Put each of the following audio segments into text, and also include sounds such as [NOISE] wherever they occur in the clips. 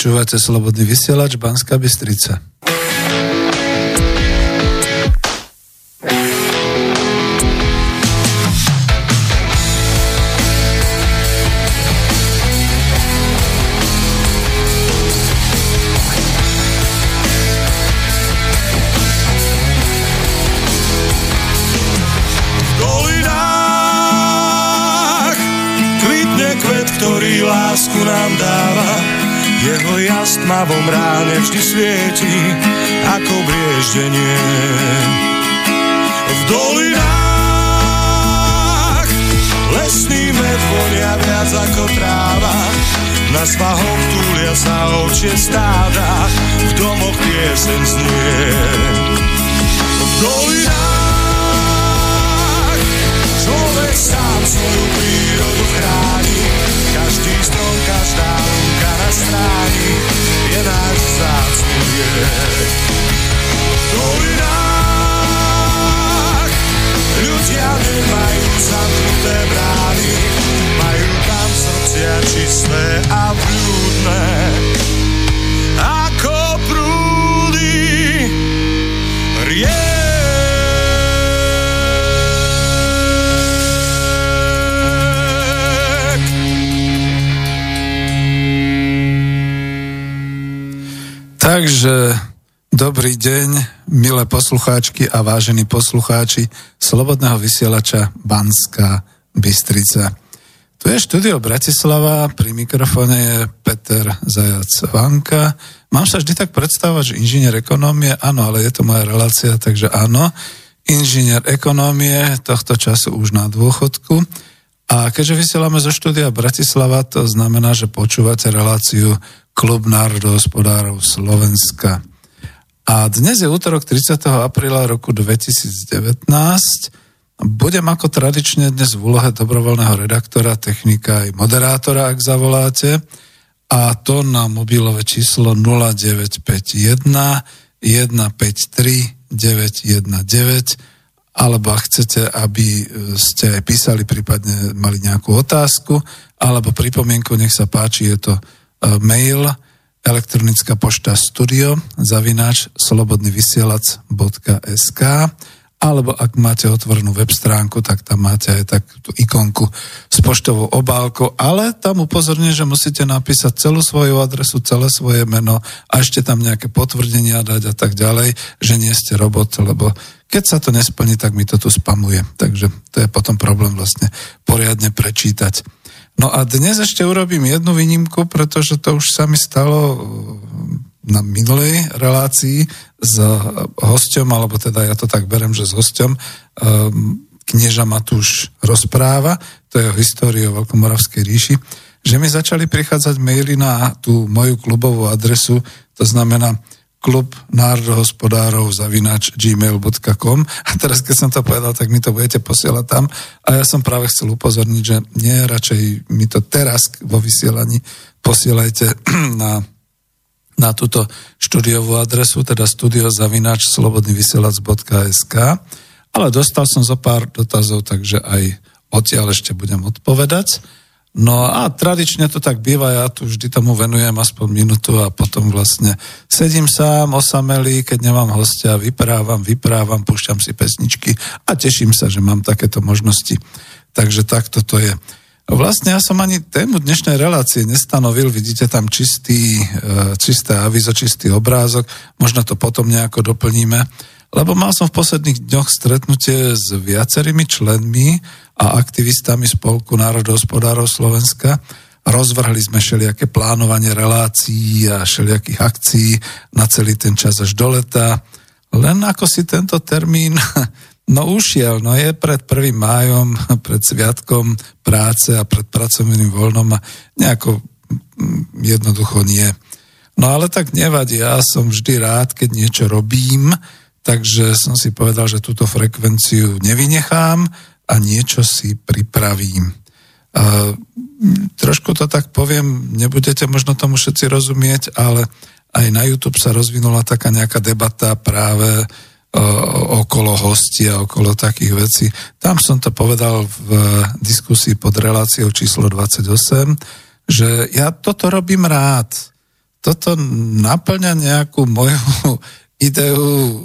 Počúvate Slobodný vysielač Banska Bystrica. Vo mráne vždy svieti, ako brieždenie. V dolinách lesný med vonia viac ako tráva. Na svahoch túlia sa očie good. Takže dobrý deň, milé poslucháčky a vážení poslucháči Slobodného vysielača Banská Bystrica. Tu je štúdio Bratislava, pri mikrofóne je Peter Zajac Vanka. Mám sa vždy tak predstavovať, že inžinier ekonómie, áno, ale je to moja relácia, takže áno. Inžinier ekonómie, tohto času už na dôchodku. A keďže vysielame zo štúdia Bratislava, to znamená, že počúvate reláciu Klub národohospodárov Slovenska. A dnes je útorok 30. apríla roku 2019. Budem ako tradične dnes v úlohe dobrovoľného redaktora, technika aj moderátora, ak zavoláte. A to na mobilové číslo 0951 153 919 alebo ak chcete, aby ste písali, prípadne mali nejakú otázku alebo pripomienku, nech sa páči, je to mail elektronická pošta studio zavináč slobodnyvysielac.sk alebo ak máte otvorenú web stránku, tak tam máte aj tak tú ikonku s poštovou obálkou, ale tam upozorňujem, že musíte napísať celú svoju adresu, celé svoje meno a ešte tam nejaké potvrdenia dať a tak ďalej, že nie ste robot, lebo keď sa to nesplní, tak mi to tu spamuje. Takže to je potom problém vlastne poriadne prečítať. No a dnes ešte urobím jednu výnimku, pretože to už sa mi stalo uh, na minulej relácii s hosťom, alebo teda ja to tak berem, že s hosťom, um, knieža Matúš rozpráva, to je o histórii o Veľkomoravskej ríši, že mi začali prichádzať maily na tú moju klubovú adresu, to znamená klub národohospodárov zavinač gmail.com a teraz keď som to povedal, tak mi to budete posielať tam. A ja som práve chcel upozorniť, že nie, radšej mi to teraz vo vysielaní posielajte [CLEARS THROAT] na, na túto štúdiovú adresu, teda studiozavinač slobodnyvysielac.sk ale dostal som zo pár dotazov, takže aj odtiaľ ešte budem odpovedať. No a tradične to tak býva, ja tu vždy tomu venujem aspoň minútu a potom vlastne sedím sám, osamelý, keď nemám hostia, vyprávam, vyprávam, púšťam si pesničky a teším sa, že mám takéto možnosti. Takže takto to je. Vlastne ja som ani tému dnešnej relácie nestanovil, vidíte tam čistý, e, čisté avizo, čistý obrázok, možno to potom nejako doplníme, lebo mal som v posledných dňoch stretnutie s viacerými členmi a aktivistami Spolku národohospodárov Slovenska. Rozvrhli sme všelijaké plánovanie relácií a všelijakých akcií na celý ten čas až do leta. Len ako si tento termín [LAUGHS] no ušiel, no je pred 1. májom, [LAUGHS] pred sviatkom práce a pred pracovným voľnom a nejako mm, jednoducho nie. No ale tak nevadí, ja som vždy rád, keď niečo robím, takže som si povedal, že túto frekvenciu nevynechám a niečo si pripravím. A, trošku to tak poviem, nebudete možno tomu všetci rozumieť, ale aj na YouTube sa rozvinula taká nejaká debata práve okolo hostia, okolo takých vecí. Tam som to povedal v diskusii pod reláciou číslo 28, že ja toto robím rád. Toto naplňa nejakú moju ideu e,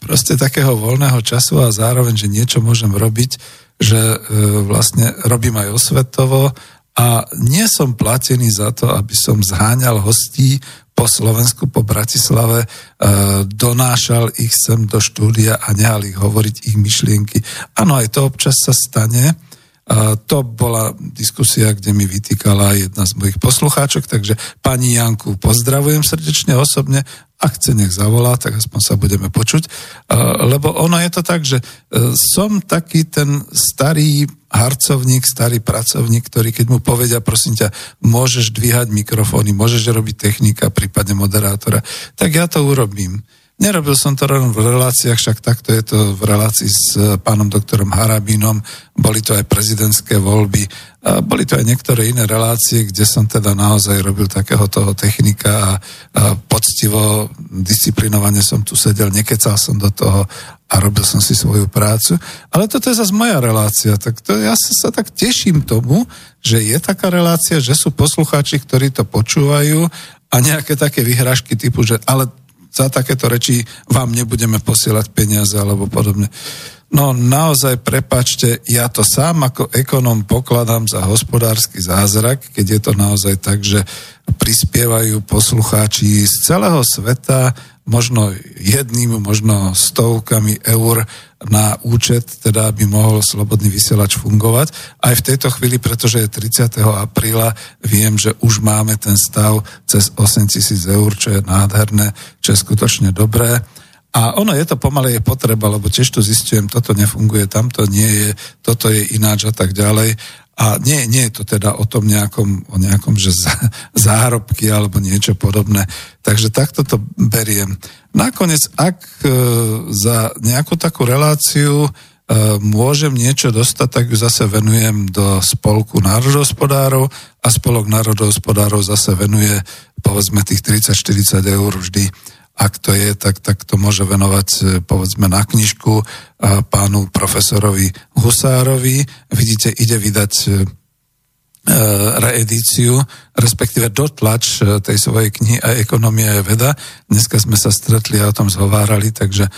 proste takého voľného času a zároveň, že niečo môžem robiť, že e, vlastne robím aj osvetovo a nie som platený za to, aby som zháňal hostí po Slovensku, po Bratislave, e, donášal ich sem do štúdia a nehal ich hovoriť ich myšlienky. Áno, aj to občas sa stane, to bola diskusia, kde mi vytýkala jedna z mojich poslucháčok, takže pani Janku pozdravujem srdečne osobne a chce nech zavolá, tak aspoň sa budeme počuť. Lebo ono je to tak, že e, som taký ten starý harcovník, starý pracovník, ktorý keď mu povedia, prosím ťa, môžeš dvíhať mikrofóny, môžeš robiť technika, prípadne moderátora, tak ja to urobím. Nerobil som to len v reláciách, však takto je to v relácii s eh, pánom doktorom Harabinom, boli to aj prezidentské voľby, a boli to aj niektoré iné relácie, kde som teda naozaj robil takého toho technika a, a poctivo, disciplinovane som tu sedel, nekecal som do toho a robil som si svoju prácu. Ale toto je zase moja relácia, tak to, ja sa, sa tak teším tomu, že je taká relácia, že sú poslucháči, ktorí to počúvajú a nejaké také vyhražky typu, že ale za takéto reči vám nebudeme posielať peniaze alebo podobne. No naozaj, prepačte, ja to sám ako ekonom pokladám za hospodársky zázrak, keď je to naozaj tak, že prispievajú poslucháči z celého sveta možno jedným, možno stovkami eur na účet, teda aby mohol slobodný vysielač fungovať. Aj v tejto chvíli, pretože je 30. apríla, viem, že už máme ten stav cez 8 tisíc eur, čo je nádherné, čo je skutočne dobré. A ono je to pomalej je potreba, lebo tiež to zistujem, toto nefunguje, tamto nie je, toto je ináč a tak ďalej. A nie, nie je to teda o tom nejakom, o nejakom, že zárobky alebo niečo podobné. Takže takto to beriem. Nakoniec, ak e, za nejakú takú reláciu e, môžem niečo dostať, tak ju zase venujem do spolku národohospodárov a spolok národohospodárov zase venuje povedzme tých 30-40 eur vždy ak to je, tak, tak to môže venovať e, povedzme na knižku e, pánu profesorovi Husárovi. Vidíte, ide vydať e, reedíciu, respektíve dotlač tej svojej knihy a ekonomia je veda. Dneska sme sa stretli a o tom zhovárali, takže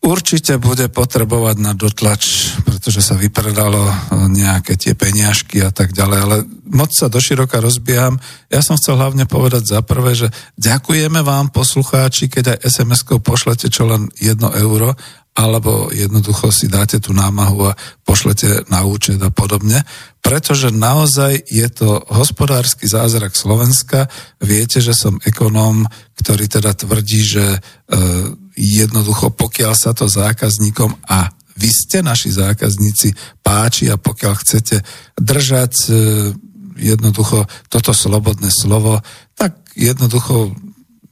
Určite bude potrebovať na dotlač, pretože sa vypredalo e, nejaké tie peniažky a tak ďalej, ale moc sa doširoka rozbieham. Ja som chcel hlavne povedať za prvé, že ďakujeme vám poslucháči, keď aj SMS-kou pošlete čo len jedno euro, alebo jednoducho si dáte tú námahu a pošlete na účet a podobne, pretože naozaj je to hospodársky zázrak Slovenska. Viete, že som ekonóm, ktorý teda tvrdí, že e, jednoducho pokiaľ sa to zákazníkom a vy ste naši zákazníci páči a pokiaľ chcete držať e, jednoducho toto slobodné slovo, tak jednoducho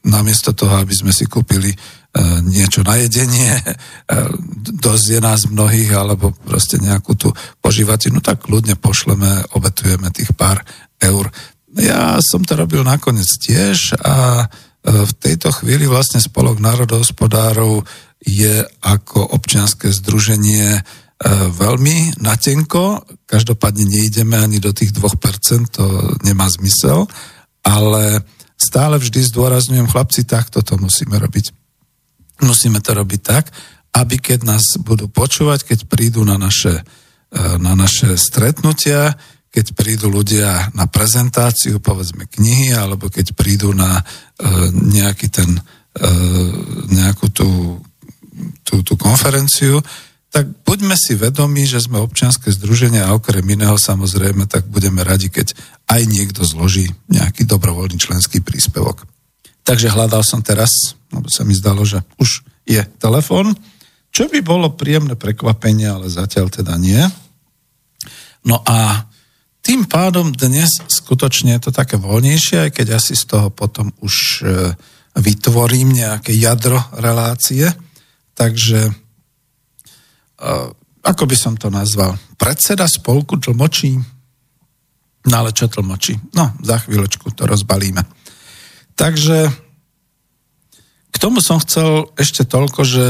namiesto toho, aby sme si kúpili e, niečo na jedenie, e, dosť je nás mnohých, alebo proste nejakú tú požívatinu, tak ľudne pošleme, obetujeme tých pár eur. Ja som to robil nakoniec tiež a E, v tejto chvíli vlastne Spolok národohospodárov je ako občianske združenie veľmi natenko, každopádne neideme ani do tých 2%, to nemá zmysel, ale stále vždy zdôrazňujem, chlapci, takto to musíme robiť. Musíme to robiť tak, aby keď nás budú počúvať, keď prídu na naše, e, na naše stretnutia, keď prídu ľudia na prezentáciu, povedzme knihy, alebo keď prídu na e, nejaký ten, e, nejakú tú, tú, tú konferenciu, tak buďme si vedomi, že sme občianske združenie a okrem iného samozrejme, tak budeme radi, keď aj niekto zloží nejaký dobrovoľný členský príspevok. Takže hľadal som teraz, lebo sa mi zdalo, že už je telefon, čo by bolo príjemné prekvapenie, ale zatiaľ teda nie. No a tým pádom dnes skutočne je to také voľnejšie, aj keď asi z toho potom už e, vytvorím nejaké jadro relácie. Takže ako by som to nazval, predseda spolku tlmočí, no ale čo tlmočí? No, za chvíľočku to rozbalíme. Takže k tomu som chcel ešte toľko, že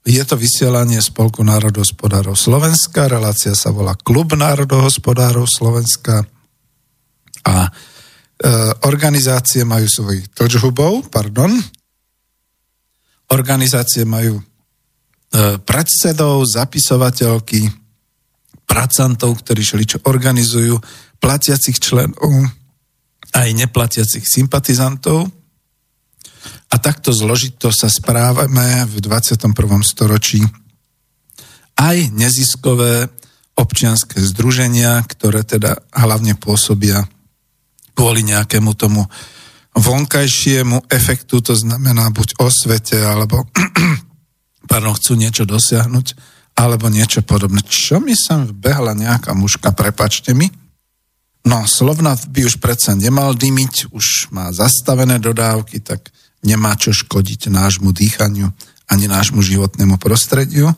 je to vysielanie Spolku národohospodárov Slovenska, relácia sa volá Klub národohospodárov Slovenska. A e, organizácie majú svojich tlčhubov, pardon, organizácie majú E, predsedov, zapisovateľky, pracantov, ktorí šeličo organizujú, platiacich členov, aj neplatiacich sympatizantov. A takto zložito sa správame v 21. storočí aj neziskové občianské združenia, ktoré teda hlavne pôsobia kvôli nejakému tomu vonkajšiemu efektu, to znamená buď o svete, alebo [CLEARS THROAT] pardon, chcú niečo dosiahnuť, alebo niečo podobné. Čo mi sem vbehla nejaká muška, prepačte mi. No, Slovnat by už predsa nemal dymiť, už má zastavené dodávky, tak nemá čo škodiť nášmu dýchaniu ani nášmu životnému prostrediu.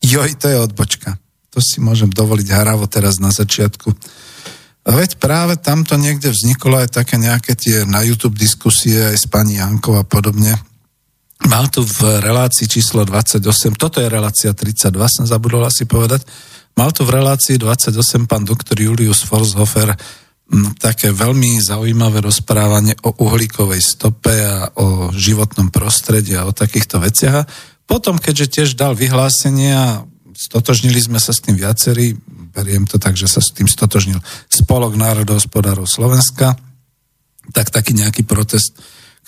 Joj, to je odbočka. To si môžem dovoliť haravo teraz na začiatku. Veď práve tamto niekde vzniklo aj také nejaké tie na YouTube diskusie aj s pani Jankou a podobne, Mal tu v relácii číslo 28, toto je relácia 32, som zabudol asi povedať, mal tu v relácii 28 pán doktor Julius Forshofer také veľmi zaujímavé rozprávanie o uhlíkovej stope a o životnom prostredí a o takýchto veciach. Potom, keďže tiež dal vyhlásenie a stotožnili sme sa s tým viacerí, beriem to tak, že sa s tým stotožnil Spolok národohospodárov Slovenska, tak taký nejaký protest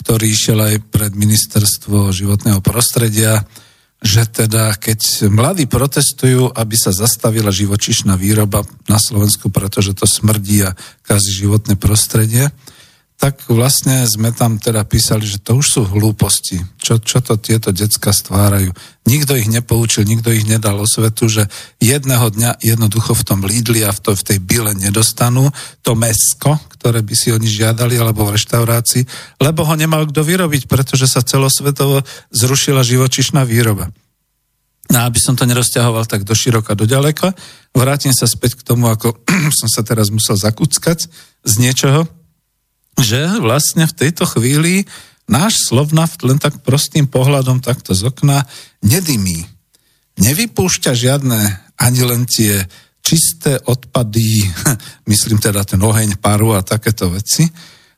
ktorý išiel aj pred ministerstvo životného prostredia, že teda keď mladí protestujú, aby sa zastavila živočišná výroba na Slovensku, pretože to smrdí a kazí životné prostredie, tak vlastne sme tam teda písali, že to už sú hlúposti. Čo, čo to tieto decka stvárajú? Nikto ich nepoučil, nikto ich nedal o svetu, že jedného dňa jednoducho v tom Lidli a v, to, v tej bile nedostanú to mesko, ktoré by si oni žiadali, alebo v reštaurácii, lebo ho nemal kto vyrobiť, pretože sa celosvetovo zrušila živočišná výroba. No aby som to nerozťahoval tak do široka, do ďaleka, vrátim sa späť k tomu, ako [CLEARS THROAT] som sa teraz musel zakúckať z niečoho, že vlastne v tejto chvíli náš Slovnaft len tak prostým pohľadom takto z okna nedymí. Nevypúšťa žiadne ani len tie čisté odpady, [LAUGHS] myslím teda ten oheň, paru a takéto veci,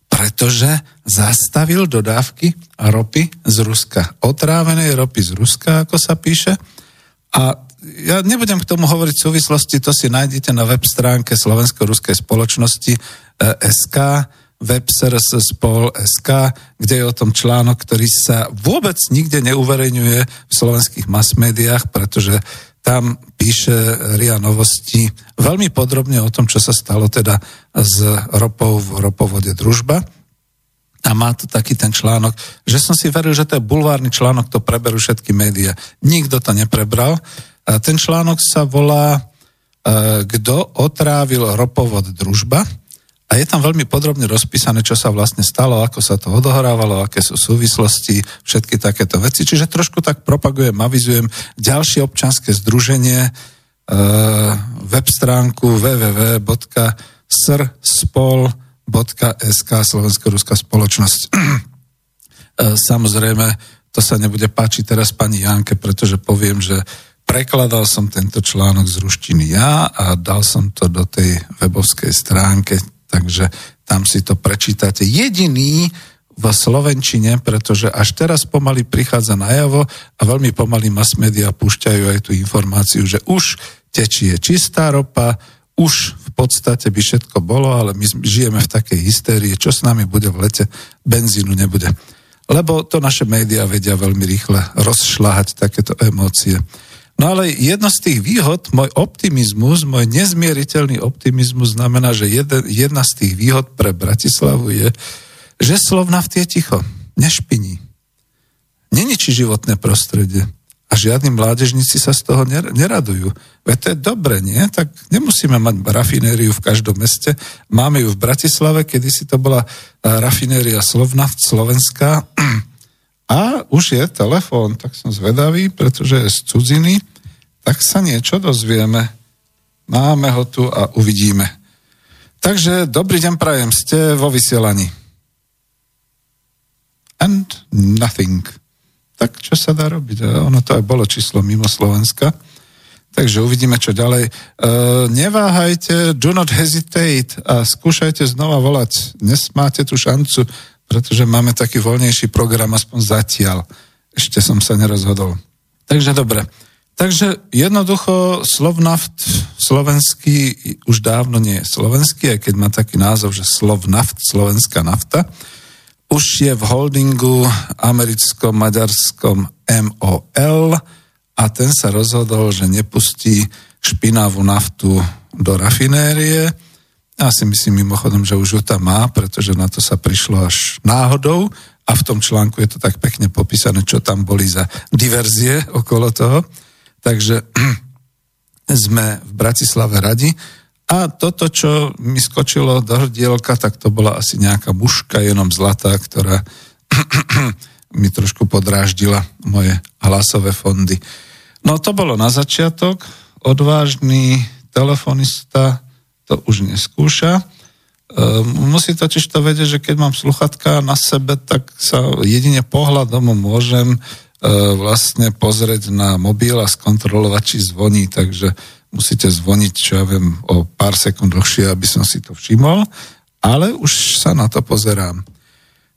pretože zastavil dodávky ropy z Ruska. Otrávenej ropy z Ruska, ako sa píše. A ja nebudem k tomu hovoriť v súvislosti, to si nájdete na web stránke Slovensko-Ruskej spoločnosti eh, Websrs.spol.sk, kde je o tom článok, ktorý sa vôbec nikde neuverejňuje v slovenských mass médiách, pretože tam píše RIA Novosti veľmi podrobne o tom, čo sa stalo teda s ropou v ropovode Družba. A má tu taký ten článok, že som si veril, že to je bulvárny článok, to preberú všetky médiá. Nikto to neprebral. A ten článok sa volá e, Kto otrávil ropovod Družba? A je tam veľmi podrobne rozpísané, čo sa vlastne stalo, ako sa to odohrávalo, aké sú súvislosti, všetky takéto veci. Čiže trošku tak propagujem, avizujem ďalšie občanské združenie, e, web stránku www.srspol.sk Slovensko-Ruská spoločnosť. [CLEARS THROAT] e, samozrejme, to sa nebude páčiť teraz pani Janke, pretože poviem, že Prekladal som tento článok z ruštiny ja a dal som to do tej webovskej stránke, takže tam si to prečítate. Jediný v Slovenčine, pretože až teraz pomaly prichádza najavo a veľmi pomaly mass media púšťajú aj tú informáciu, že už tečie čistá ropa, už v podstate by všetko bolo, ale my žijeme v takej hystérii, čo s nami bude v lete, benzínu nebude. Lebo to naše médiá vedia veľmi rýchle rozšľahať takéto emócie. No ale jedno z tých výhod, môj optimizmus, môj nezmieriteľný optimizmus znamená, že jeden, jedna z tých výhod pre Bratislavu je, že Slovnaft je ticho, nešpiní. Neničí životné prostredie a žiadni mládežníci sa z toho neradujú. Veď to je dobre, nie? Tak nemusíme mať rafinériu v každom meste. Máme ju v Bratislave, kedy si to bola rafinéria Slovnaft Slovenská. [CLEARS THROAT] A už je telefón, tak som zvedavý, pretože je z cudziny, tak sa niečo dozvieme. Máme ho tu a uvidíme. Takže dobrý deň prajem, ste vo vysielaní. And nothing tak čo sa dá robiť? Ono to aj bolo číslo mimo Slovenska. Takže uvidíme, čo ďalej. E, neváhajte, do not hesitate a skúšajte znova volať. Dnes máte tú šancu, pretože máme taký voľnejší program, aspoň zatiaľ. Ešte som sa nerozhodol. Takže dobre. Takže jednoducho Slovnaft slovenský už dávno nie je slovenský, aj keď má taký názov, že Slovnaft, slovenská nafta už je v holdingu americko-maďarskom MOL a ten sa rozhodol, že nepustí špinavú naftu do rafinérie. Ja si myslím mimochodom, že už ju tam má, pretože na to sa prišlo až náhodou a v tom článku je to tak pekne popísané, čo tam boli za diverzie okolo toho. Takže [CLEARS THROAT] sme v Bratislave radi a toto, čo mi skočilo do hrdielka, tak to bola asi nejaká muška, jenom zlatá, ktorá [CLEARS THROAT] mi trošku podráždila moje hlasové fondy. No to bolo na začiatok. Odvážny telefonista to už neskúša. Ehm, musí totiž to vedieť, že keď mám sluchatka na sebe, tak sa jedine pohľadom môžem e, vlastne pozrieť na mobil a skontrolovať, či zvoní, takže musíte zvoniť, čo ja viem, o pár sekúnd dlhšie, aby som si to všimol, ale už sa na to pozerám.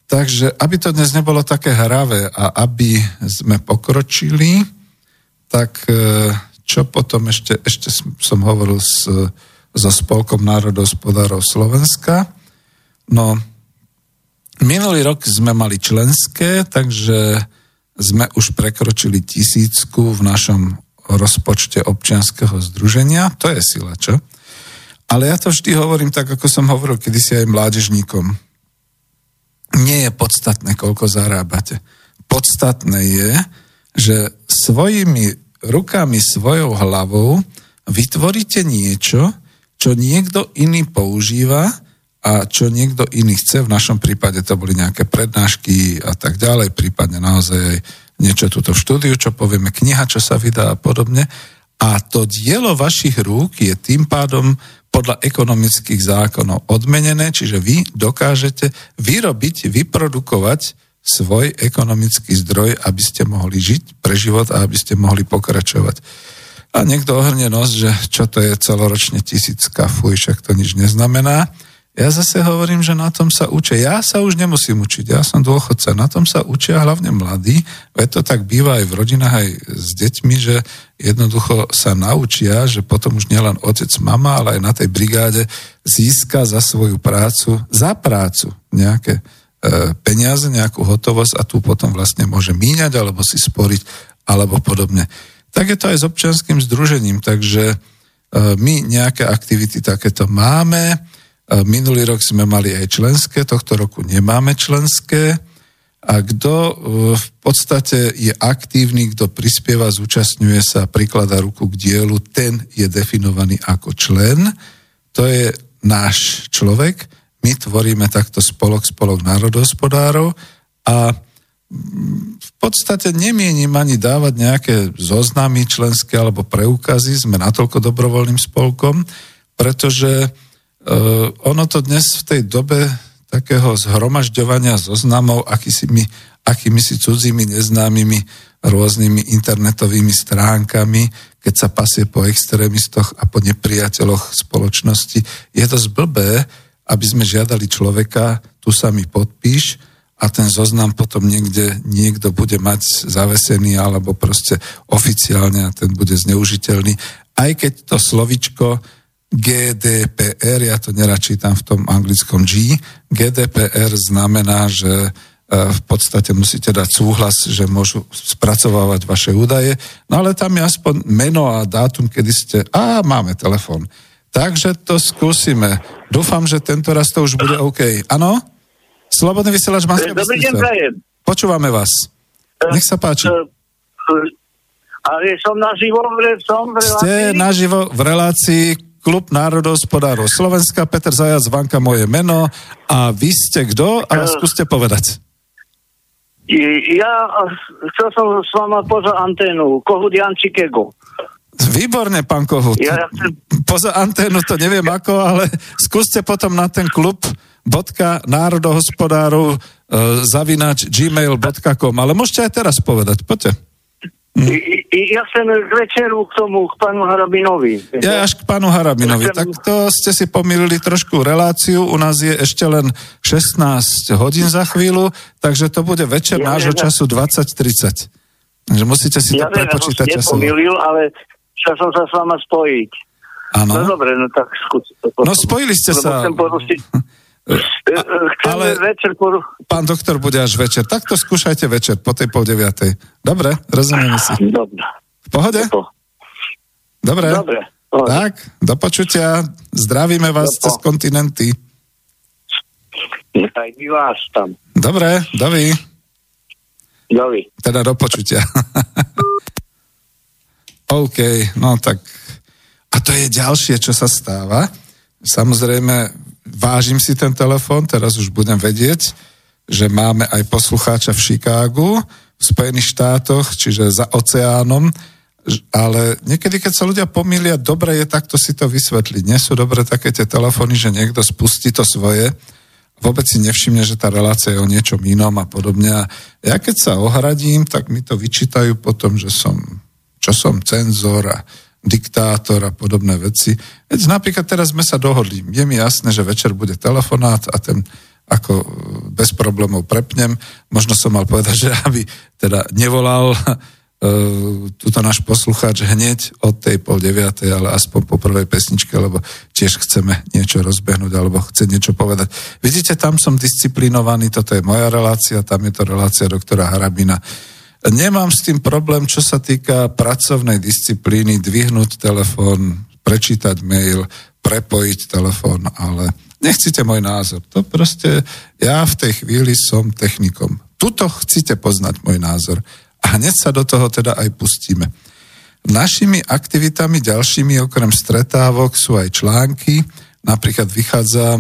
Takže, aby to dnes nebolo také hravé a aby sme pokročili, tak e, čo potom ešte, ešte som hovoril s, so Spolkom národospodárov Slovenska. No, minulý rok sme mali členské, takže sme už prekročili tisícku v našom rozpočte občianského združenia, to je sila, čo? Ale ja to vždy hovorím tak, ako som hovoril kedysi aj mládežníkom. Nie je podstatné, koľko zarábate. Podstatné je, že svojimi rukami, svojou hlavou vytvoríte niečo, čo niekto iný používa a čo niekto iný chce. V našom prípade to boli nejaké prednášky a tak ďalej, prípadne naozaj aj niečo túto v štúdiu, čo povieme, kniha, čo sa vydá a podobne. A to dielo vašich rúk je tým pádom podľa ekonomických zákonov odmenené, čiže vy dokážete vyrobiť, vyprodukovať svoj ekonomický zdroj, aby ste mohli žiť pre život a aby ste mohli pokračovať. A niekto ohrne nos, že čo to je celoročne tisícka, fuj, však to nič neznamená. Ja zase hovorím, že na tom sa učia. Ja sa už nemusím učiť, ja som dôchodca. Na tom sa učia hlavne mladí, veď to tak býva aj v rodinách, aj s deťmi, že jednoducho sa naučia, že potom už nielen otec, mama, ale aj na tej brigáde získa za svoju prácu, za prácu nejaké e, peniaze, nejakú hotovosť a tu potom vlastne môže míňať alebo si sporiť alebo podobne. Tak je to aj s občianským združením, takže e, my nejaké aktivity takéto máme, Minulý rok sme mali aj členské, tohto roku nemáme členské. A kto e, v podstate je aktívny, kto prispieva, zúčastňuje sa, prikladá ruku k dielu, ten je definovaný ako člen. To je náš človek. My tvoríme takto spolok, spolok národohospodárov a v podstate nemienim ani dávať nejaké zoznamy členské alebo preukazy, sme natoľko dobrovoľným spolkom, pretože Uh, ono to dnes v tej dobe takého zhromažďovania zoznamov akýsimi, akými si cudzími neznámymi rôznymi internetovými stránkami, keď sa pasie po extrémistoch a po nepriateľoch spoločnosti. Je to zblbé, aby sme žiadali človeka, tu sa mi podpíš a ten zoznam potom niekde niekto bude mať zavesený alebo proste oficiálne a ten bude zneužiteľný. Aj keď to slovičko GDPR, ja to nerad čítam v tom anglickom G, GDPR znamená, že e, v podstate musíte dať súhlas, že môžu spracovávať vaše údaje, no ale tam je aspoň meno a dátum, kedy ste, a máme telefón. Takže to skúsime. Dúfam, že tento raz to už bude OK. Áno? Slobodný vysielač Banská Dobrý deň, prajem. Počúvame vás. Eh, Nech sa páči. eh, Ale som naživo, som v relácii. Ste naživo v relácii Klub národohospodárov Slovenska, Peter Zajac, Vanka moje meno a vy ste kto? A Eh. skúste povedať. Ja eh, chcel som s vama poza anténu, Kohut Jan Chicago. Výborne, pán Kohut. Ja chcem, Poza anténu to neviem ako, ale skúste potom na ten klub národohospodárov e, zavinač gmail.com, ale môžete aj teraz povedať, poďte. i- ja chcem k večeru k tomu, k pánu Harabinovi. Ja až k pánu Harabinovi. Tak to ste si pomýlili trošku reláciu. U nás je ešte len 16 hodín za chvíľu, takže to bude večer Ja nášho viem, ja- času 20.30. Takže musíte si to Ja viem, ja som prepočítať si časovo. nepomýlil, ale chcel som sa s vama spojiť. No, Áno. dobre, no tak skúste to. No spojili ste Lebo sa. Chcem porušiť. E, e, ale- večer poru... Pán doktor bude až večer. Tak to skúšajte večer, po tej pol deviatej. Dobre, rozumieme si. Dobre. V pohode? Dobre. Dobre. Dobre. Tak, do počutia. Zdravíme vás Do po- cez kontinenty. Aj vy vás tam. Dobre, dovi. Dovi. Teda do počutia. [LAUGHS] OK, no tak... A to je ďalšie, čo sa stáva. Samozrejme, vážim si ten telefón, teraz už budem vedieť, že máme aj poslucháča v Chicagu, v Spojených štátoch, čiže za oceánom, ale niekedy, keď sa ľudia pomýlia, dobre je takto si to vysvetliť. Nie sú dobre také tie telefóny, že niekto spustí to svoje, vôbec si nevšimne, že tá relácia je o niečom inom a podobne. A ja keď sa ohradím, tak mi to vyčítajú potom, že som, čo som cenzor a diktátor a podobné veci. Veď napríklad teraz sme sa dohodli. Je mi jasné, že večer bude telefonát a ten ako e, bez problémov prepnem. Možno som mal povedať, [LAUGHS] že aby teda nevolal uh, túto náš poslucháč hneď od tej pol deviatej, ale aspoň po prvej pesničke, lebo tiež chceme niečo rozbehnúť alebo chce niečo povedať. Vidíte, tam som disciplinovaný, toto je moja relácia, tam je to relácia doktora Harabina. Nemám s tým problém, čo sa týka pracovnej disciplíny, dvihnúť telefón, prečítať mail, prepojiť telefón, ale nechcite môj názor. To proste, ja v tej chvíli som technikom. Tuto chcete poznať môj názor. A hneď sa do toho teda aj pustíme. Našimi aktivitami ďalšími okrem stretávok sú aj články. Napríklad vychádza,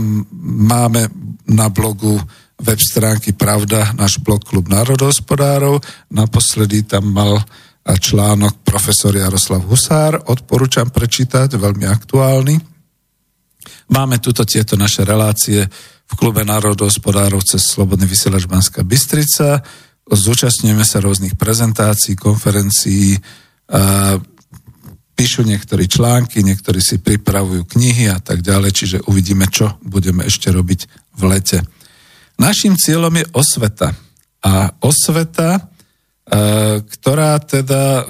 máme na blogu web stránky Pravda, náš blog Klub národohospodárov. Naposledy tam mal článok profesor Jaroslav Husár. Odporúčam prečítať, veľmi aktuálny. Máme tuto tieto naše relácie v klube národohospodárov cez Slobodný vysielač Banská Bystrica. Zúčastňujeme sa rôznych prezentácií, konferencií, a píšu niektorí články, niektorí si pripravujú knihy a tak ďalej, čiže uvidíme, čo budeme ešte robiť v lete. Našim cieľom je osveta. A osveta, e, ktorá teda e,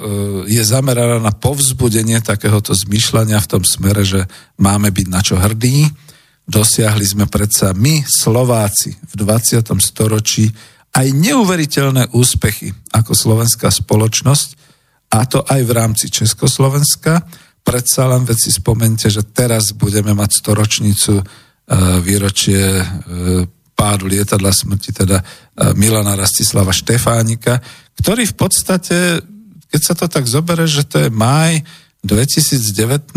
je zameraná na povzbudenie takéhoto zmýšľania v tom smere, že máme byť na čo hrdí. Dosiahli sme predsa my, Slováci, v 20. storočí aj neuveriteľné úspechy ako slovenská spoločnosť, a to aj v rámci Československa. Predsa len veci spomente, že teraz budeme mať storočnicu e, výročie pádu lietadla smrti, teda e, Milana Rastislava Štefánika, ktorý v podstate, keď sa to tak zobere, že to je maj 2019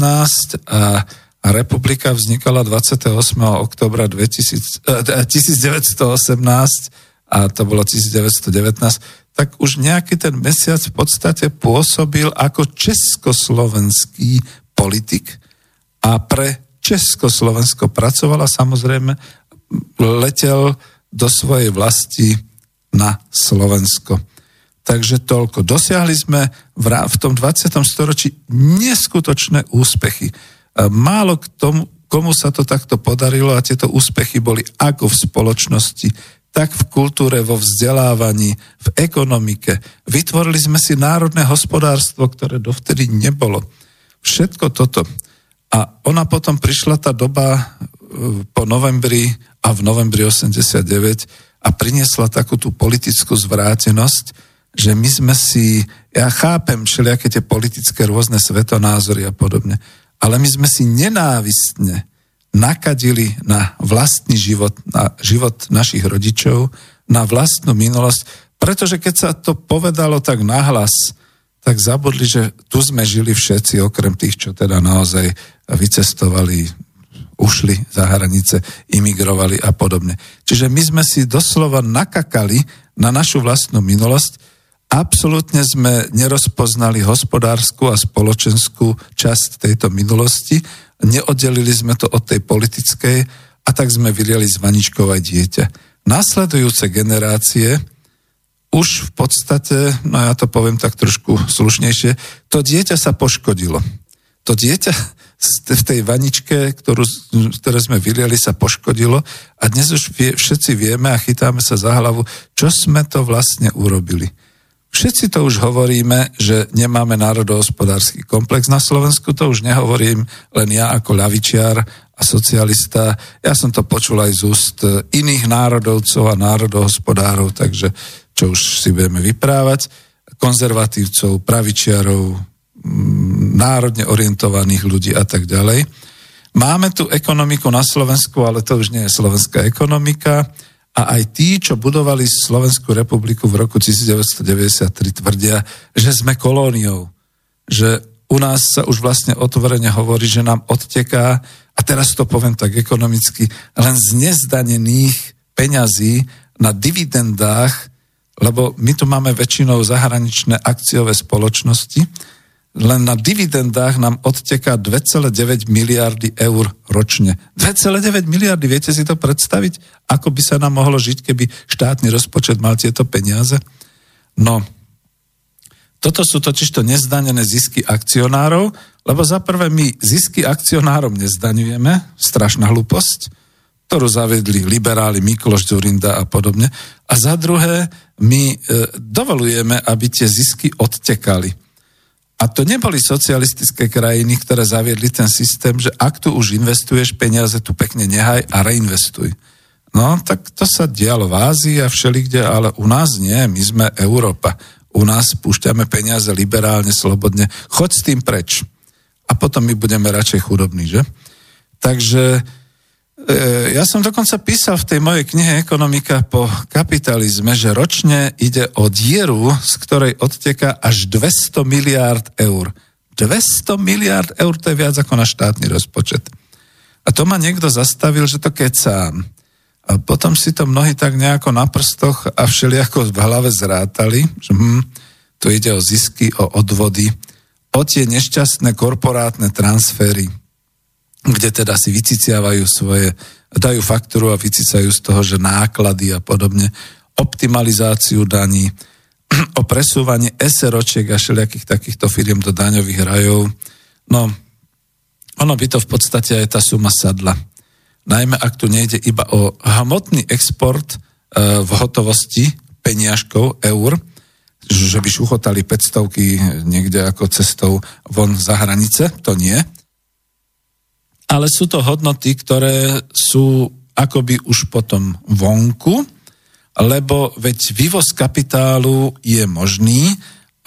a republika vznikala 28. oktobra 2000, eh, 1918 a to bolo 1919, tak už nejaký ten mesiac v podstate pôsobil ako československý politik a pre Československo pracovala samozrejme, letel do svojej vlasti na Slovensko. Takže toľko. Dosiahli sme v, tom 20. storočí neskutočné úspechy. Málo k tomu, komu sa to takto podarilo a tieto úspechy boli ako v spoločnosti, tak v kultúre, vo vzdelávaní, v ekonomike. Vytvorili sme si národné hospodárstvo, ktoré dovtedy nebolo. Všetko toto. A ona potom prišla tá doba e, po novembri a v novembri 89 a priniesla takú tú politickú zvrátenosť, že my sme si, ja chápem všelijaké tie politické rôzne svetonázory a podobne, ale my sme si nenávistne nakadili na vlastný život, na život našich rodičov, na vlastnú minulosť, pretože keď sa to povedalo tak nahlas, tak zabudli, že tu sme žili všetci, okrem tých, čo teda naozaj vycestovali, ušli za hranice, imigrovali a podobne. Čiže my sme si doslova nakakali na našu vlastnú minulosť absolútne sme nerozpoznali hospodárskú a spoločenskú časť tejto minulosti, neoddelili sme to od tej politickej a tak sme vyliali z vaničkov dieťa. Následujúce generácie už v podstate, no ja to poviem tak trošku slušnejšie, to dieťa sa poškodilo. To dieťa v tej vaničke, ktorú, ktoré sme vyliali, sa poškodilo a dnes už vie, všetci vieme a chytáme sa za hlavu, čo sme to vlastne urobili. Všetci to už hovoríme, že nemáme národohospodársky komplex na Slovensku, to už nehovorím len ja ako ľavičiar a socialista. Ja som to počul aj z úst iných národovcov a národohospodárov, takže čo už si budeme vyprávať, konzervatívcov, pravičiarov, národne orientovaných ľudí a tak ďalej. Máme tu ekonomiku na Slovensku, ale to už nie je slovenská ekonomika a aj tí, čo budovali Slovenskú republiku v roku 1993, tvrdia, že sme kolóniou. Že u nás sa už vlastne otvorene hovorí, že nám odteká, a teraz to poviem tak ekonomicky, len z nezdanených peňazí na dividendách, lebo my tu máme väčšinou zahraničné akciové spoločnosti, len na dividendách nám odteká 2,9 miliardy eur ročne. 2,9 miliardy, viete si to predstaviť? Ako by sa nám mohlo žiť, keby štátny rozpočet mal tieto peniaze? No, toto sú totiž to nezdanené zisky akcionárov, lebo za prvé my zisky akcionárom nezdaňujeme, strašná hlúposť, ktorú zaviedli liberáli Mikloš Zurinda a podobne. A za druhé, my e, dovolujeme, aby tie zisky odtekali. A to neboli socialistické krajiny, ktoré zaviedli ten systém, že ak tu už investuješ peniaze, tu pekne nehaj a reinvestuj. No, tak to sa dialo v Ázii a všelikde, ale u nás nie, my sme Európa. U nás púšťame peniaze liberálne, slobodne. Choď s tým preč. A potom my budeme radšej chudobní, že? Takže ja som dokonca písal v tej mojej knihe Ekonomika po kapitalizme, že ročne ide o dieru, z ktorej odteka až 200 miliárd eur. 200 miliárd eur, to je viac ako na štátny rozpočet. A to ma niekto zastavil, že to kecám. A potom si to mnohí tak nejako na prstoch a všelijako v hlave zrátali, že hm, tu ide o zisky, o odvody, o tie nešťastné korporátne transfery, kde teda si vyciciavajú svoje, dajú faktúru a vycicajú z toho, že náklady a podobne, optimalizáciu daní, [CLEARS THROAT] o presúvanie SROčiek a všelijakých takýchto firiem do daňových rajov. No, ono by to v podstate aj tá suma sadla. Najmä ak tu nejde iba o hmotný export e, v hotovosti peniažkov, eur, že by šuchotali 500 niekde ako cestou von za hranice, to nie ale sú to hodnoty, ktoré sú akoby už potom vonku, lebo veď vývoz kapitálu je možný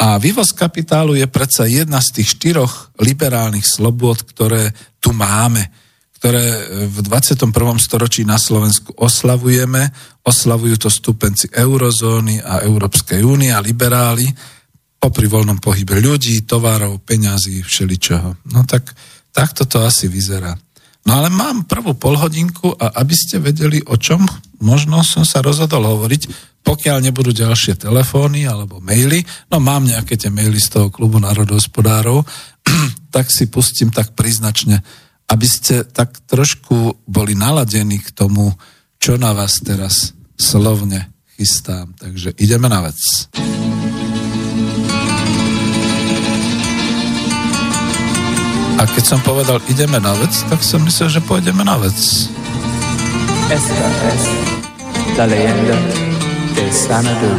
a vývoz kapitálu je predsa jedna z tých štyroch liberálnych slobôd, ktoré tu máme, ktoré v 21. storočí na Slovensku oslavujeme. Oslavujú to stupenci eurozóny a Európskej únie a liberáli popri voľnom pohybe ľudí, tovarov, peňazí, všeličoho. No tak Takto to asi vyzerá. No ale mám prvú polhodinku a aby ste vedeli, o čom možno som sa rozhodol hovoriť, pokiaľ nebudú ďalšie telefóny alebo maily, no mám nejaké tie maily z toho klubu národohospodárov, [CLEARS THROAT] tak si pustím tak príznačne, aby ste tak trošku boli naladení k tomu, čo na vás teraz slovne chystám. Takže ideme na vec. A keď som povedal ideme na vec, tak som myslel, že pôjdeme na vec. Esta es la leyenda de Sanadu.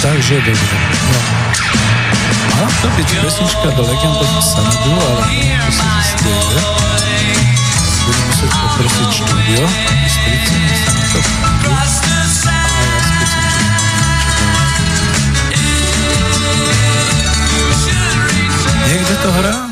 Takže dobre. No. Mala to byť pesnička do legendy Sanadu, ale to sa zistuje. Budem musieť poprosiť štúdio. Bystrici, sa na to Niekde to hrá?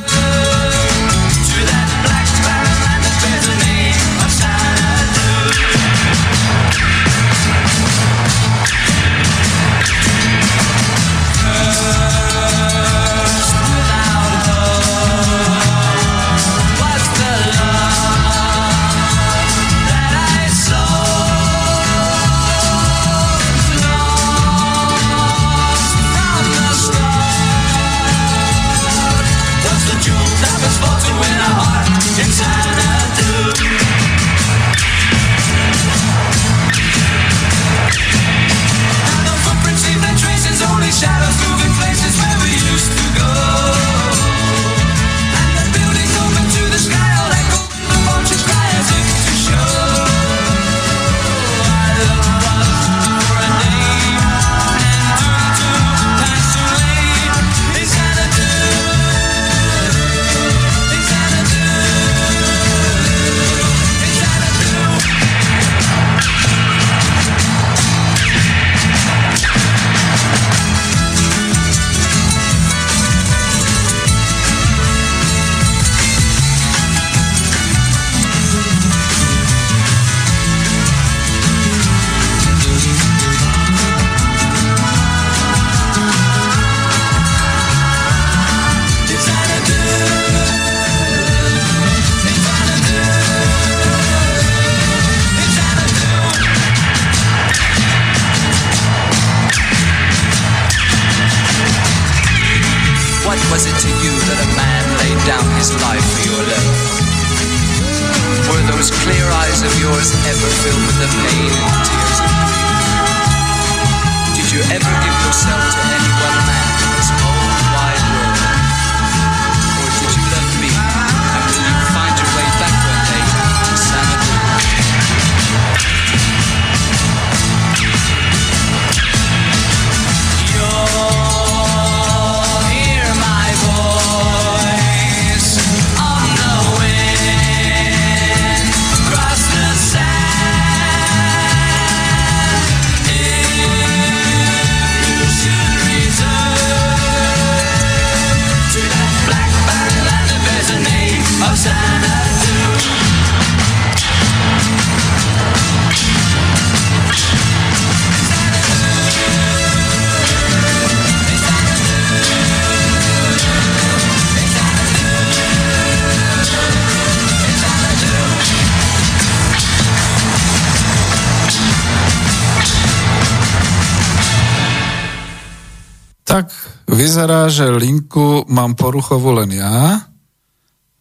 Vyzerá, že linku mám poruchovú len ja,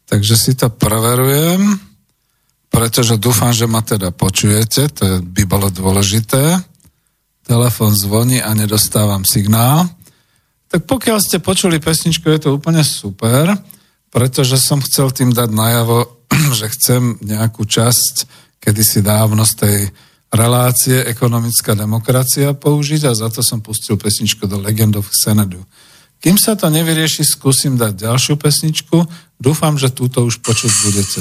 takže si to preverujem, pretože dúfam, že ma teda počujete, to by bolo dôležité. Telefón zvoní a nedostávam signál. Tak pokiaľ ste počuli pesničku, je to úplne super, pretože som chcel tým dať najavo, [CLEARS THROAT] že chcem nejakú časť kedysi dávno z tej relácie ekonomická demokracia použiť a za to som pustil pesničku do Legend of Xanadu. Kým sa to nevyrieši, skúsim dať ďalšiu pesničku. Dúfam, že túto už počuť budete.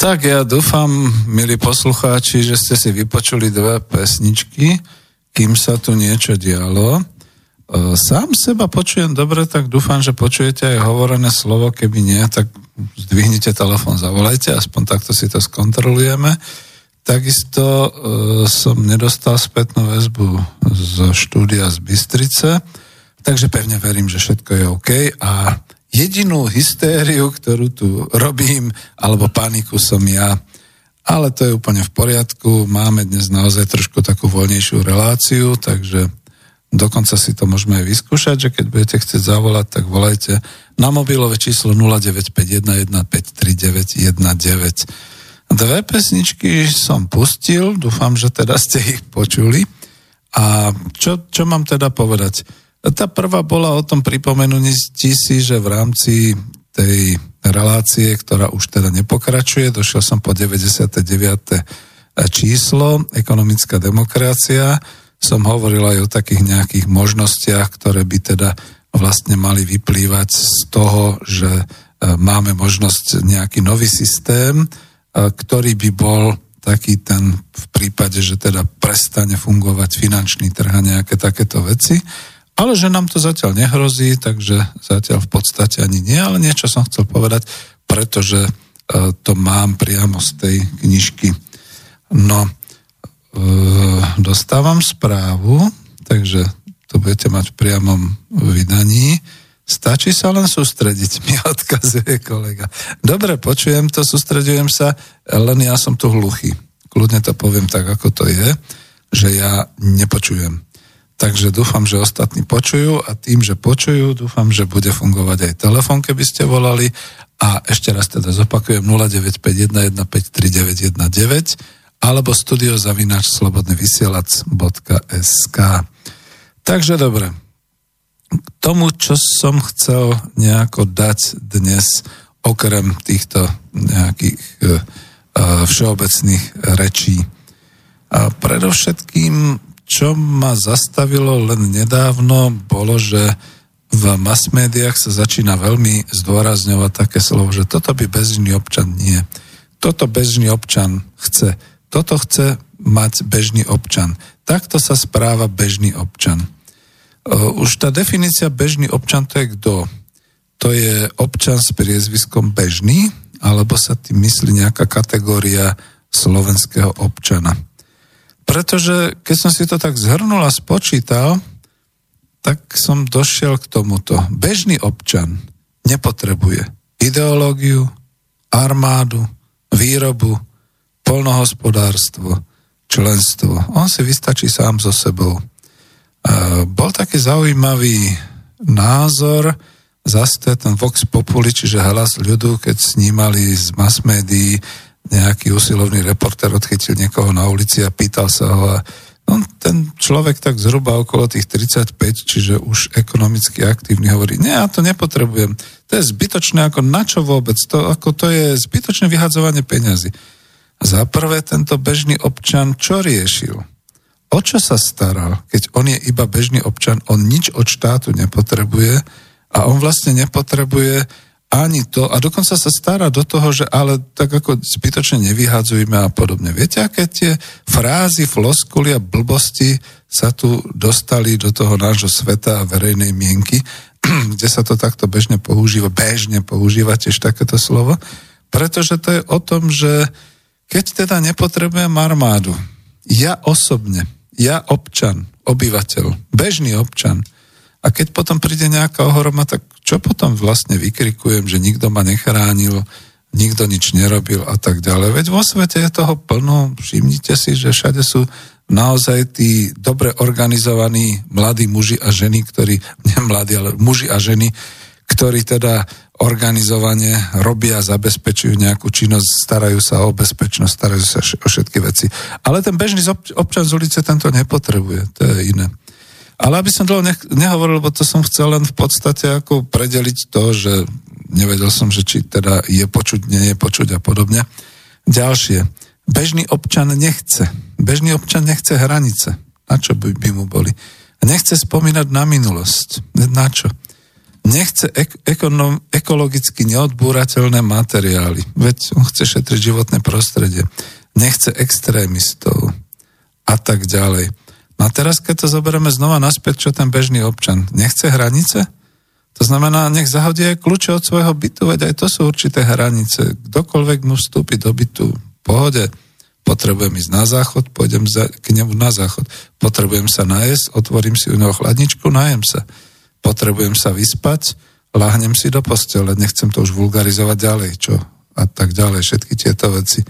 Tak ja dúfam, milí poslucháči, že ste si vypočuli dve pesničky, kým sa tu niečo dialo. E, Sám seba počujem dobre, tak dúfam, že počujete aj hovorené slovo, keby nie, tak zdvihnite telefon, zavolajte, aspoň takto si to skontrolujeme. Takisto e, som nedostal spätnú väzbu zo štúdia z Bystrice, takže pevne verím, že všetko je OK a jedinú hystériu, ktorú tu robím, alebo paniku som ja. Ale to je úplne v poriadku. Máme dnes naozaj trošku takú voľnejšiu reláciu, takže dokonca si to môžeme aj vyskúšať, že keď budete chcieť zavolať, tak volajte na mobilové číslo 0951153919. Dve pesničky som pustil, dúfam, že teda ste ich počuli. A čo, čo mám teda povedať? Tá prvá bola o tom pripomenutí si, že v rámci tej relácie, ktorá už teda nepokračuje, došiel som po 99. číslo, ekonomická demokracia, som hovoril aj o takých nejakých možnostiach, ktoré by teda vlastne mali vyplývať z toho, že e, máme možnosť nejaký nový systém, e, ktorý by bol taký ten v prípade, že teda prestane fungovať finančný trh a nejaké takéto veci. Ale že nám to zatiaľ nehrozí, takže zatiaľ v podstate ani nie, ale niečo som chcel povedať, pretože e, to mám priamo z tej knižky. No, e, dostávam správu, takže to budete mať v priamom vydaní. Stačí sa len sústrediť, [LAUGHS] mi odkazuje kolega. Dobre, počujem to, sústredujem sa, len ja som tu hluchý. Kľudne to poviem tak, ako to je, že ja nepočujem. Takže dúfam, že ostatní počujú a tým, že počujú, dúfam, že bude fungovať aj telefon, keby ste volali. A ešte raz teda zopakujem 0951153919 alebo studiozavináč slobodnyvysielac.sk Takže dobre, k tomu, čo som chcel nejako dať dnes okrem týchto nejakých e, e, všeobecných rečí. A predovšetkým, čo ma zastavilo len nedávno, bolo, že v mass médiách sa začína veľmi zdôrazňovať také slovo, že toto by bežný občan nie. Toto bežný občan chce. Toto chce mať bežný občan. Takto sa správa bežný občan. Už tá definícia bežný občan to je kto? To je občan s priezviskom bežný, alebo sa tým myslí nejaká kategória slovenského občana. Pretože keď som si to tak zhrnul a spočítal, tak som došiel k tomuto. Bežný občan nepotrebuje ideológiu, armádu, výrobu, polnohospodárstvo, členstvo. On si vystačí sám so sebou. Bol taký zaujímavý názor, zase ten Vox Populi, čiže hlas ľudu, keď snímali z mass médií, nejaký usilovný reporter odchytil niekoho na ulici a pýtal sa ho a no, ten človek tak zhruba okolo tých 35, čiže už ekonomicky aktívny hovorí, nie, ja to nepotrebujem, to je zbytočné, ako na čo vôbec, to, ako to je zbytočné vyhadzovanie peňazí. Za prvé tento bežný občan čo riešil? O čo sa staral? Keď on je iba bežný občan, on nič od štátu nepotrebuje a on vlastne nepotrebuje ani to, a dokonca sa stará do toho, že ale tak ako zbytočne nevyhadzujeme a podobne. Viete, aké tie frázy, floskuly a blbosti sa tu dostali do toho nášho sveta a verejnej mienky, [CLEARS THROAT] kde sa to takto bežne používa, bežne používa tiež takéto slovo, pretože to je o tom, že keď teda nepotrebujem armádu, ja osobne, ja občan, obyvateľ, bežný občan, a keď potom príde nejaká ohroma, tak čo potom vlastne vykrikujem, že nikto ma nechránil, nikto nič nerobil a tak ďalej. Veď vo svete je toho plno, všimnite si, že všade sú naozaj tí dobre organizovaní mladí muži a ženy, ktorí, [LAUGHS] nie mladí, ale muži a ženy, ktorí teda organizovane robia, zabezpečujú nejakú činnosť, starajú sa o bezpečnosť, starajú sa o všetky veci. Ale ten bežný občan z ulice tento nepotrebuje, to je iné. Ale aby som dlho nehovoril, lebo to som chcel len v podstate ako predeliť to, že nevedel som, že či teda je počuť, nie je počuť a podobne. Ďalšie. Bežný občan nechce. Bežný občan nechce hranice. Na čo by, by mu boli? Nechce spomínať na minulosť. Na čo? nechce ek- ekonom, ekologicky neodbúrateľné materiály. Veď on chce šetriť životné prostredie. Nechce extrémistov a tak ďalej. No a teraz, keď to zoberieme znova naspäť, čo ten bežný občan nechce hranice? To znamená, nech zahodí aj kľúče od svojho bytu, veď aj to sú určité hranice. Kdokoľvek mu vstúpi do bytu, pohode, potrebujem ísť na záchod, pôjdem za, k nemu na záchod. Potrebujem sa najesť, otvorím si u neho chladničku, najem sa potrebujem sa vyspať, lahnem si do postele, nechcem to už vulgarizovať ďalej, čo a tak ďalej, všetky tieto veci.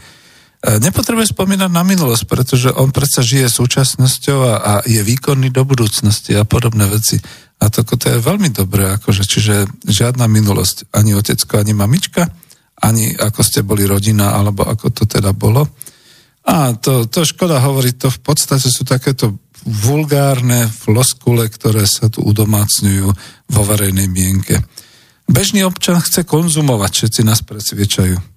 E, nepotrebuje spomínať na minulosť, pretože on predsa žije súčasnosťou a, a je výkonný do budúcnosti a podobné veci. A to, to je veľmi dobré, akože, čiže žiadna minulosť, ani otecko, ani mamička, ani ako ste boli rodina, alebo ako to teda bolo. A to, to škoda hovoriť, to v podstate sú takéto vulgárne floskule, ktoré sa tu udomácňujú vo verejnej mienke. Bežný občan chce konzumovať, všetci nás presviečajú.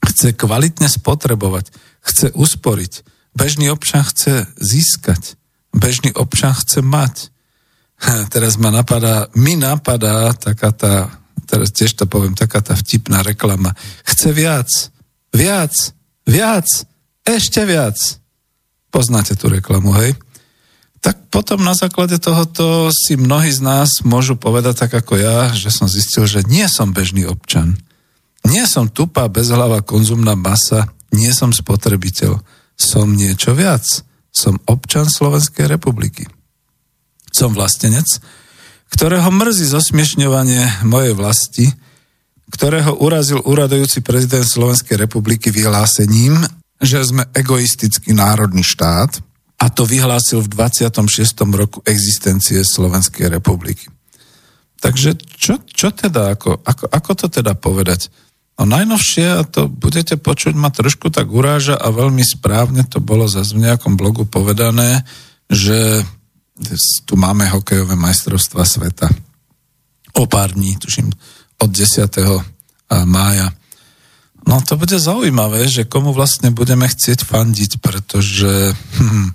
Chce kvalitne spotrebovať, chce usporiť. Bežný občan chce získať. Bežný občan chce mať. Teraz ma napadá, mi napadá taká tá, teraz tiež to poviem, taká tá vtipná reklama. Chce viac, viac, viac, ešte viac. Poznáte tú reklamu, hej? tak potom na základe tohoto si mnohí z nás môžu povedať tak ako ja, že som zistil, že nie som bežný občan. Nie som tupá, bezhlava konzumná masa, nie som spotrebiteľ. Som niečo viac. Som občan Slovenskej republiky. Som vlastenec, ktorého mrzí zosmiešňovanie mojej vlasti, ktorého urazil uradujúci prezident Slovenskej republiky vyhlásením, že sme egoistický národný štát, a to vyhlásil v 26. roku existencie Slovenskej republiky. Takže čo, čo teda, ako, ako, ako to teda povedať? No najnovšie, a to budete počuť, ma trošku tak uráža a veľmi správne to bolo zase v nejakom blogu povedané, že tu máme hokejové majstrovstva sveta. O pár dní, tuším, od 10. mája. No to bude zaujímavé, že komu vlastne budeme chcieť fandiť, pretože hm,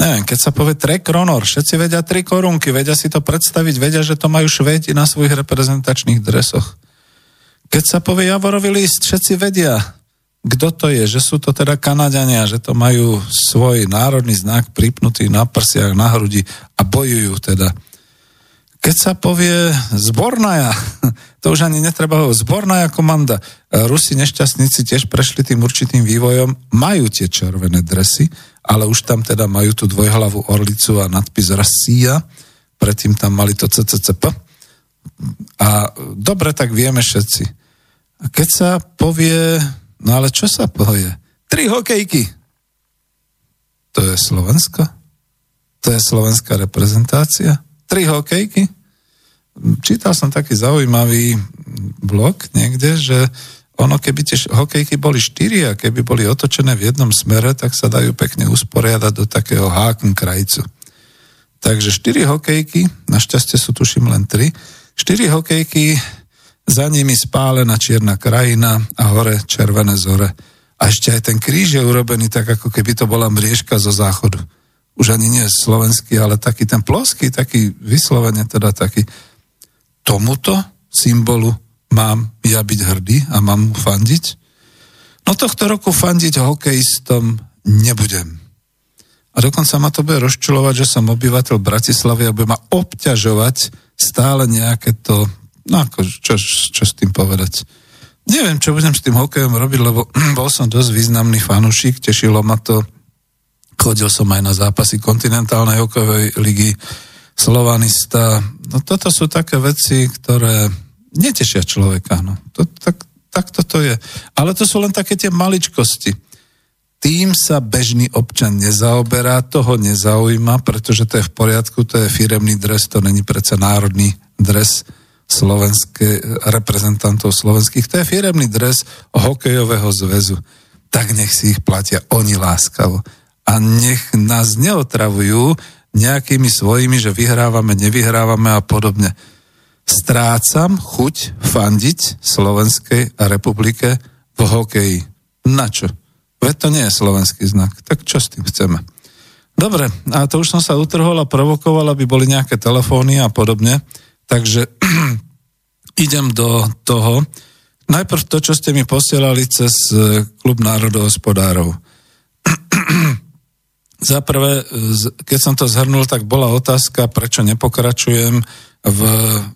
neviem, keď sa povie Trek Ronor, všetci vedia tri korunky, vedia si to predstaviť, vedia, že to majú švédi na svojich reprezentačných dresoch. Keď sa povie Javorový list, všetci vedia, kto to je, že sú to teda Kanadania, že to majú svoj národný znak pripnutý na prsiach, na hrudi a bojujú teda. Keď sa povie zbornaja, [LAUGHS] to už ani netreba hovoriť, zbornaja komanda. Rusi nešťastníci tiež prešli tým určitým vývojom, majú tie červené dresy, ale už tam teda majú tú dvojhlavú orlicu a nadpis Rassia, predtým tam mali to CCCP. A dobre, tak vieme všetci. A keď sa povie No ale čo sa povie? Tri hokejky. To je Slovensko? To je slovenská reprezentácia? Tri hokejky? Čítal som taký zaujímavý blog niekde, že ono keby tie hokejky boli štyri a keby boli otočené v jednom smere, tak sa dajú pekne usporiadať do takého hákn krajcu. Takže štyri hokejky, našťastie sú tuším len tri, štyri hokejky za nimi spálená čierna krajina a hore červené zore. A ešte aj ten kríž je urobený tak, ako keby to bola mriežka zo záchodu. Už ani nie slovenský, ale taký ten ploský, taký vyslovene teda taký. Tomuto symbolu mám ja byť hrdý a mám mu fandiť? No tohto roku fandiť hokejistom nebudem. A dokonca ma to bude rozčulovať, že som obyvateľ Bratislavy a bude ma obťažovať stále nejaké to No ako, čo, čo s tým povedať? Neviem, čo budem s tým hokejom robiť, lebo [CLEARS THROAT] bol som dosť významný fanúšik, tešilo ma to. Chodil som aj na zápasy kontinentálnej hokejovej ligy, Slovanista. No toto sú také veci, ktoré netešia človeka. No. To, tak, tak toto je. Ale to sú len také tie maličkosti. Tým sa bežný občan nezaoberá, toho nezaujíma, pretože to je v poriadku, to je firemný dres, to není predsa národný dres slovenské, reprezentantov slovenských. To je firemný dres hokejového zväzu. Tak nech si ich platia oni láskavo. A nech nás neotravujú nejakými svojimi, že vyhrávame, nevyhrávame a podobne. Strácam chuť fandiť Slovenskej republike v hokeji. Na čo? Veď to nie je slovenský znak. Tak čo s tým chceme? Dobre, a to už som sa utrhol a provokoval, aby boli nejaké telefóny a podobne. Takže [CLEARS THROAT] idem do toho. Najprv to, čo ste mi posielali cez e, klub národohospodárov. [CLEARS THROAT] Za prvé, keď som to zhrnul, tak bola otázka, prečo nepokračujem v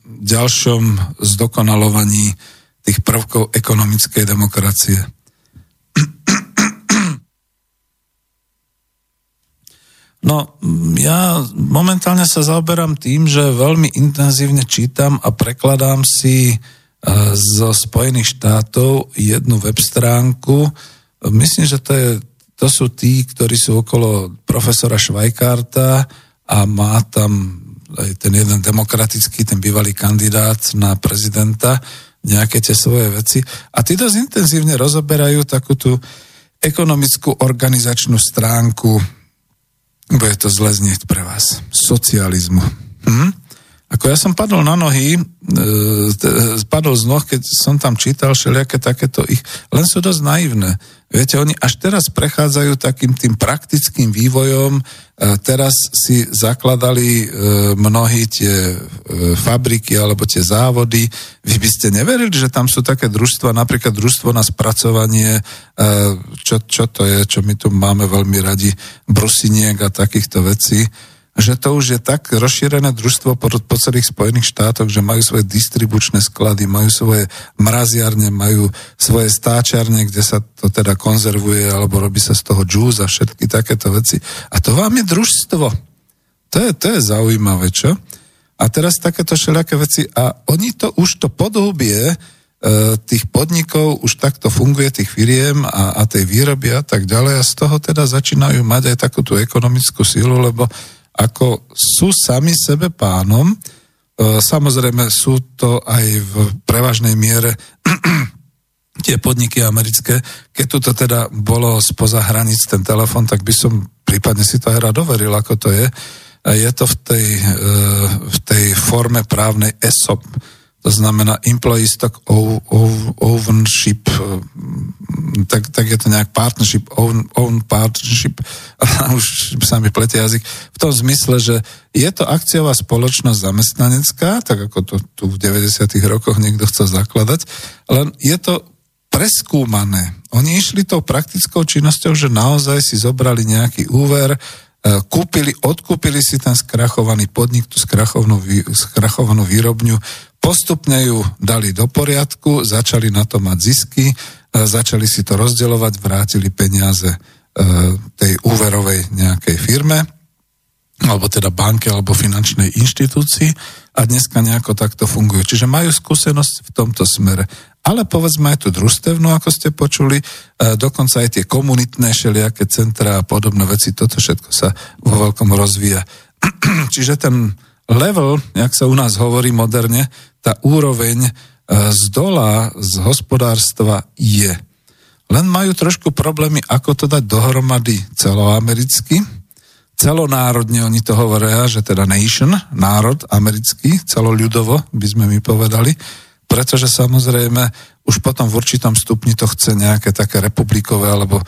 ďalšom zdokonalovaní tých prvkov ekonomickej demokracie. No, ja momentálne sa zaoberám tým, že veľmi intenzívne čítam a prekladám si e, zo Spojených štátov jednu web stránku. Myslím, že to, je, to sú tí, ktorí sú okolo profesora Švajkárta a má tam aj ten jeden demokratický, ten bývalý kandidát na prezidenta, nejaké tie svoje veci. A tí dosť intenzívne rozoberajú takú tú ekonomickú organizačnú stránku bude to zle znieť pre vás, socializmu. Hm? Ako ja som padol na nohy, e, padol z noh, keď som tam čítal všelijaké takéto ich, len sú dosť naivné. Viete, oni až teraz prechádzajú takým tým praktickým vývojom, teraz si zakladali e, mnohí tie e, fabriky alebo tie závody. Vy by ste neverili, že tam sú také družstva, napríklad družstvo na spracovanie, e, čo, čo to je, čo my tu máme veľmi radi, brusiniek a takýchto vecí že to už je tak rozšírené družstvo po, po celých Spojených štátoch, že majú svoje distribučné sklady, majú svoje mraziarne, majú svoje stáčarne, kde sa to teda konzervuje, alebo robí sa z toho džúz a všetky takéto veci. A to vám je družstvo. To je, to je zaujímavé, čo? A teraz takéto všelijaké veci. A oni to už to podhubie e, tých podnikov už takto funguje, tých firiem a, a tej výroby a tak ďalej a z toho teda začínajú mať aj takú tú ekonomickú sílu, lebo ako sú sami sebe pánom. E, samozrejme sú to aj v prevažnej miere [CLEARS THROAT] tie podniky americké. Keď tu to teda bolo spoza hraníc ten telefon, tak by som prípadne si to aj rád overil, ako to je. Je to v tej, e, v tej forme právnej ESOP. To znamená employee stock ownership, mm, tak, tak je to nejak partnership, own, own partnership, [LAUGHS] už sa mi pletie jazyk, v tom zmysle, že je to akciová spoločnosť zamestnanecká, tak ako to tu v 90. rokoch niekto chcel zakladať, len je to preskúmané. Oni išli tou praktickou činnosťou, že naozaj si zobrali nejaký úver, E, kúpili, odkúpili si ten skrachovaný podnik, tú skrachovanú, skrachovanú výrobňu, postupne ju dali do poriadku, začali na to mať zisky, začali si to rozdeľovať, vrátili peniaze e, tej úverovej nejakej firme, alebo teda banke, alebo finančnej inštitúcii a dneska nejako takto fungujú. Čiže majú skúsenosť v tomto smere ale povedzme aj tú družstevnú, ako ste počuli, e, dokonca aj tie komunitné šeliaké centra a podobné veci, toto všetko sa vo veľkom rozvíja. [CLEARS THROAT] Čiže ten level, jak sa u nás hovorí moderne, tá úroveň e, z dola, z hospodárstva je. Len majú trošku problémy, ako to dať dohromady celoamericky, celonárodne oni to hovoria, že teda nation, národ americký, celoľudovo by sme mi povedali, pretože samozrejme už potom v určitom stupni to chce nejaké také republikové alebo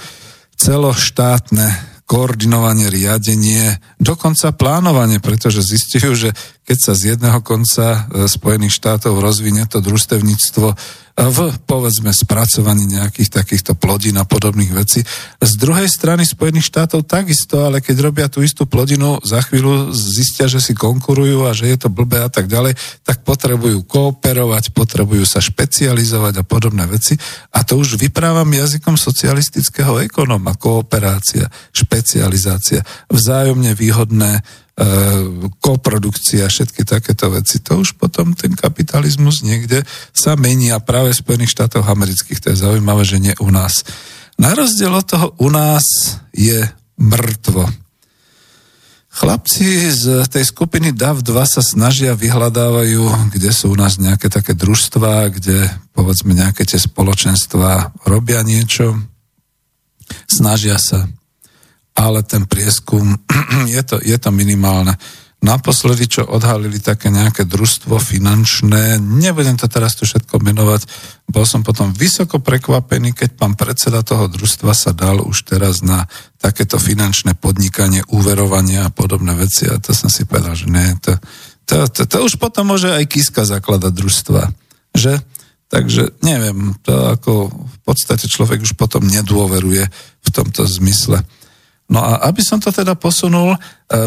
celoštátne koordinovanie, riadenie, dokonca plánovanie, pretože zistujú, že keď sa z jedného konca e, Spojených štátov rozvinie to družstevníctvo v, povedzme, spracovaní nejakých takýchto plodín a podobných vecí. Z druhej strany Spojených štátov takisto, ale keď robia tú istú plodinu, za chvíľu zistia, že si konkurujú a že je to blbé a tak ďalej, tak potrebujú kooperovať, potrebujú sa špecializovať a podobné veci. A to už vyprávam jazykom socialistického ekonóma. Kooperácia, špecializácia, vzájomne výhodné E, koprodukcia, všetky takéto veci. To už potom ten kapitalizmus niekde sa mení a práve v Spojených štátoch amerických. To je zaujímavé, že nie u nás. Na rozdiel od toho u nás je mŕtvo. Chlapci z tej skupiny DAV 2 sa snažia, vyhľadávajú, kde sú u nás nejaké také družstvá, kde povedzme nejaké tie spoločenstva robia niečo, snažia sa ale ten prieskum [CLEARS THROAT] je to, je to minimálne. Naposledy, čo odhalili také nejaké družstvo finančné, nebudem to teraz tu všetko menovať, bol som potom vysoko prekvapený, keď pán predseda toho družstva sa dal už teraz na takéto finančné podnikanie, úverovanie a podobné veci a to som si povedal, že nie, to, to, to, to už potom môže aj Kiska zakladať družstva, že? Takže neviem, to ako v podstate človek už potom nedôveruje v tomto zmysle. No a aby som to teda posunul, e,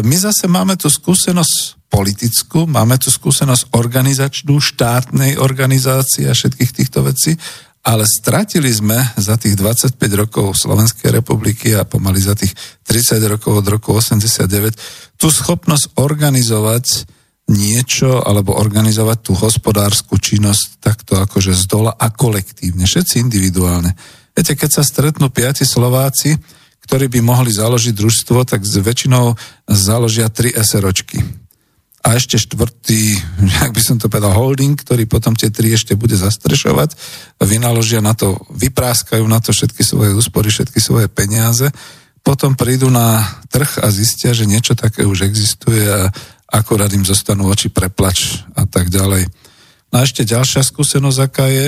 my zase máme tu skúsenosť politickú, máme tu skúsenosť organizačnú, štátnej organizácie a všetkých týchto vecí, ale stratili sme za tých 25 rokov Slovenskej republiky a pomaly za tých 30 rokov od roku 89 tú schopnosť organizovať niečo alebo organizovať tú hospodárskú činnosť takto akože z dola a kolektívne, všetci individuálne. Viete, keď sa stretnú piati Slováci, ktorí by mohli založiť družstvo, tak s väčšinou založia tri SROčky. A ešte štvrtý, [LAUGHS] ak by som to povedal, holding, ktorý potom tie tri ešte bude zastrešovať, vynaložia na to, vypráskajú na to všetky svoje úspory, všetky svoje peniaze, potom prídu na trh a zistia, že niečo také už existuje a akorát im zostanú oči preplač a tak ďalej. No a ešte ďalšia skúsenosť, aká je,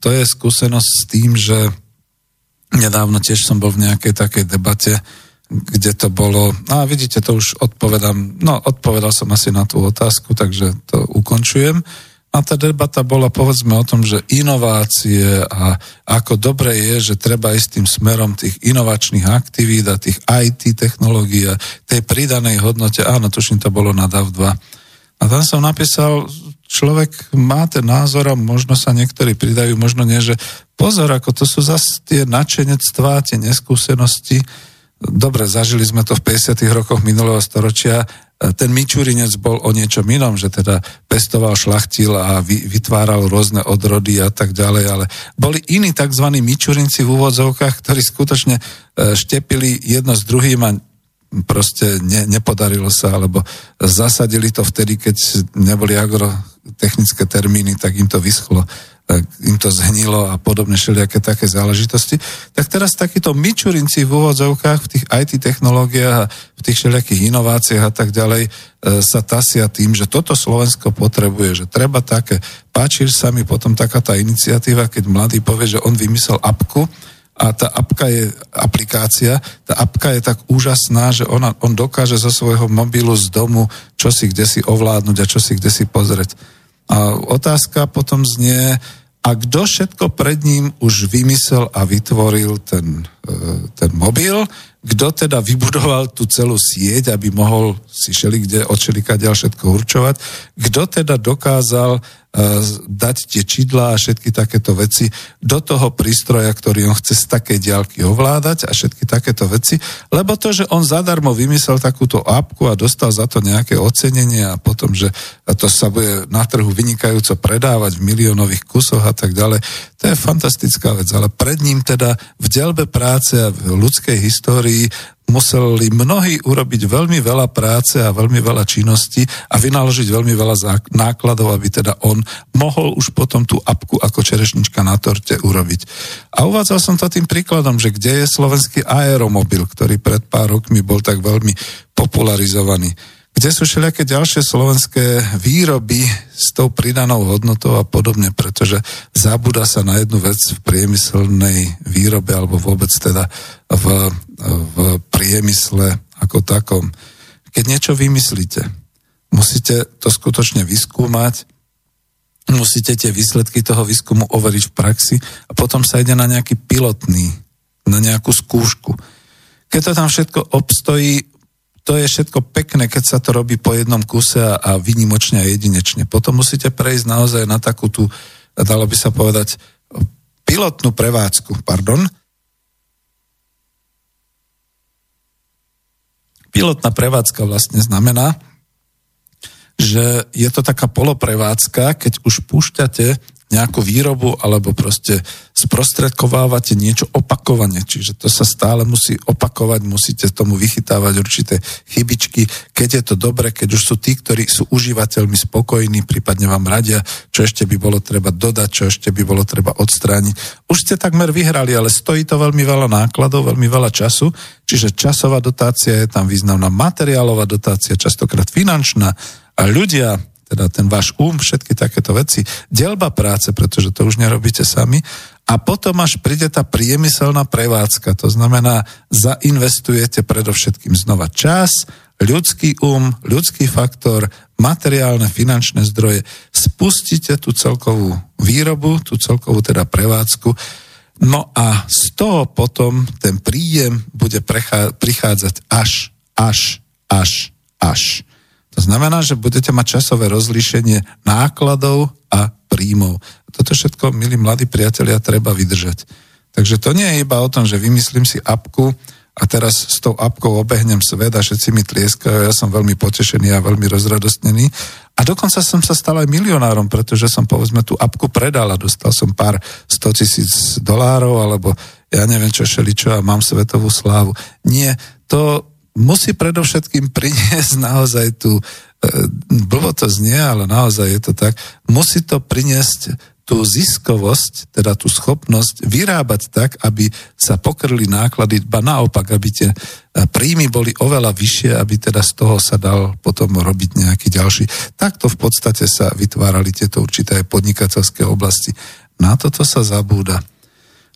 to je skúsenosť s tým, že Nedávno tiež som bol v nejakej takej debate, kde to bolo, a vidíte, to už odpovedám, no odpovedal som asi na tú otázku, takže to ukončujem. A tá debata bola povedzme o tom, že inovácie a ako dobre je, že treba ísť tým smerom tých inovačných aktivít a tých IT technológií a tej pridanej hodnote, áno, tuším, to bolo na DAV 2. A tam som napísal, človek má ten názor a možno sa niektorí pridajú, možno nie, že pozor, ako to sú zase tie načenectvá, tie neskúsenosti. Dobre, zažili sme to v 50. rokoch minulého storočia. Ten Mičurinec bol o niečom inom, že teda pestoval, šlachtil a vytváral rôzne odrody a tak ďalej, ale boli iní tzv. Mičurinci v úvodzovkách, ktorí skutočne e, štepili jedno s druhým a proste ne, nepodarilo sa, alebo zasadili to vtedy, keď neboli agro technické termíny, tak im to vyschlo im to zhnilo a podobne všelijaké také záležitosti. Tak teraz takíto myčurinci v úvodzovkách v tých IT technológiách a v tých všelijakých inováciách a tak ďalej e, sa tasia tým, že toto Slovensko potrebuje, že treba také. Páči sa mi potom taká tá iniciatíva, keď mladý povie, že on vymyslel apku, a tá apka je aplikácia, tá apka je tak úžasná, že ona, on dokáže zo svojho mobilu z domu čo si kde si ovládnuť a čo si kde si pozrieť. A otázka potom znie, a kto všetko pred ním už vymyslel a vytvoril ten, e, ten mobil, kto teda vybudoval tú celú sieť, aby mohol si šeli kde od ďal všetko určovať, kto teda dokázal dať tie čidlá a všetky takéto veci do toho prístroja, ktorý on chce z takej diálky ovládať a všetky takéto veci, lebo to, že on zadarmo vymyslel takúto apku a dostal za to nejaké ocenenie a potom, že to sa bude na trhu vynikajúco predávať v miliónových kusoch a tak ďalej, to je fantastická vec, ale pred ním teda v delbe práce a v ľudskej histórii museli mnohí urobiť veľmi veľa práce a veľmi veľa činností a vynaložiť veľmi veľa nákladov, aby teda on mohol už potom tú apku ako čerešnička na torte urobiť. A uvádzal som to tým príkladom, že kde je slovenský aeromobil, ktorý pred pár rokmi bol tak veľmi popularizovaný kde sú všelijaké ďalšie slovenské výroby s tou pridanou hodnotou a podobne, pretože zabúda sa na jednu vec v priemyselnej výrobe alebo vôbec teda v, v priemysle ako takom. Keď niečo vymyslíte, musíte to skutočne vyskúmať, musíte tie výsledky toho výskumu overiť v praxi a potom sa ide na nejaký pilotný, na nejakú skúšku. Keď to tam všetko obstojí, to je všetko pekné, keď sa to robí po jednom kuse a, a vynimočne a jedinečne. Potom musíte prejsť naozaj na takú tú, dalo by sa povedať, pilotnú prevádzku, pardon. Pilotná prevádzka vlastne znamená, že je to taká poloprevádzka, keď už púšťate nejakú výrobu alebo proste sprostredkovávate niečo opakovane, čiže to sa stále musí opakovať, musíte tomu vychytávať určité chybičky, keď je to dobre, keď už sú tí, ktorí sú užívateľmi spokojní, prípadne vám radia, čo ešte by bolo treba dodať, čo ešte by bolo treba odstrániť. Už ste takmer vyhrali, ale stojí to veľmi veľa nákladov, veľmi veľa času, čiže časová dotácia je tam významná, materiálová dotácia, častokrát finančná. A ľudia teda ten váš um, všetky takéto veci, delba práce, pretože to už nerobíte sami. A potom až príde tá priemyselná prevádzka, to znamená, zainvestujete predovšetkým znova čas, ľudský um, ľudský faktor, materiálne, finančné zdroje, spustíte tú celkovú výrobu, tú celkovú teda prevádzku, no a z toho potom ten príjem bude prichádzať až, až, až, až. To znamená, že budete mať časové rozlíšenie nákladov a príjmov. Toto všetko, milí mladí priatelia, treba vydržať. Takže to nie je iba o tom, že vymyslím si apku a teraz s tou apkou obehnem svet a všetci mi tlieskajú, ja som veľmi potešený a veľmi rozradostnený. A dokonca som sa stal aj milionárom, pretože som povedzme tú apku predal a dostal som pár 100 tisíc dolárov alebo ja neviem čo šeličo a mám svetovú slávu. Nie, to musí predovšetkým priniesť [LAUGHS] naozaj tú, e, blbo to znie, ale naozaj je to tak, musí to priniesť tú ziskovosť, teda tú schopnosť vyrábať tak, aby sa pokrli náklady, ba naopak, aby tie e, príjmy boli oveľa vyššie, aby teda z toho sa dal potom robiť nejaký ďalší. Takto v podstate sa vytvárali tieto určité podnikateľské oblasti. Na toto sa zabúda.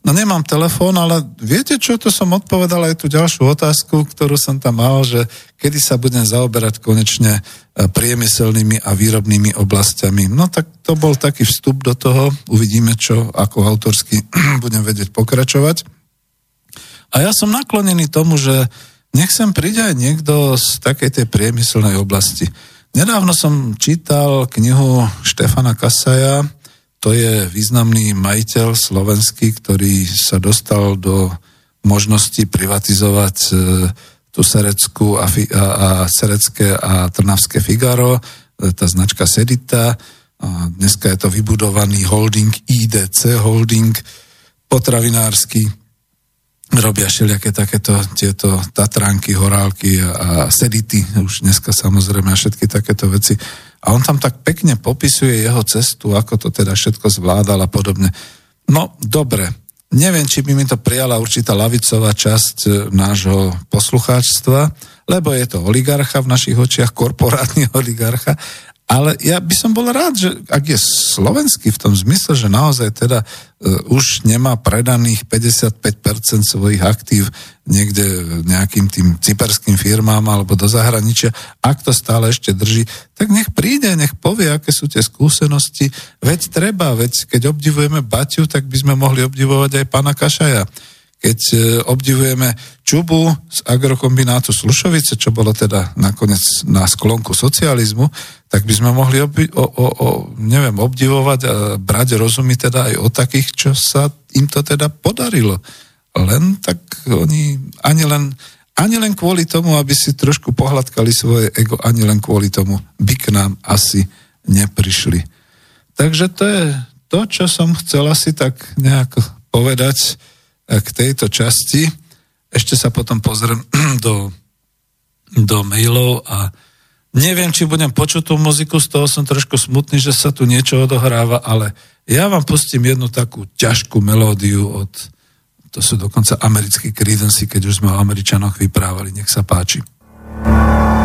No nemám telefón, ale viete čo, to som odpovedal aj tú ďalšiu otázku, ktorú som tam mal, že kedy sa budem zaoberať konečne e, priemyselnými a výrobnými oblastiami. No tak to bol taký vstup do toho, uvidíme čo, ako autorsky [CLEARS THROAT] budem vedieť pokračovať. A ja som naklonený tomu, že nech sem príde aj niekto z takej tej priemyselnej oblasti. Nedávno som čítal knihu Štefana Kasaja, to je významný majiteľ slovenský, ktorý sa dostal do možnosti privatizovať e, tú Sereckú a, a, a Serecké a Trnavské Figaro, e, tá značka Sedita. A dneska je to vybudovaný holding IDC, holding potravinársky. Robia všelijaké takéto tieto Tatránky, Horálky a, a Sedity, už dneska samozrejme a všetky takéto veci. A on tam tak pekne popisuje jeho cestu, ako to teda všetko zvládal a podobne. No, dobre. Neviem, či by mi to prijala určitá lavicová časť e, nášho poslucháčstva, lebo je to oligarcha v našich očiach, korporátny [LAUGHS] oligarcha, ale ja by som bol rád, že ak je slovenský v tom zmysle, že naozaj teda uh, už nemá predaných 55% svojich aktív niekde nejakým tým cyperským firmám alebo do zahraničia, ak to stále ešte drží, tak nech príde, nech povie, aké sú tie skúsenosti. Veď treba, veď keď obdivujeme Baťu, tak by sme mohli obdivovať aj pána Kašaja keď e, obdivujeme Čubu z agrokombinátu Slušovice, čo bolo teda nakoniec na sklonku socializmu, tak by sme mohli obi- o, o, o, neviem, obdivovať a brať rozumy teda aj o takých, čo sa im to teda podarilo. Len tak oni ani len, ani len kvôli tomu, aby si trošku pohľadkali svoje ego, ani len kvôli tomu by k nám asi neprišli. Takže to je to, čo som chcel asi tak nejako povedať k tejto časti. Ešte sa potom pozriem [CLEARS THROAT] do, do mailov a neviem, či budem počuť tú muziku, z toho som trošku smutný, že sa tu niečo odohráva, ale ja vám pustím jednu takú ťažkú melódiu od, to sú dokonca americkí Creedence, keď už sme o Američanoch vyprávali, nech sa páči. Tak snad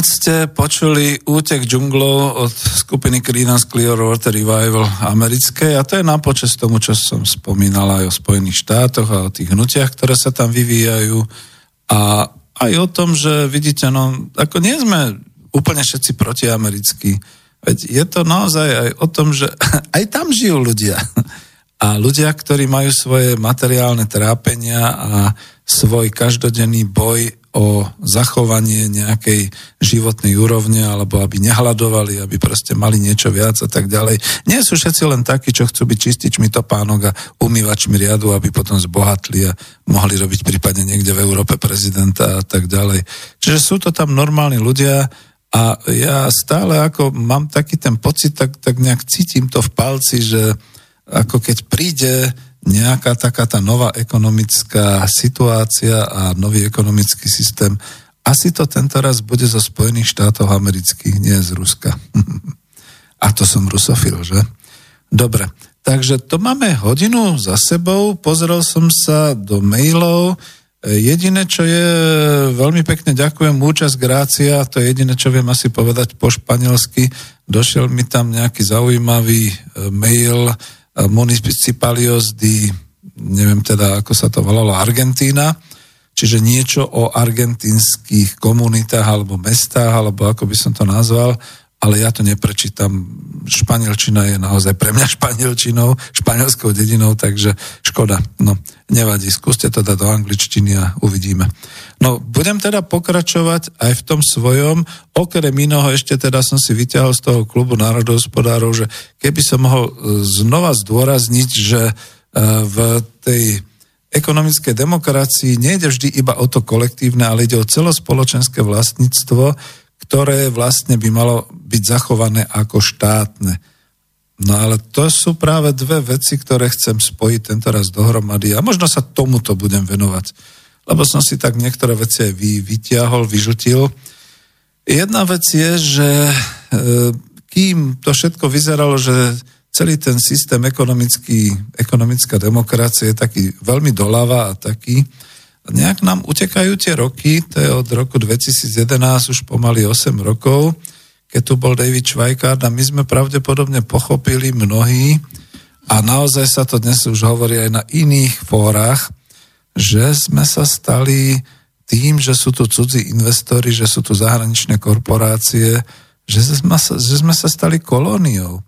ste počuli Útek džunglov od skupiny Creedence Clearwater Revival americkej a to je na počas tomu, čo som spomínal aj o Spojených štátoch a o tých hnutiach, ktoré sa tam vyvíjajú. A aj o tom, že vidíte, no ako nie sme úplne všetci protiamerickí, veď je to naozaj aj o tom, že [LAUGHS] aj tam žijú ľudia A ľudia, ktorí majú svoje materiálne trápenia a svoj každodenný boj o zachovanie nejakej životnej úrovne, alebo aby nehľadovali, aby proste mali niečo viac a tak ďalej. Nie sú všetci len takí, čo chcú byť čističmi topánok a umývačmi riadu, aby potom zbohatli a mohli robiť prípadne niekde v Európe prezidenta a tak ďalej. Čiže sú to tam normálni ľudia, a ja stále ako mám taký ten pocit, tak, tak nejak cítim to v palci, že ako keď príde nejaká taká tá nová ekonomická situácia a nový ekonomický systém, asi to tento raz bude zo Spojených štátov amerických, nie z Ruska. [LAUGHS] a to som rusofil, že? Dobre, takže to máme hodinu za sebou, pozrel som sa do mailov, Jediné, čo je, veľmi pekne ďakujem, účasť Grácia, to je jediné, čo viem asi povedať po španielsky. Došiel mi tam nejaký zaujímavý e, mail Municipalios di, neviem teda, ako sa to volalo, Argentína, čiže niečo o argentínskych komunitách alebo mestách, alebo ako by som to nazval, ale ja to neprečítam. Španielčina je naozaj pre mňa španielčinou, španielskou dedinou, takže škoda. No, nevadí, skúste to dať do angličtiny a uvidíme. No, budem teda pokračovať aj v tom svojom. Okrem iného ešte teda som si vyťahol z toho klubu národohospodárov, že keby som mohol e, znova zdôrazniť, že e, v tej ekonomickej demokracii nejde vždy iba o to kolektívne, ale ide o celospoločenské vlastníctvo, ktoré vlastne by malo byť zachované ako štátne. No ale to sú práve dve veci, ktoré chcem spojiť tento raz dohromady a možno sa tomuto budem venovať, lebo som si tak niektoré veci aj vy, vytiahol, vyžutil. Jedna vec je, že e, kým to všetko vyzeralo, že celý ten systém ekonomický, ekonomická demokracia je taký veľmi doľava a taký, nejak nám utekajú tie roky, to je od roku 2011 už pomaly 8 rokov, keď tu bol David Schweikart a my sme pravdepodobne pochopili mnohí a naozaj sa to dnes už hovorí aj na iných fórach, že sme sa stali tým, že sú tu cudzí investori, že sú tu zahraničné korporácie, že sme sa, že sme sa stali kolóniou.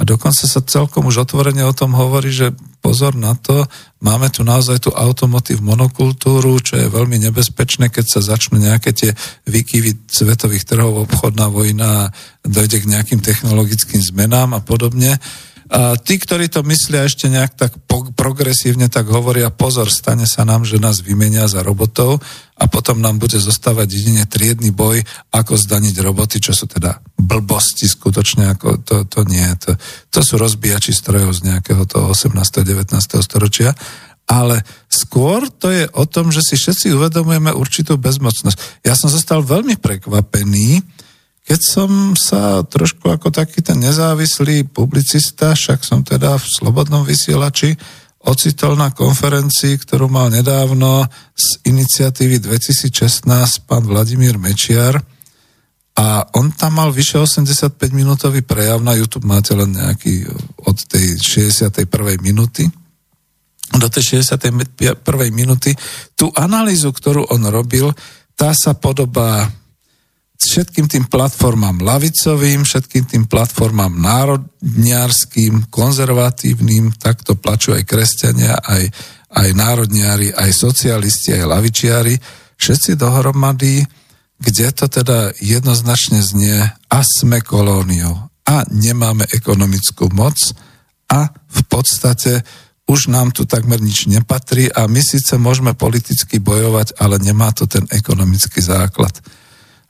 A dokonca sa celkom už otvorene o tom hovorí, že pozor na to, máme tu naozaj tú automotív monokultúru, čo je veľmi nebezpečné, keď sa začnú nejaké tie výkyvy svetových trhov, obchodná vojna, dojde k nejakým technologickým zmenám a podobne. A tí, ktorí to myslia ešte nejak tak progresívne, tak hovoria, pozor, stane sa nám, že nás vymenia za robotov a potom nám bude zostávať jedine triedny boj, ako zdaniť roboty, čo sú teda blbosti skutočne, ako to, to nie. To, to sú rozbíjači strojov z nejakého toho 18. 19. storočia ale skôr to je o tom, že si všetci uvedomujeme určitú bezmocnosť. Ja som zostal veľmi prekvapený, keď som sa trošku ako taký ten nezávislý publicista, však som teda v Slobodnom vysielači, ocitol na konferencii, ktorú mal nedávno z iniciatívy 2016 pán Vladimír Mečiar a on tam mal vyše 85-minútový prejav, na YouTube máte len nejaký od tej 61. minúty do tej 61. minúty. Tú analýzu, ktorú on robil, tá sa podobá všetkým tým platformám lavicovým, všetkým tým platformám národniarským, konzervatívnym, takto plačú aj kresťania, aj, aj národniari, aj socialisti, aj lavičiari, všetci dohromady, kde to teda jednoznačne znie a sme kolóniou a nemáme ekonomickú moc a v podstate už nám tu takmer nič nepatrí a my síce môžeme politicky bojovať, ale nemá to ten ekonomický základ.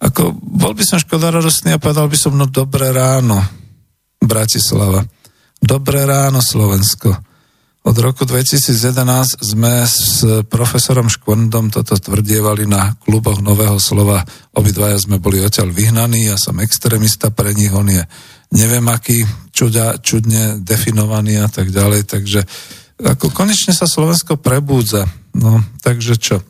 Ako, bol by som škodoradostný a povedal by som, no dobré ráno, Bratislava. Dobré ráno, Slovensko. Od roku 2011 sme s profesorom Škvondom toto tvrdievali na kluboch Nového slova. Obidvaja sme boli odtiaľ vyhnaní, ja som extrémista pre nich, on je neviem aký, čuda, čudne definovaný a tak ďalej, takže ako konečne sa Slovensko prebúdza. No, takže čo?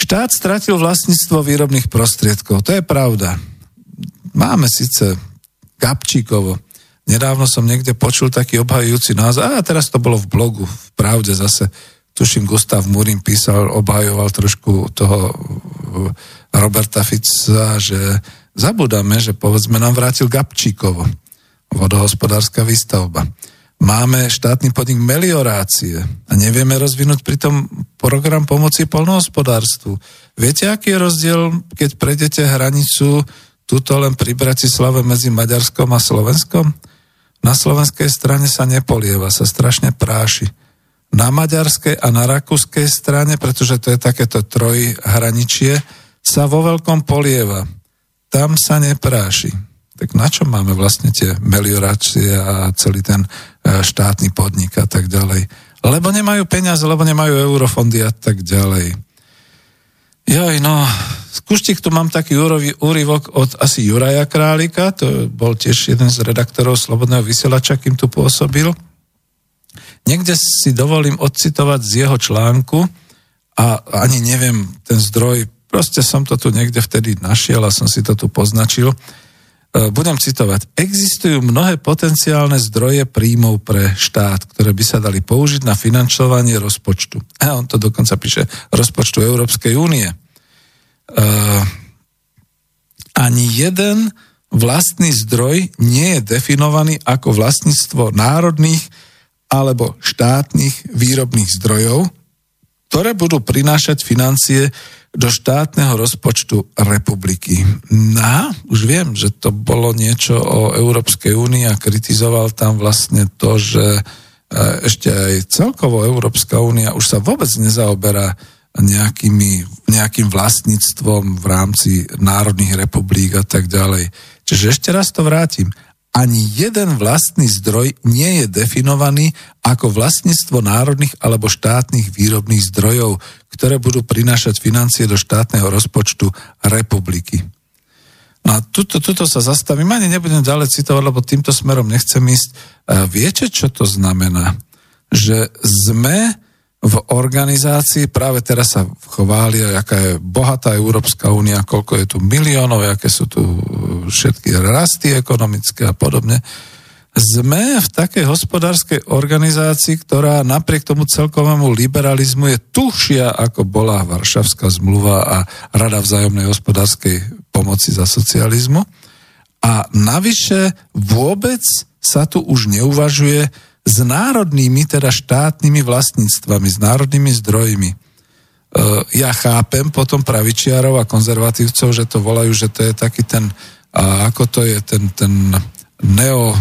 Štát stratil vlastníctvo výrobných prostriedkov, to je pravda. Máme síce Gabčíkovo. Nedávno som niekde počul taký obhajujúci názor, a teraz to bolo v blogu, v pravde zase, tuším, Gustav Murin písal, obhajoval trošku toho Roberta Fica, že zabudáme, že povedzme nám vrátil Gabčíkovo, vodohospodárska výstavba. Máme štátny podnik meliorácie a nevieme rozvinúť pritom program pomoci polnohospodárstvu. Viete, aký je rozdiel, keď prejdete hranicu tuto len pri Bratislave medzi Maďarskom a Slovenskom? Na slovenskej strane sa nepolieva, sa strašne práši. Na maďarskej a na rakúskej strane, pretože to je takéto trojhraničie, sa vo veľkom polieva. Tam sa nepráši tak na čo máme vlastne tie meliorácie a celý ten e, štátny podnik a tak ďalej? Lebo nemajú peniaze, lebo nemajú eurofondy a tak ďalej. Joj, no, skúštik, tu mám taký úryvok od asi Juraja Králika, to bol tiež jeden z redaktorov Slobodného vysielača, kým tu pôsobil. Niekde si dovolím odcitovať z jeho článku a ani neviem ten zdroj, proste som to tu niekde vtedy našiel a som si to tu poznačil. E, budem citovať, existujú mnohé potenciálne zdroje príjmov pre štát, ktoré by sa dali použiť na financovanie rozpočtu. A on to dokonca píše, rozpočtu Európskej únie. Uh, ani jeden vlastný zdroj nie je definovaný ako vlastníctvo národných alebo štátnych výrobných zdrojov, ktoré budú prinášať financie do štátneho rozpočtu republiky. No, už viem, že to bolo niečo o Európskej únii a kritizoval tam vlastne to, že e, ešte aj celkovo Európska únia už sa vôbec nezaoberá nejakými, nejakým vlastníctvom v rámci národných republik a tak ďalej. Čiže ešte raz to vrátim ani jeden vlastný zdroj nie je definovaný ako vlastníctvo národných alebo štátnych výrobných zdrojov, ktoré budú prinášať financie do štátneho rozpočtu republiky. No a tuto, tuto sa zastavím, ani nebudem ďalej citovať, lebo týmto smerom nechcem ísť. Viete, čo to znamená? Že sme v organizácii, práve teraz sa chvália, aká je bohatá Európska únia, koľko je tu miliónov, aké sú tu všetky rasty ekonomické a podobne. Sme v takej hospodárskej organizácii, ktorá napriek tomu celkovému liberalizmu je tušia, ako bola Varšavská zmluva a Rada vzájomnej hospodárskej pomoci za socializmu. A navyše vôbec sa tu už neuvažuje s národnými, teda štátnymi vlastníctvami, s národnými zdrojmi. E, ja chápem potom pravičiarov a konzervatívcov, že to volajú, že to je taký ten, ako to je, ten, ten neo,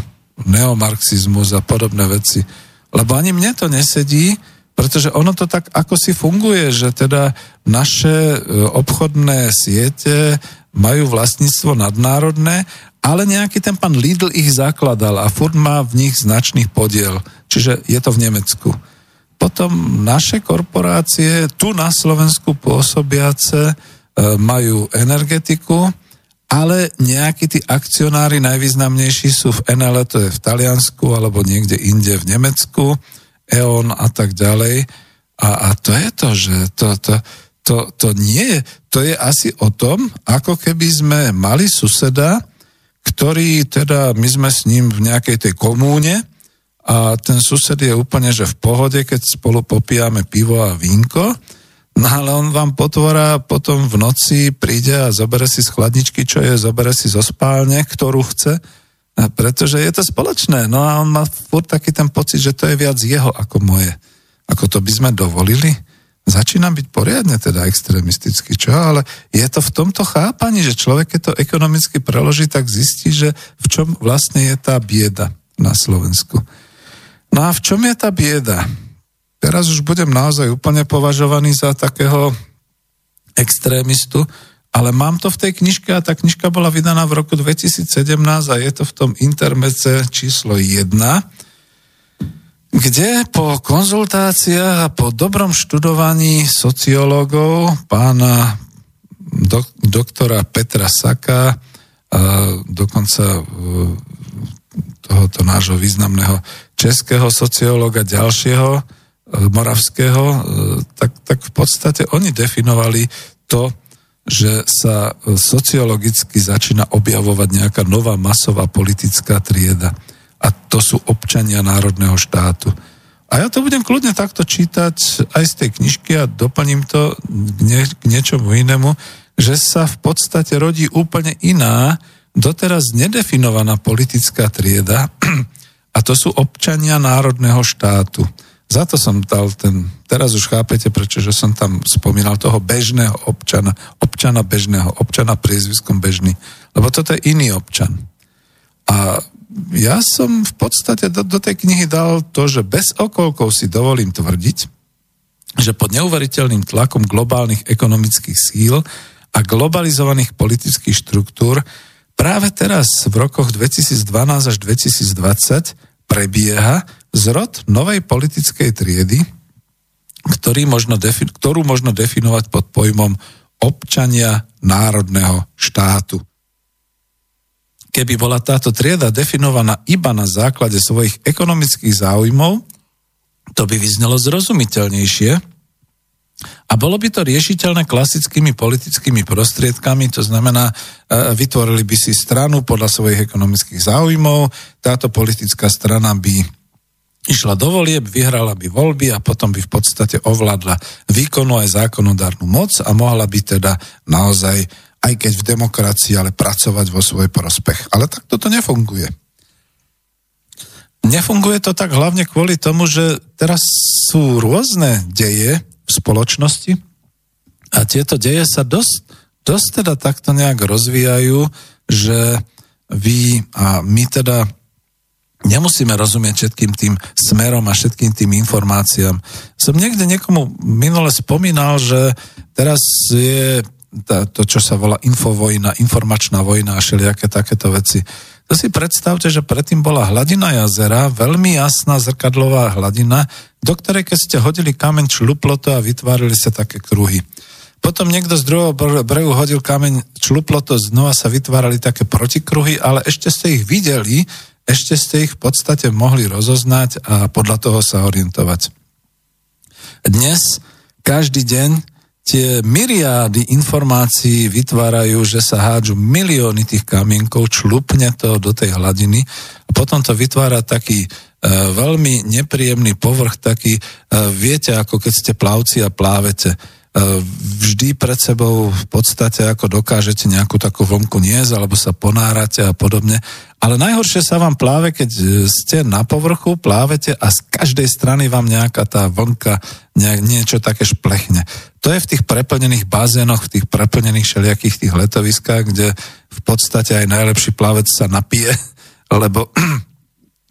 neomarxizmus a podobné veci. Lebo ani mne to nesedí, pretože ono to tak ako si funguje, že teda naše e, obchodné siete majú vlastníctvo nadnárodné ale nejaký ten pán Lidl ich zakladal a furt má v nich značný podiel, čiže je to v Nemecku. Potom naše korporácie tu na Slovensku pôsobiace e, majú energetiku, ale nejakí tí akcionári najvýznamnejší sú v NL, to je v Taliansku alebo niekde inde v Nemecku, E.ON a tak ďalej. A, a to je to, že to, to, to, to nie je, to je asi o tom, ako keby sme mali suseda, ktorý teda, my sme s ním v nejakej tej komúne a ten sused je úplne, že v pohode, keď spolu popijame pivo a vínko, no ale on vám potvorá potom v noci príde a zobere si z chladničky, čo je, zobere si zo spálne, ktorú chce, pretože je to spoločné. No a on má furt taký ten pocit, že to je viac jeho ako moje. Ako to by sme dovolili? začínam byť poriadne teda extrémistický, čo? Ale je to v tomto chápaní, že človek, keď to ekonomicky preloží, tak zistí, že v čom vlastne je tá bieda na Slovensku. No a v čom je tá bieda? Teraz už budem naozaj úplne považovaný za takého extrémistu, ale mám to v tej knižke a tá knižka bola vydaná v roku 2017 a je to v tom intermece číslo 1 kde po konzultáciách a po dobrom študovaní sociológov pána dok, doktora Petra Saka a dokonca e, tohoto nášho významného českého sociológa ďalšieho, e, moravského, e, tak, tak v podstate oni definovali to, že sa sociologicky začína objavovať nejaká nová masová politická trieda a to sú občania národného štátu. A ja to budem kľudne takto čítať aj z tej knižky a doplním to k, nie, k niečomu inému, že sa v podstate rodí úplne iná, doteraz nedefinovaná politická trieda [CLEARS THROAT] a to sú občania národného štátu. Za to som dal ten, teraz už chápete, prečo že som tam spomínal toho bežného občana, občana bežného, občana priezviskom bežný, lebo toto je iný občan. A ja som v podstate do, do tej knihy dal to, že bez okolkov si dovolím tvrdiť, že pod neuveriteľným tlakom globálnych ekonomických síl a globalizovaných politických štruktúr práve teraz v rokoch 2012 až 2020 prebieha zrod novej politickej triedy, ktorý možno defi- ktorú možno definovať pod pojmom občania národného štátu. Keby bola táto trieda definovaná iba na základe svojich ekonomických záujmov, to by vyznelo zrozumiteľnejšie a bolo by to riešiteľné klasickými politickými prostriedkami, to znamená, e, vytvorili by si stranu podľa svojich ekonomických záujmov, táto politická strana by išla do volieb, vyhrala by voľby a potom by v podstate ovládla výkonu aj zákonodárnu moc a mohla by teda naozaj, aj keď v demokracii, ale pracovať vo svoj prospech. Ale tak toto nefunguje. Nefunguje to tak hlavne kvôli tomu, že teraz sú rôzne deje v spoločnosti a tieto deje sa dosť, dosť teda takto nejak rozvíjajú, že vy a my teda nemusíme rozumieť všetkým tým smerom a všetkým tým informáciám. Som niekde niekomu minule spomínal, že teraz je to, čo sa volá infovojna, informačná vojna a všelijaké takéto veci. To si predstavte, že predtým bola hladina jazera, veľmi jasná zrkadlová hladina, do ktorej keď ste hodili kameň, čluplo to a vytvárali sa také kruhy. Potom niekto z druhého brehu hodil kameň, čluplo to, znova sa vytvárali také protikruhy, ale ešte ste ich videli, ešte ste ich v podstate mohli rozoznať a podľa toho sa orientovať. Dnes, každý deň, tie myriády informácií vytvárajú, že sa hádžu milióny tých kamienkov, člupne to do tej hladiny a potom to vytvára taký e, veľmi nepríjemný povrch, taký, e, viete, ako keď ste plavci a plávete vždy pred sebou v podstate ako dokážete nejakú takú vlnku niesť alebo sa ponárate a podobne. Ale najhoršie sa vám pláve, keď ste na povrchu, plávete a z každej strany vám nejaká tá vlnka nejak, niečo také šplechne. To je v tých preplnených bazénoch, v tých preplnených všelijakých tých letoviskách, kde v podstate aj najlepší plavec sa napije, [LAUGHS] lebo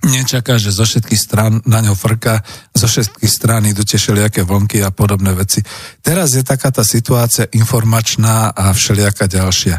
nečaká, že zo všetkých strán na ňo frka, zo všetkých strán idú tie všelijaké vlnky a podobné veci. Teraz je taká tá situácia informačná a všelijaká ďalšia.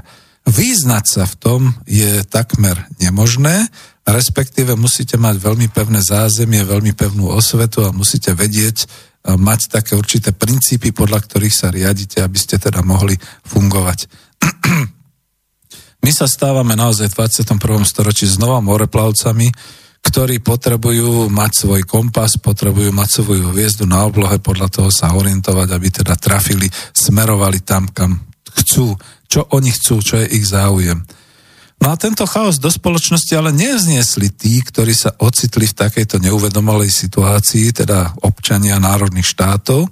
Význať sa v tom je takmer nemožné, respektíve musíte mať veľmi pevné zázemie, veľmi pevnú osvetu a musíte vedieť, mať také určité princípy, podľa ktorých sa riadite, aby ste teda mohli fungovať. [CLEARS THROAT] My sa stávame naozaj v 21. storočí znova moreplavcami, ktorí potrebujú mať svoj kompas, potrebujú mať svoju hviezdu na oblohe, podľa toho sa orientovať, aby teda trafili, smerovali tam, kam chcú, čo oni chcú, čo je ich záujem. No a tento chaos do spoločnosti ale nezniesli tí, ktorí sa ocitli v takejto neuvedomalej situácii, teda občania národných štátov,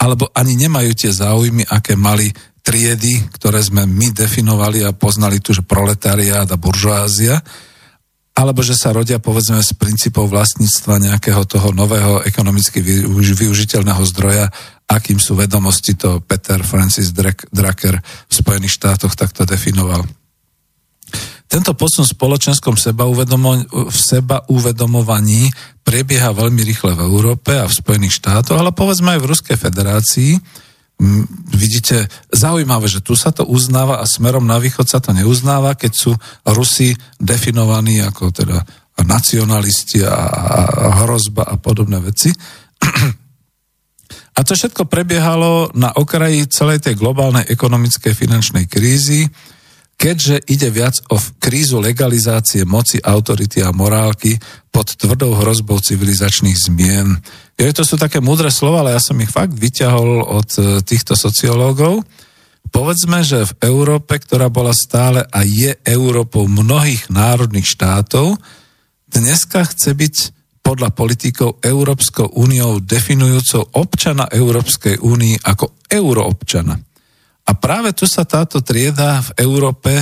alebo ani nemajú tie záujmy, aké mali triedy, ktoré sme my definovali a poznali tu, že proletariát a buržoázia, alebo že sa rodia povedzme z princípov vlastníctva nejakého toho nového ekonomicky využiteľného zdroja, akým sú vedomosti, to Peter Francis Drucker v Spojených štátoch takto definoval. Tento posun v spoločenskom seba, v seba uvedomovaní prebieha veľmi rýchle v Európe a v Spojených štátoch, ale povedzme aj v Ruskej federácii, vidíte, zaujímavé, že tu sa to uznáva a smerom na východ sa to neuznáva, keď sú Rusi definovaní ako teda nacionalisti a, a hrozba a podobné veci. A to všetko prebiehalo na okraji celej tej globálnej ekonomickej finančnej krízy, keďže ide viac o krízu legalizácie moci, autority a morálky pod tvrdou hrozbou civilizačných zmien. Je, to sú také múdre slova, ale ja som ich fakt vyťahol od e, týchto sociológov. Povedzme, že v Európe, ktorá bola stále a je Európou mnohých národných štátov, dneska chce byť podľa politikov Európskou úniou definujúcou občana Európskej únii ako euroobčana. A práve tu sa táto trieda v Európe,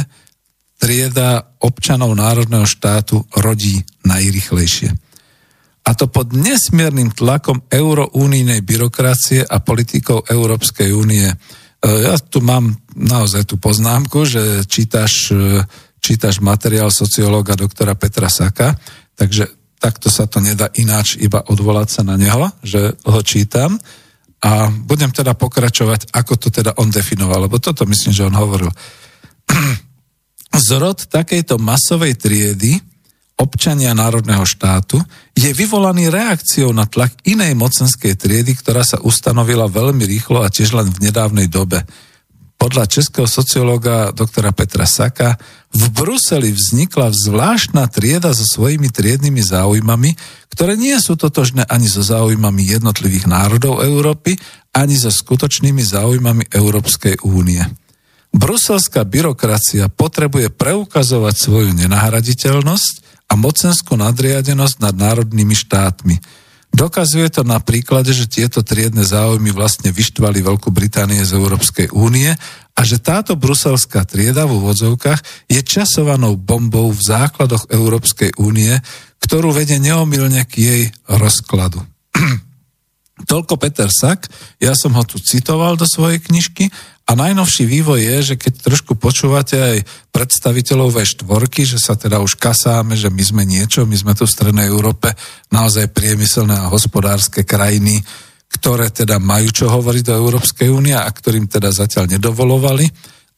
trieda občanov národného štátu rodí najrychlejšie. A to pod nesmiernym tlakom eurounijnej byrokracie a politikov Európskej únie. E, ja tu mám naozaj tú poznámku, že čítaš, e, čítaš materiál sociológa doktora Petra Saka, takže takto sa to nedá ináč iba odvolať sa na neho, že ho čítam a budem teda pokračovať, ako to teda on definoval, lebo toto myslím, že on hovoril. [CLEARS THROAT] Zrod takejto masovej triedy občania národného štátu je vyvolaný reakciou na tlak inej mocenskej triedy, ktorá sa ustanovila veľmi rýchlo a tiež len v nedávnej dobe. Podľa českého sociológa doktora Petra Saka v Bruseli vznikla zvláštna trieda so svojimi triednymi záujmami, ktoré nie sú totožné ani so záujmami jednotlivých národov Európy, ani so skutočnými záujmami Európskej únie. Bruselská byrokracia potrebuje preukazovať svoju nenahraditeľnosť a mocenskú nadriadenosť nad národnými štátmi. Dokazuje to na príklade, že tieto triedne záujmy vlastne vyštvali Veľkú Británie z Európskej únie a že táto bruselská trieda v úvodzovkách je časovanou bombou v základoch Európskej únie, ktorú vedie neomilne k jej rozkladu. [CLEARS THROAT] Toľko Peter Sak, ja som ho tu citoval do svojej knižky a najnovší vývoj je, že keď trošku počúvate aj predstaviteľov V4, že sa teda už kasáme, že my sme niečo, my sme tu v Strednej Európe naozaj priemyselné a hospodárske krajiny, ktoré teda majú čo hovoriť do Európskej únie a ktorým teda zatiaľ nedovolovali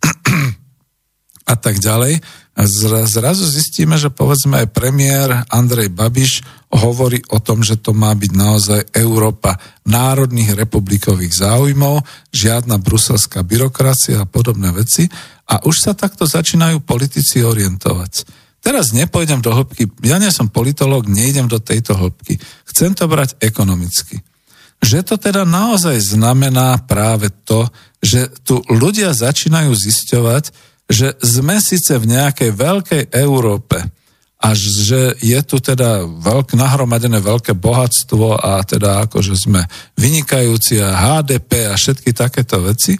[CLEARS THROAT] a tak ďalej. A zrazu zistíme, že povedzme aj premiér Andrej Babiš hovorí o tom, že to má byť naozaj Európa národných republikových záujmov, žiadna bruselská byrokracia a podobné veci. A už sa takto začínajú politici orientovať. Teraz nepojdem do hĺbky, ja nie som politolog, nejdem do tejto hĺbky. Chcem to brať ekonomicky. Že to teda naozaj znamená práve to, že tu ľudia začínajú zisťovať, že sme síce v nejakej veľkej Európe a že je tu teda veľk, nahromadené veľké bohatstvo a teda akože sme vynikajúci a HDP a všetky takéto veci,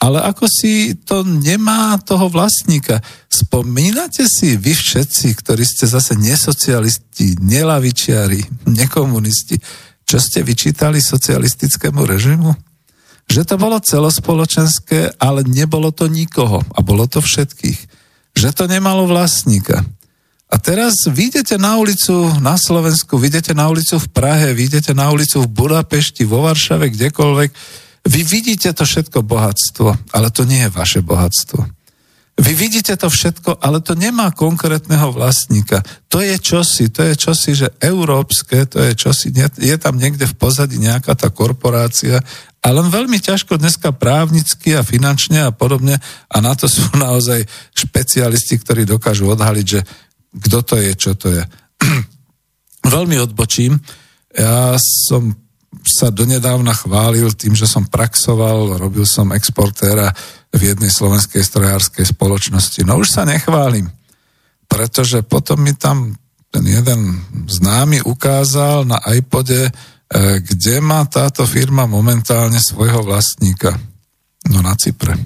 ale ako si to nemá toho vlastníka. Spomínate si vy všetci, ktorí ste zase nesocialisti, nelavičiari, nekomunisti, čo ste vyčítali socialistickému režimu? Že to bolo celospoločenské, ale nebolo to nikoho a bolo to všetkých. Že to nemalo vlastníka. A teraz vidíte na ulicu na Slovensku, vidíte na ulicu v Prahe, vidíte na ulicu v Budapešti, vo Varšave, kdekoľvek. Vy vidíte to všetko bohatstvo, ale to nie je vaše bohatstvo. Vy vidíte to všetko, ale to nemá konkrétneho vlastníka. To je čosi, to je čosi, že európske, to je čosi, je tam niekde v pozadí nejaká tá korporácia a len veľmi ťažko dneska právnicky a finančne a podobne a na to [LAUGHS] sú naozaj špecialisti, ktorí dokážu odhaliť, že kto to je, čo to je. [CLEARS THROAT] veľmi odbočím. Ja som sa donedávna chválil tým, že som praxoval, robil som exportéra v jednej slovenskej strojárskej spoločnosti. No už sa nechválim, pretože potom mi tam ten jeden známy ukázal na iPode kde má táto firma momentálne svojho vlastníka? No na Cypre.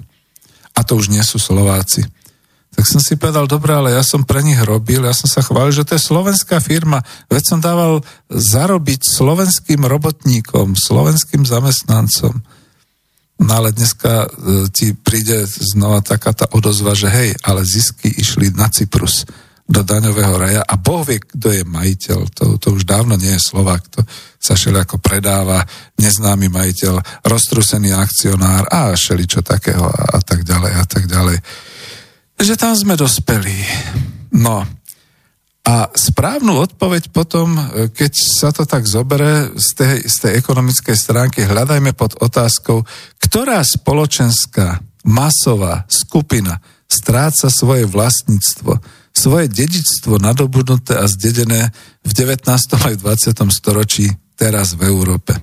A to už nie sú Slováci. Tak som si povedal, dobre, ale ja som pre nich robil, ja som sa chválil, že to je slovenská firma. Veď som dával zarobiť slovenským robotníkom, slovenským zamestnancom. No ale dneska e, ti príde znova taká tá odozva, že hej, ale zisky išli na Cyprus do daňového raja a Boh vie, kto je majiteľ. To, to už dávno nie je Slovak, to sa ako predáva, neznámy majiteľ, roztrusený akcionár a čo takého a, a tak ďalej a tak ďalej. Že tam sme dospeli. No, a správnu odpoveď potom, keď sa to tak zobere z tej, z tej ekonomickej stránky, hľadajme pod otázkou, ktorá spoločenská masová skupina stráca svoje vlastníctvo, svoje dedičstvo nadobudnuté a zdedené v 19. aj 20. storočí teraz v Európe.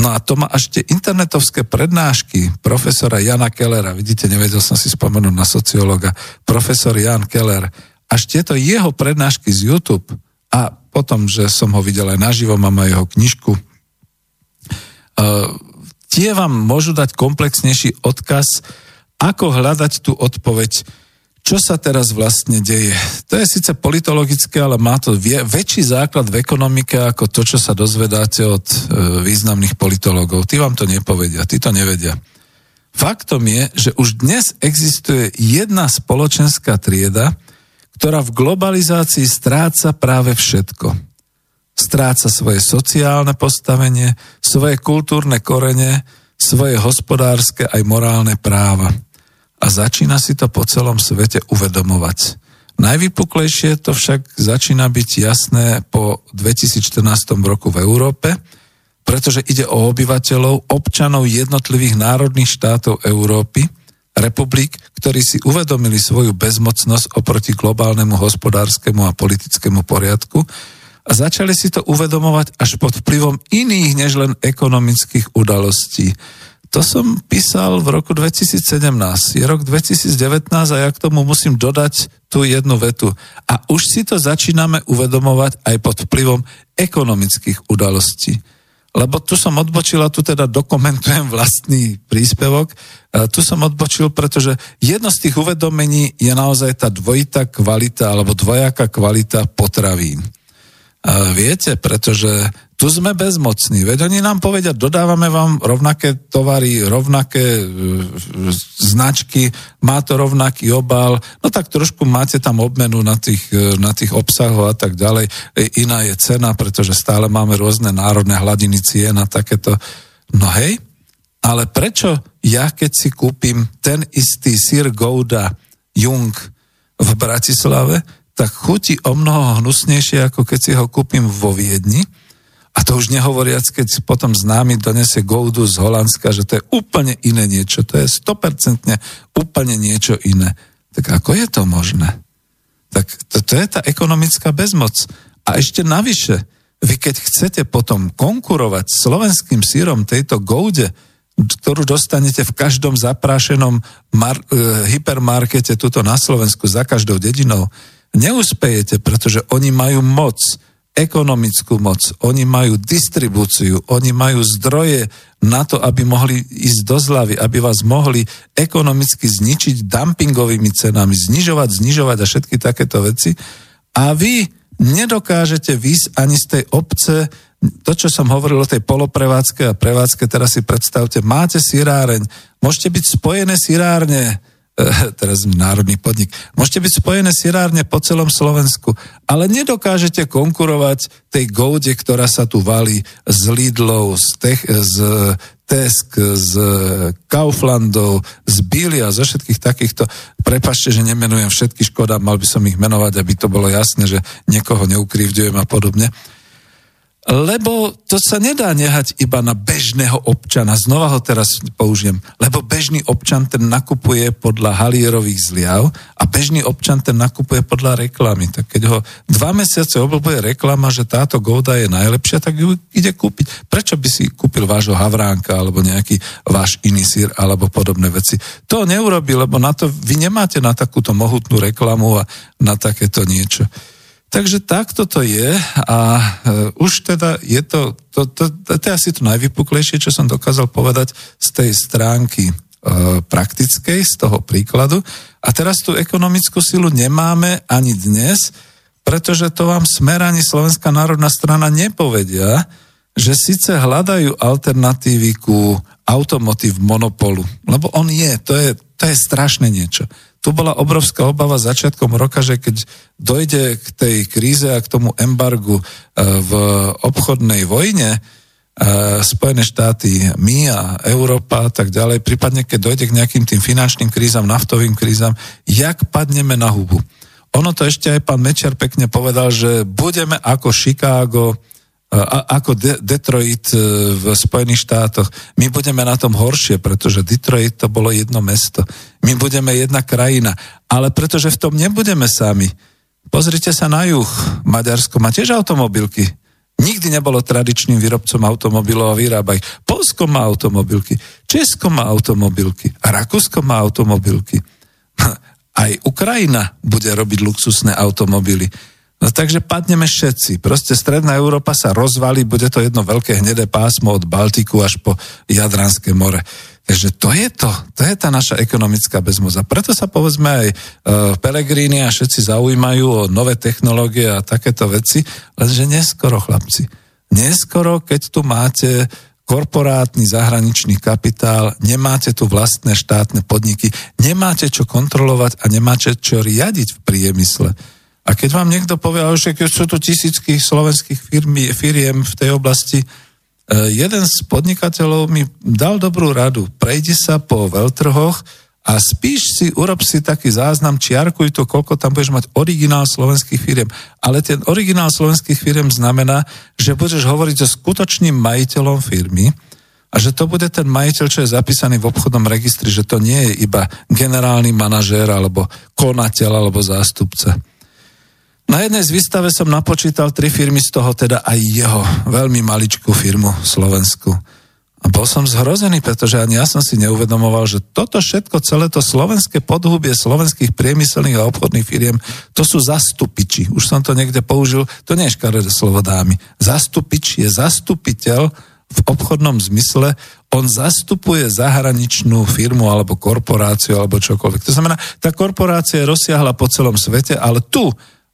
No a to má tie internetovské prednášky profesora Jana Kellera, vidíte, nevedel som si spomenúť na sociológa, profesor Jan Keller, až tieto jeho prednášky z YouTube a potom, že som ho videl aj naživo, mám aj jeho knižku, uh, tie vám môžu dať komplexnejší odkaz, ako hľadať tú odpoveď čo sa teraz vlastne deje. To je síce politologické, ale má to väčší základ v ekonomike ako to, čo sa dozvedáte od e, významných politologov. Tí vám to nepovedia, tí to nevedia. Faktom je, že už dnes existuje jedna spoločenská trieda, ktorá v globalizácii stráca práve všetko. Stráca svoje sociálne postavenie, svoje kultúrne korene, svoje hospodárske aj morálne práva a začína si to po celom svete uvedomovať. Najvypuklejšie to však začína byť jasné po 2014 roku v Európe, pretože ide o obyvateľov, občanov jednotlivých národných štátov Európy, republik, ktorí si uvedomili svoju bezmocnosť oproti globálnemu hospodárskemu a politickému poriadku a začali si to uvedomovať až pod vplyvom iných než len ekonomických udalostí to som písal v roku 2017. Je rok 2019 a ja k tomu musím dodať tú jednu vetu. A už si to začíname uvedomovať aj pod vplyvom ekonomických udalostí. Lebo tu som odbočil a tu teda dokumentujem vlastný príspevok. A tu som odbočil, pretože jedno z tých uvedomení je naozaj tá dvojitá kvalita alebo dvojaká kvalita potravín. A viete, pretože tu sme bezmocní. Veď oni nám povedia, dodávame vám rovnaké tovary, rovnaké e, značky, má to rovnaký obal, no tak trošku máte tam obmenu na tých, e, na tých obsahoch a tak ďalej. E, iná je cena, pretože stále máme rôzne národné hladiny cien a takéto. No hej, ale prečo ja, keď si kúpim ten istý sír Gouda Jung v Bratislave, tak chutí o mnoho hnusnejšie, ako keď si ho kúpim vo Viedni, a to už nehovoriac, keď potom známy donese Goudu z Holandska, že to je úplne iné niečo, to je 100% úplne niečo iné. Tak ako je to možné? Tak to, to je tá ekonomická bezmoc. A ešte navyše, vy keď chcete potom konkurovať slovenským sírom tejto Goude, ktorú dostanete v každom zaprášenom mar- e, hypermarkete tuto na Slovensku za každou dedinou, neuspejete, pretože oni majú moc ekonomickú moc, oni majú distribúciu, oni majú zdroje na to, aby mohli ísť do zlavy, aby vás mohli ekonomicky zničiť dumpingovými cenami, znižovať, znižovať a všetky takéto veci. A vy nedokážete výsť ani z tej obce, to, čo som hovoril o tej poloprevádzke a prevádzke, teraz si predstavte, máte siráreň, môžete byť spojené sirárne, [LAUGHS] teraz národný podnik. Môžete byť spojené sirárne po celom Slovensku, ale nedokážete konkurovať tej goude, ktorá sa tu valí z Lidlov, z, tech, z Tesk, z Kauflandov, z Bília, zo všetkých takýchto. Prepašte, že nemenujem všetky škoda, mal by som ich menovať, aby to bolo jasné, že niekoho neukrivďujem a podobne lebo to sa nedá nehať iba na bežného občana. Znova ho teraz použijem. Lebo bežný občan ten nakupuje podľa halierových zliav a bežný občan ten nakupuje podľa reklamy. Tak keď ho dva mesiace oblbuje reklama, že táto gouda je najlepšia, tak ju ide kúpiť. Prečo by si kúpil vášho havránka alebo nejaký váš iný sír alebo podobné veci? To neurobi, lebo na to vy nemáte na takúto mohutnú reklamu a na takéto niečo. Takže takto to je a uh, už teda je to, to, to, to, to je asi to najvypuklejšie, čo som dokázal povedať z tej stránky uh, praktickej, z toho príkladu. A teraz tú ekonomickú silu nemáme ani dnes, pretože to vám Smer ani Slovenská národná strana nepovedia, že síce hľadajú alternatívy ku automotív monopolu, lebo on je, to je, to je strašné niečo tu bola obrovská obava začiatkom roka, že keď dojde k tej kríze a k tomu embargu e, v obchodnej vojne, e, Spojené štáty, my a Európa a tak ďalej, prípadne keď dojde k nejakým tým finančným krízam, naftovým krízam, jak padneme na hubu. Ono to ešte aj pán Mečer pekne povedal, že budeme ako Chicago, ako De- Detroit e, v Spojených štátoch. My budeme na tom horšie, pretože Detroit to bolo jedno mesto. My budeme jedna krajina. Ale pretože v tom nebudeme sami. Pozrite sa na juh. Maďarsko má tiež automobilky. Nikdy nebolo tradičným výrobcom automobilov a vyrába. Polsko má automobilky, Česko má automobilky Rakúsko má automobilky. [LAUGHS] Aj Ukrajina bude robiť luxusné automobily. No takže padneme všetci. Proste Stredná Európa sa rozvalí, bude to jedno veľké hnedé pásmo od Baltiku až po Jadranské more. Takže to je to, to je tá naša ekonomická bezmoc. A preto sa povedzme aj uh, Pelegrini a všetci zaujímajú o nové technológie a takéto veci, lenže neskoro, chlapci. Neskoro, keď tu máte korporátny zahraničný kapitál, nemáte tu vlastné štátne podniky, nemáte čo kontrolovať a nemáte čo riadiť v priemysle. A keď vám niekto povie, že keď sú tu tisícky slovenských firmy, firiem v tej oblasti, E, jeden z podnikateľov mi dal dobrú radu. Prejdi sa po veľtrhoch a spíš si, urob si taký záznam, čiarkuj to, koľko tam budeš mať originál slovenských firiem. Ale ten originál slovenských firiem znamená, že budeš hovoriť so skutočným majiteľom firmy a že to bude ten majiteľ, čo je zapísaný v obchodnom registri, že to nie je iba generálny manažér alebo konateľ alebo zástupca. Na jednej z výstave som napočítal tri firmy, z toho teda aj jeho veľmi maličkú firmu Slovensku. A bol som zhrozený, pretože ani ja som si neuvedomoval, že toto všetko, celé to slovenské podhubie slovenských priemyselných a obchodných firiem, to sú zastupiči. Už som to niekde použil, to nie je škaredé slovo dámy. Zastupič je zastupiteľ v obchodnom zmysle, on zastupuje zahraničnú firmu alebo korporáciu alebo čokoľvek. To znamená, tá korporácia je rozsiahla po celom svete, ale tu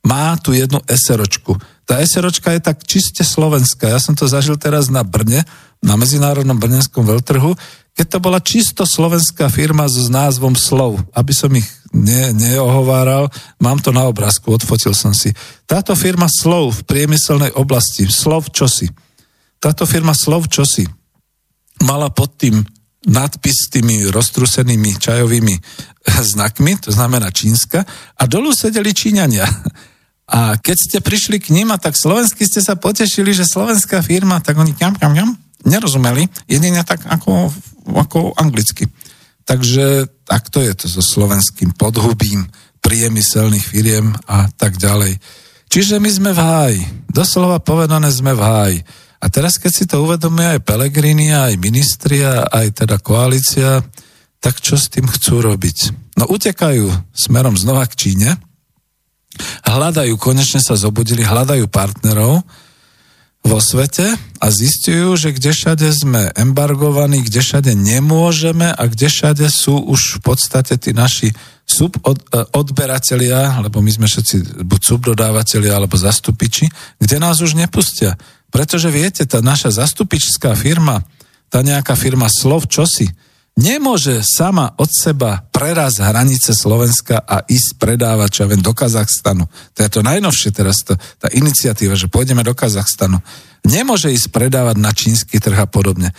má tu jednu SROčku. Tá SROčka je tak čiste slovenská. Ja som to zažil teraz na Brne, na Medzinárodnom brnenskom veľtrhu, keď to bola čisto slovenská firma s názvom Slov. Aby som ich ne, neohováral, mám to na obrázku, odfotil som si. Táto firma Slov v priemyselnej oblasti, Slov čosi. Táto firma Slov čosi mala pod tým nadpis s tými roztrusenými čajovými [LAUGHS] znakmi, to znamená čínska, a dolu sedeli Číňania. A keď ste prišli k ním a tak slovensky ste sa potešili, že slovenská firma, tak oni ňam, ňam, ňam, nerozumeli, jedine tak ako, ako anglicky. Takže takto je to so slovenským podhubím priemyselných firiem a tak ďalej. Čiže my sme v háji. Doslova povedané sme v háji. A teraz, keď si to uvedomuje aj Pelegrini, aj ministri, aj teda koalícia, tak čo s tým chcú robiť? No utekajú smerom znova k Číne, hľadajú, konečne sa zobudili, hľadajú partnerov vo svete a zistujú, že kde všade sme embargovaní, kde všade nemôžeme a kde všade sú už v podstate tí naši subodberatelia, lebo my sme všetci buď subdodávateľia alebo zastupiči, kde nás už nepustia. Pretože viete, tá naša zastupičská firma, tá nejaká firma Slov čosi, nemôže sama od seba preraz hranice Slovenska a ísť predávať, čo ja viem, do Kazachstanu. To je to najnovšie teraz, to, tá iniciatíva, že pôjdeme do Kazachstanu. Nemôže ísť predávať na čínsky trh a podobne.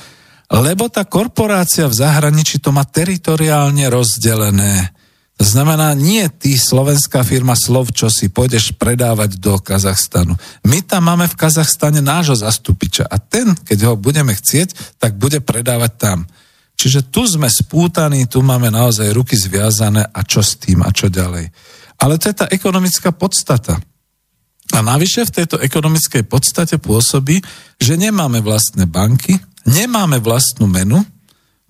Lebo tá korporácia v zahraničí to má teritoriálne rozdelené. To znamená, nie ty, slovenská firma Slov, čo si pôjdeš predávať do Kazachstanu. My tam máme v Kazachstane nášho zastupiča a ten, keď ho budeme chcieť, tak bude predávať tam. Čiže tu sme spútaní, tu máme naozaj ruky zviazané a čo s tým a čo ďalej. Ale to je tá ekonomická podstata. A navyše v tejto ekonomickej podstate pôsobí, že nemáme vlastné banky, nemáme vlastnú menu.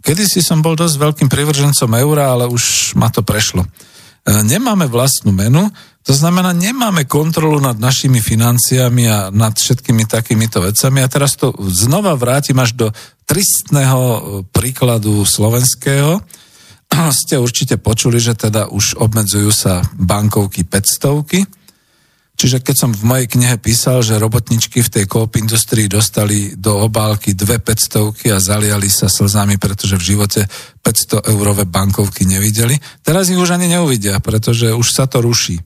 Kedy si som bol dosť veľkým privržencom eura, ale už ma to prešlo. E, nemáme vlastnú menu, to znamená, nemáme kontrolu nad našimi financiami a nad všetkými takýmito vecami. A teraz to znova vrátim až do tristného e, príkladu slovenského. [CLEARS THROAT] Ste určite počuli, že teda už obmedzujú sa bankovky 500 Čiže keď som v mojej knihe písal, že robotničky v tej koop industrii dostali do obálky dve 500 a zaliali sa slzami, pretože v živote 500 eurové bankovky nevideli, teraz ich už ani neuvidia, pretože už sa to ruší.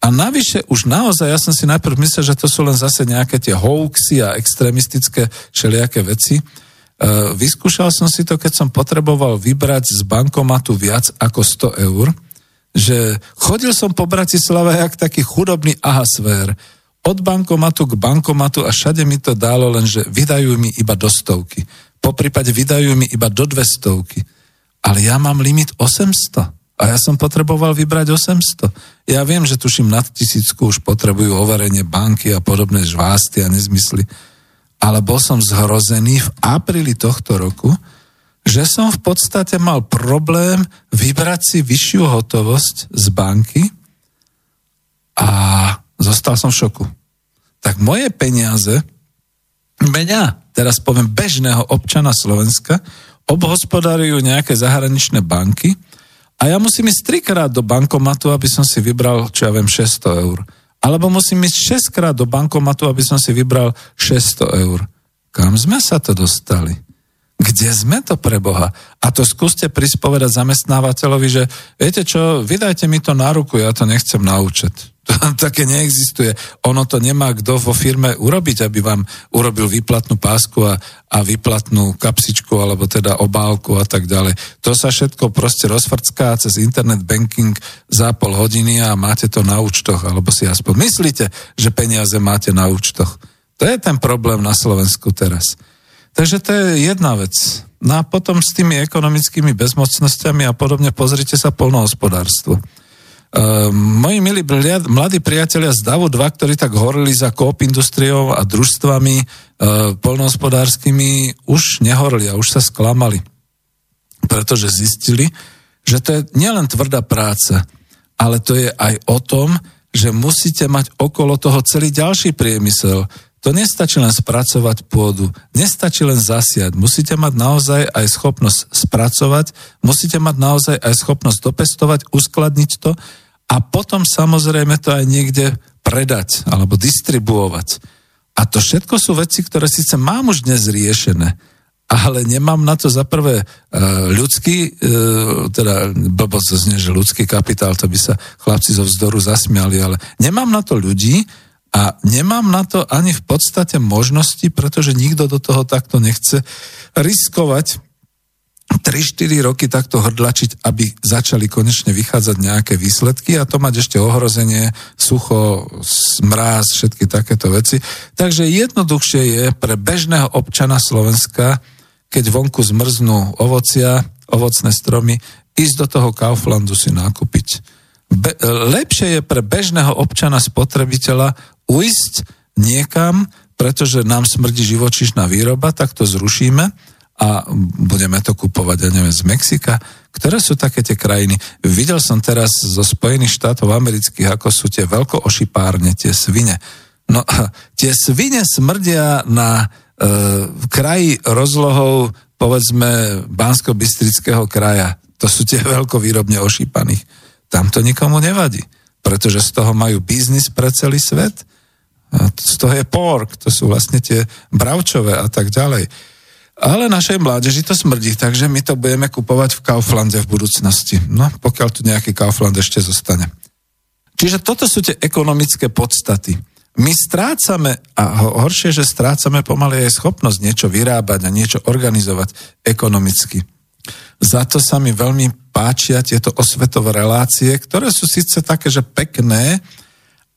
A navyše už naozaj, ja som si najprv myslel, že to sú len zase nejaké tie hoaxy a extrémistické všelijaké veci. E, vyskúšal som si to, keď som potreboval vybrať z bankomatu viac ako 100 eur, že chodil som po Bratislave jak taký chudobný ahasvér. Od bankomatu k bankomatu a všade mi to dalo len, že vydajú mi iba do stovky. Po prípade vydajú mi iba do dve stovky. Ale ja mám limit 800. A ja som potreboval vybrať 800. Ja viem, že tuším nad tisícku už potrebujú overenie banky a podobné žvásty a nezmysly. Ale bol som zhrozený v apríli tohto roku, že som v podstate mal problém vybrať si vyššiu hotovosť z banky a zostal som v šoku. Tak moje peniaze, mňa, teraz poviem bežného občana Slovenska, obhospodarujú nejaké zahraničné banky a ja musím ísť trikrát do bankomatu, aby som si vybral, čo ja viem, 600 eur. Alebo musím ísť 6 krát do bankomatu, aby som si vybral 600 eur. Kam sme sa to dostali? Kde sme to pre Boha? A to skúste prispovedať zamestnávateľovi, že viete čo, vydajte mi to na ruku, ja to nechcem na účet. [LAUGHS] To také neexistuje. Ono to nemá kto vo firme urobiť, aby vám urobil výplatnú pásku a, a výplatnú kapsičku, alebo teda obálku a tak ďalej. To sa všetko proste rozfrcká cez internet banking za pol hodiny a máte to na účtoch, alebo si aspoň myslíte, že peniaze máte na účtoch. To je ten problém na Slovensku teraz. Takže to je jedna vec. No a potom s tými ekonomickými bezmocnosťami a podobne pozrite sa polnohospodárstvo. Uh, moji milí mladí priatelia z DAVu 2, ktorí tak horili za koop industriou a družstvami uh, polnohospodárskymi, už a už sa sklamali. Pretože zistili, že to je nielen tvrdá práca, ale to je aj o tom, že musíte mať okolo toho celý ďalší priemysel, to nestačí len spracovať pôdu, nestačí len zasiať, musíte mať naozaj aj schopnosť spracovať, musíte mať naozaj aj schopnosť dopestovať, uskladniť to a potom samozrejme to aj niekde predať alebo distribuovať. A to všetko sú veci, ktoré síce mám už dnes riešené, ale nemám na to za prvé uh, ľudský, uh, teda blbosť znie, že ľudský kapitál, to by sa chlapci zo vzdoru zasmiali, ale nemám na to ľudí, a nemám na to ani v podstate možnosti, pretože nikto do toho takto nechce riskovať 3-4 roky takto hrdlačiť, aby začali konečne vychádzať nejaké výsledky a to mať ešte ohrozenie, sucho, mráz, všetky takéto veci. Takže jednoduchšie je pre bežného občana Slovenska, keď vonku zmrznú ovocia, ovocné stromy, ísť do toho Kauflandu si nakúpiť. Be- lepšie je pre bežného občana spotrebiteľa ujsť niekam, pretože nám smrdí živočišná výroba, tak to zrušíme a budeme to kupovať, ja neviem, z Mexika. Ktoré sú také tie krajiny? Videl som teraz zo Spojených štátov amerických, ako sú tie veľkoošipárne, tie svine. No, [LAUGHS] tie svine smrdia na e, kraji rozlohov, povedzme, Bansko-Bystrického kraja. To sú tie [LAUGHS] veľkovýrobne ošípaných. Tam to nikomu nevadí, pretože z toho majú biznis pre celý svet toho je pork, to sú vlastne tie bravčové a tak ďalej. Ale našej mládeži to smrdí, takže my to budeme kupovať v Kauflande v budúcnosti. No, pokiaľ tu nejaký Kaufland ešte zostane. Čiže toto sú tie ekonomické podstaty. My strácame, a horšie, že strácame pomaly aj schopnosť niečo vyrábať a niečo organizovať ekonomicky. Za to sa mi veľmi páčia tieto osvetové relácie, ktoré sú síce také, že pekné,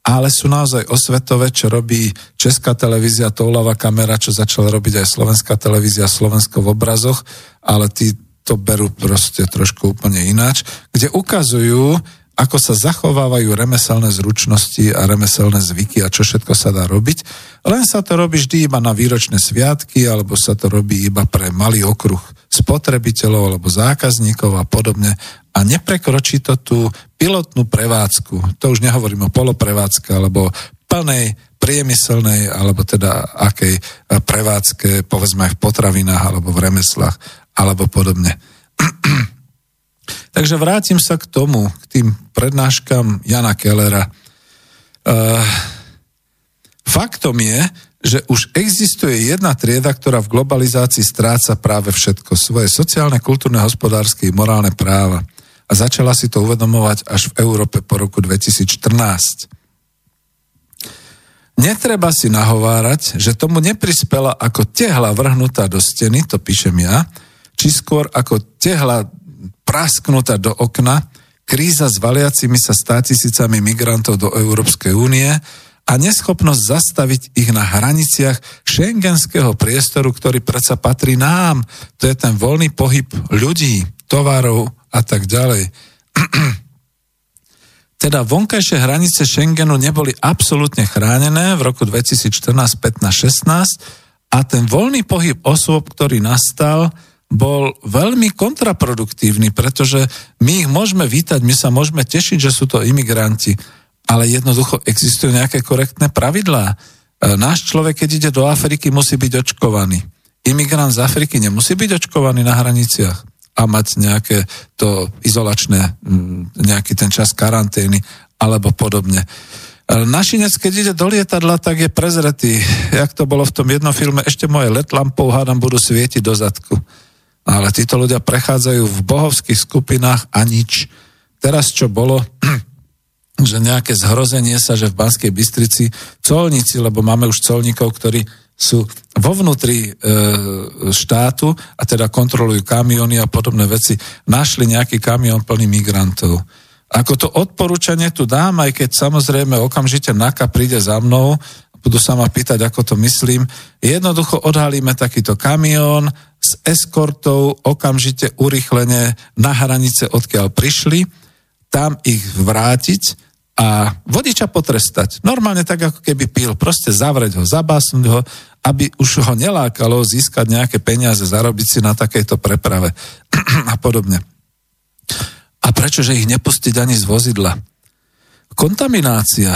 ale sú naozaj osvetové, čo robí Česká televízia, Toulava kamera, čo začala robiť aj Slovenská televízia, Slovensko v obrazoch, ale tí to berú proste trošku úplne ináč, kde ukazujú, ako sa zachovávajú remeselné zručnosti a remeselné zvyky a čo všetko sa dá robiť. Len sa to robí vždy iba na výročné sviatky, alebo sa to robí iba pre malý okruh spotrebiteľov alebo zákazníkov a podobne a neprekročí to tú pilotnú prevádzku. To už nehovorím o poloprevádzke alebo plnej priemyselnej alebo teda akej prevádzke, povedzme aj v potravinách alebo v remeslách alebo podobne. [CLEARS THROAT] Takže vrátim sa k tomu, k tým prednáškam Jana Kellera. Uh, faktom je, že už existuje jedna trieda, ktorá v globalizácii stráca práve všetko. Svoje sociálne, kultúrne, hospodárske i morálne práva a začala si to uvedomovať až v Európe po roku 2014. Netreba si nahovárať, že tomu neprispela ako tehla vrhnutá do steny, to píšem ja, či skôr ako tehla prasknutá do okna, kríza s valiacimi sa státisícami migrantov do Európskej únie a neschopnosť zastaviť ich na hraniciach šengenského priestoru, ktorý predsa patrí nám. To je ten voľný pohyb ľudí, tovarov, a tak ďalej. [CLEARS THROAT] teda vonkajšie hranice Schengenu neboli absolútne chránené v roku 2014, 15, 16 a ten voľný pohyb osôb, ktorý nastal, bol veľmi kontraproduktívny, pretože my ich môžeme vítať, my sa môžeme tešiť, že sú to imigranti, ale jednoducho existujú nejaké korektné pravidlá. E, náš človek, keď ide do Afriky, musí byť očkovaný. imigrant z Afriky nemusí byť očkovaný na hraniciach a mať nejaké to izolačné, nejaký ten čas karantény alebo podobne. Našinec, keď ide do lietadla, tak je prezretý. Jak to bolo v tom jednom filme, ešte moje letlampou hádam budú svietiť do zadku. Ale títo ľudia prechádzajú v bohovských skupinách a nič. Teraz čo bolo, [CLEARS THROAT] že nejaké zhrozenie sa, že v Banskej Bystrici colníci, lebo máme už colníkov, ktorí sú vo vnútri e, štátu a teda kontrolujú kamiony a podobné veci, našli nejaký kamión plný migrantov ako to odporúčanie tu dám, aj keď samozrejme okamžite NAKA príde za mnou, budú sa ma pýtať, ako to myslím. Jednoducho odhalíme takýto kamión s eskortou okamžite urychlene na hranice, odkiaľ prišli, tam ich vrátiť a vodiča potrestať. Normálne tak, ako keby pil. Proste zavrieť ho, zabásnuť ho, aby už ho nelákalo získať nejaké peniaze, zarobiť si na takejto preprave [CLEARS THROAT] a podobne. A prečo, že ich nepustiť ani z vozidla? Kontaminácia,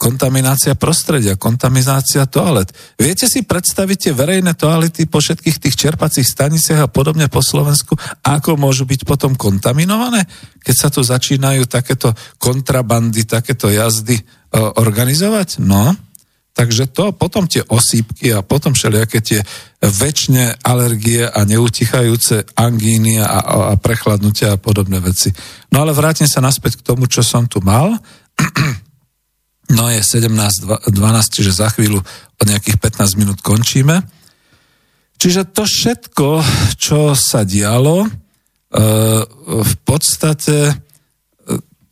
kontaminácia prostredia, kontaminácia toalet. Viete si predstaviť tie verejné toalety po všetkých tých čerpacích staniciach a podobne po Slovensku, ako môžu byť potom kontaminované, keď sa tu začínajú takéto kontrabandy, takéto jazdy e, organizovať? No, Takže to, potom tie osýpky a potom všelijaké tie väčšie alergie a neutichajúce angíny a, a prechladnutia a podobné veci. No ale vrátim sa naspäť k tomu, čo som tu mal. [CLEARS THROAT] No je 17.12, čiže za chvíľu o nejakých 15 minút končíme. Čiže to všetko, čo sa dialo, e, v podstate e,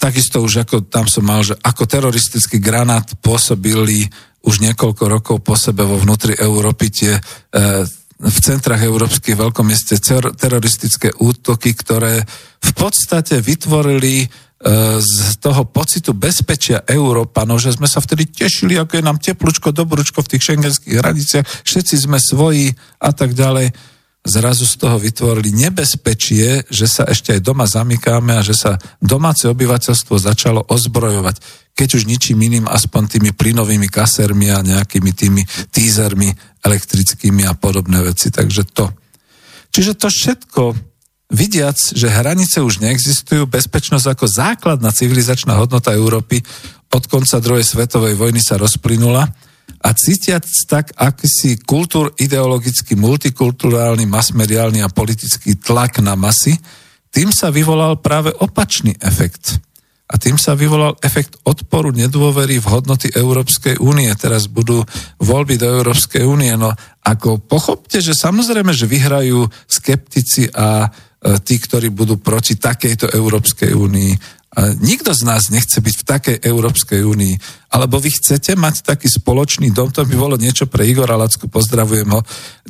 takisto už ako tam som mal, že ako teroristický granát pôsobili už niekoľko rokov po sebe vo vnútri Európy tie e, v centrách európskych veľkomeste teroristické útoky, ktoré v podstate vytvorili z toho pocitu bezpečia Európanov, že sme sa vtedy tešili, ako je nám teplúčko, dobrúčko v tých šengenských hraniciach, všetci sme svoji a tak ďalej zrazu z toho vytvorili nebezpečie, že sa ešte aj doma zamykáme a že sa domáce obyvateľstvo začalo ozbrojovať. Keď už ničím iným, aspoň tými plynovými kasermi a nejakými tými tízermi elektrickými a podobné veci. Takže to. Čiže to všetko, vidiac, že hranice už neexistujú, bezpečnosť ako základná civilizačná hodnota Európy od konca druhej svetovej vojny sa rozplynula, a cítiac tak akýsi kultúr ideologický, multikulturálny, masmediálny a politický tlak na masy, tým sa vyvolal práve opačný efekt. A tým sa vyvolal efekt odporu nedôvery v hodnoty Európskej únie. Teraz budú voľby do Európskej únie. No ako pochopte, že samozrejme, že vyhrajú skeptici a tí, ktorí budú proti takejto Európskej únii. Nikto z nás nechce byť v takej Európskej únii. Alebo vy chcete mať taký spoločný dom, to by bolo niečo pre Igora Lacku, pozdravujem ho,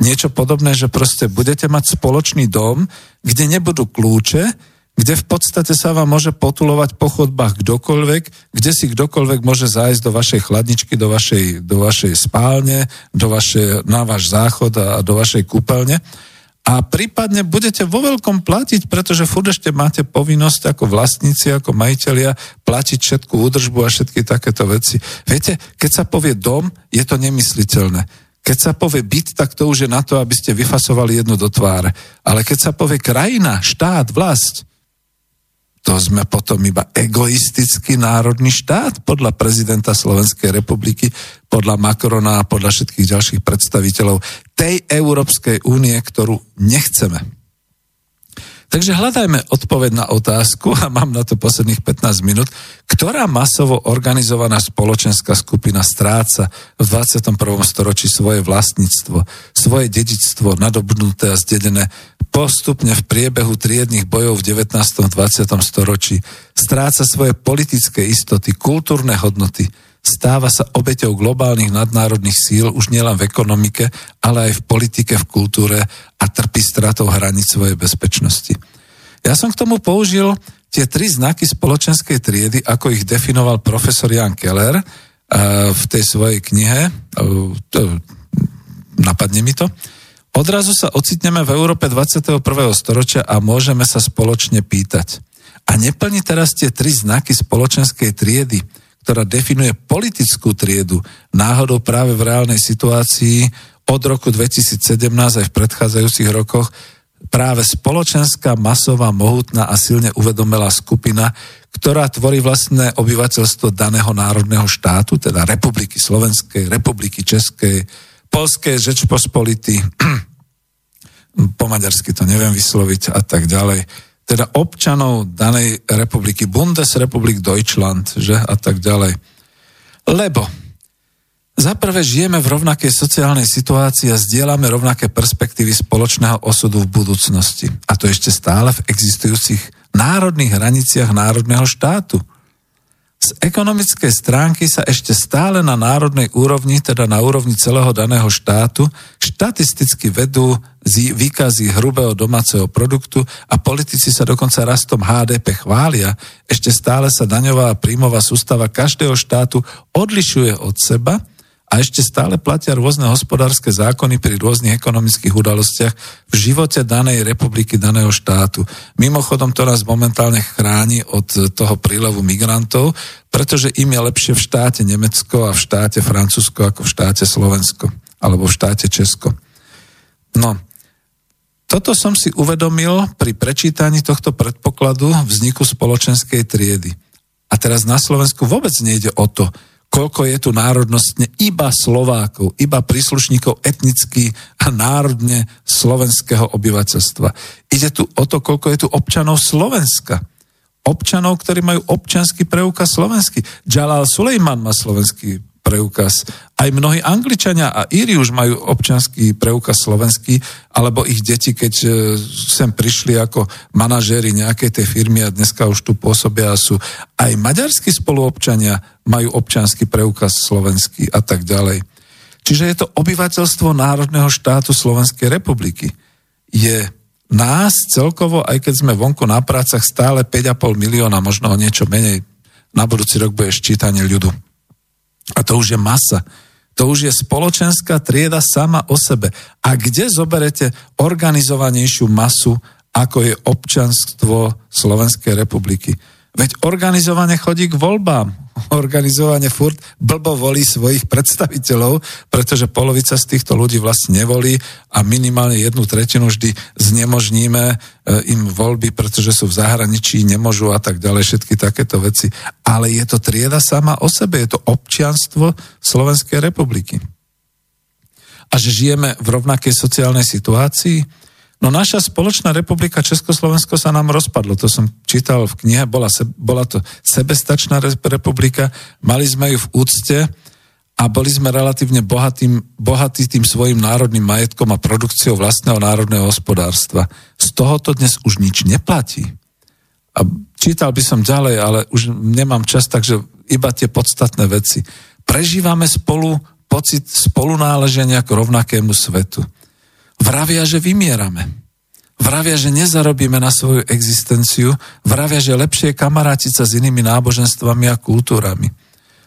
niečo podobné, že proste budete mať spoločný dom, kde nebudú kľúče, kde v podstate sa vám môže potulovať po chodbách kdokoľvek, kde si kdokoľvek môže zájsť do vašej chladničky, do vašej, do vašej spálne, do vašej, na váš záchod a do vašej kúpeľne a prípadne budete vo veľkom platiť, pretože furt ešte máte povinnosť ako vlastníci, ako majiteľia platiť všetku údržbu a všetky takéto veci. Viete, keď sa povie dom, je to nemysliteľné. Keď sa povie byt, tak to už je na to, aby ste vyfasovali jednu do tváre. Ale keď sa povie krajina, štát, vlast, to sme potom iba egoistický národný štát podľa prezidenta Slovenskej republiky, podľa Macrona a podľa všetkých ďalších predstaviteľov tej Európskej únie, ktorú nechceme. Takže hľadajme odpoveď na otázku, a mám na to posledných 15 minút, ktorá masovo organizovaná spoločenská skupina stráca v 21. storočí svoje vlastníctvo, svoje dedičstvo nadobnuté a zdedené postupne v priebehu triednych bojov v 19. 20. storočí, stráca svoje politické istoty, kultúrne hodnoty, stáva sa obeťou globálnych nadnárodných síl už nielen v ekonomike, ale aj v politike, v kultúre a trpí stratou hraníc svojej bezpečnosti. Ja som k tomu použil tie tri znaky spoločenskej triedy, ako ich definoval profesor Jan Keller uh, v tej svojej knihe. To, napadne mi to. Odrazu sa ocitneme v Európe 21. storočia a môžeme sa spoločne pýtať. A neplní teraz tie tri znaky spoločenskej triedy, ktorá definuje politickú triedu, náhodou práve v reálnej situácii od roku 2017 aj v predchádzajúcich rokoch práve spoločenská, masová, mohutná a silne uvedomelá skupina, ktorá tvorí vlastné obyvateľstvo daného národného štátu, teda Republiky Slovenskej, Republiky Českej, Polskej, Žečpospolity, [CLEARS THROAT] po maďarsky to neviem vysloviť a tak ďalej. Teda občanov danej republiky, Bundesrepublik Deutschland, že a tak ďalej. Lebo za prvé žijeme v rovnakej sociálnej situácii a zdieľame rovnaké perspektívy spoločného osudu v budúcnosti. A to ešte stále v existujúcich národných hraniciach národného štátu. Z ekonomickej stránky sa ešte stále na národnej úrovni, teda na úrovni celého daného štátu, štatisticky vedú výkazy hrubého domáceho produktu a politici sa dokonca rastom HDP chvália. Ešte stále sa daňová a príjmová sústava každého štátu odlišuje od seba – a ešte stále platia rôzne hospodárske zákony pri rôznych ekonomických udalostiach v živote danej republiky, daného štátu. Mimochodom to nás momentálne chráni od toho prílevu migrantov, pretože im je lepšie v štáte Nemecko a v štáte Francúzsko ako v štáte Slovensko alebo v štáte Česko. No, toto som si uvedomil pri prečítaní tohto predpokladu vzniku spoločenskej triedy. A teraz na Slovensku vôbec nejde o to, koľko je tu národnostne iba Slovákov, iba príslušníkov etnicky a národne slovenského obyvateľstva. Ide tu o to, koľko je tu občanov Slovenska. Občanov, ktorí majú občanský preukaz slovenský. Jalal Sulejman má slovenský preukaz. Aj mnohí Angličania a Íri už majú občanský preukaz slovenský, alebo ich deti, keď e, sem prišli ako manažéri nejakej tej firmy a dneska už tu pôsobia a sú aj maďarskí spoluobčania majú občanský preukaz slovenský a tak ďalej. Čiže je to obyvateľstvo Národného štátu Slovenskej republiky. Je nás celkovo, aj keď sme vonku na prácach, stále 5,5 milióna, možno o niečo menej. Na budúci rok bude ščítanie ľudu. A to už je masa. To už je spoločenská trieda sama o sebe. A kde zoberete organizovanejšiu masu, ako je občanstvo Slovenskej republiky? Veď organizovane chodí k voľbám. Organizovane furt blbo volí svojich predstaviteľov, pretože polovica z týchto ľudí vlastne nevolí a minimálne jednu tretinu vždy znemožníme e, im voľby, pretože sú v zahraničí, nemôžu a tak ďalej, všetky takéto veci. Ale je to trieda sama o sebe, je to občianstvo Slovenskej republiky. A že žijeme v rovnakej sociálnej situácii, No naša spoločná republika Československo sa nám rozpadlo. To som čítal v knihe, bola, se, bola to sebestačná republika, mali sme ju v úcte a boli sme relatívne bohatým, bohatí tým svojim národným majetkom a produkciou vlastného národného hospodárstva. Z tohoto dnes už nič neplatí. A čítal by som ďalej, ale už nemám čas, takže iba tie podstatné veci. Prežívame spolu pocit spolunáleženia k rovnakému svetu. Vravia, že vymierame. Vravia, že nezarobíme na svoju existenciu. Vravia, že lepšie je kamarátiť sa s inými náboženstvami a kultúrami.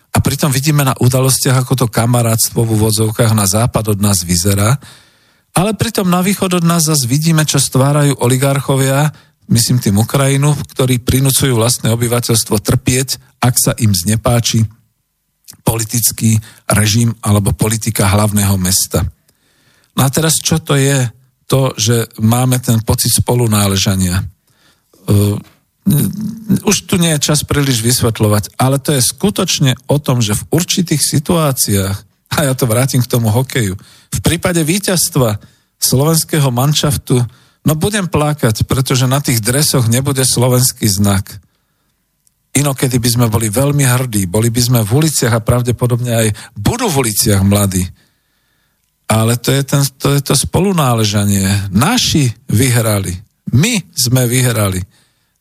A pritom vidíme na udalostiach, ako to kamarátstvo v úvodzovkách na západ od nás vyzerá, ale pritom na východ od nás zase vidíme, čo stvárajú oligarchovia, myslím tým Ukrajinu, ktorí prinúcujú vlastné obyvateľstvo trpieť, ak sa im znepáči politický režim alebo politika hlavného mesta. No a teraz čo to je to, že máme ten pocit spolunáležania? Uh, už tu nie je čas príliš vysvetľovať, ale to je skutočne o tom, že v určitých situáciách, [LAUGHS] a ja to vrátim k tomu hokeju, v prípade víťazstva slovenského manšaftu, no budem plakať, pretože na tých dresoch nebude slovenský znak. Inokedy by sme boli veľmi hrdí, boli by sme v uliciach a pravdepodobne aj budú v uliciach mladí ale to je, ten, to je to spolunáležanie. Naši vyhrali. My sme vyhrali.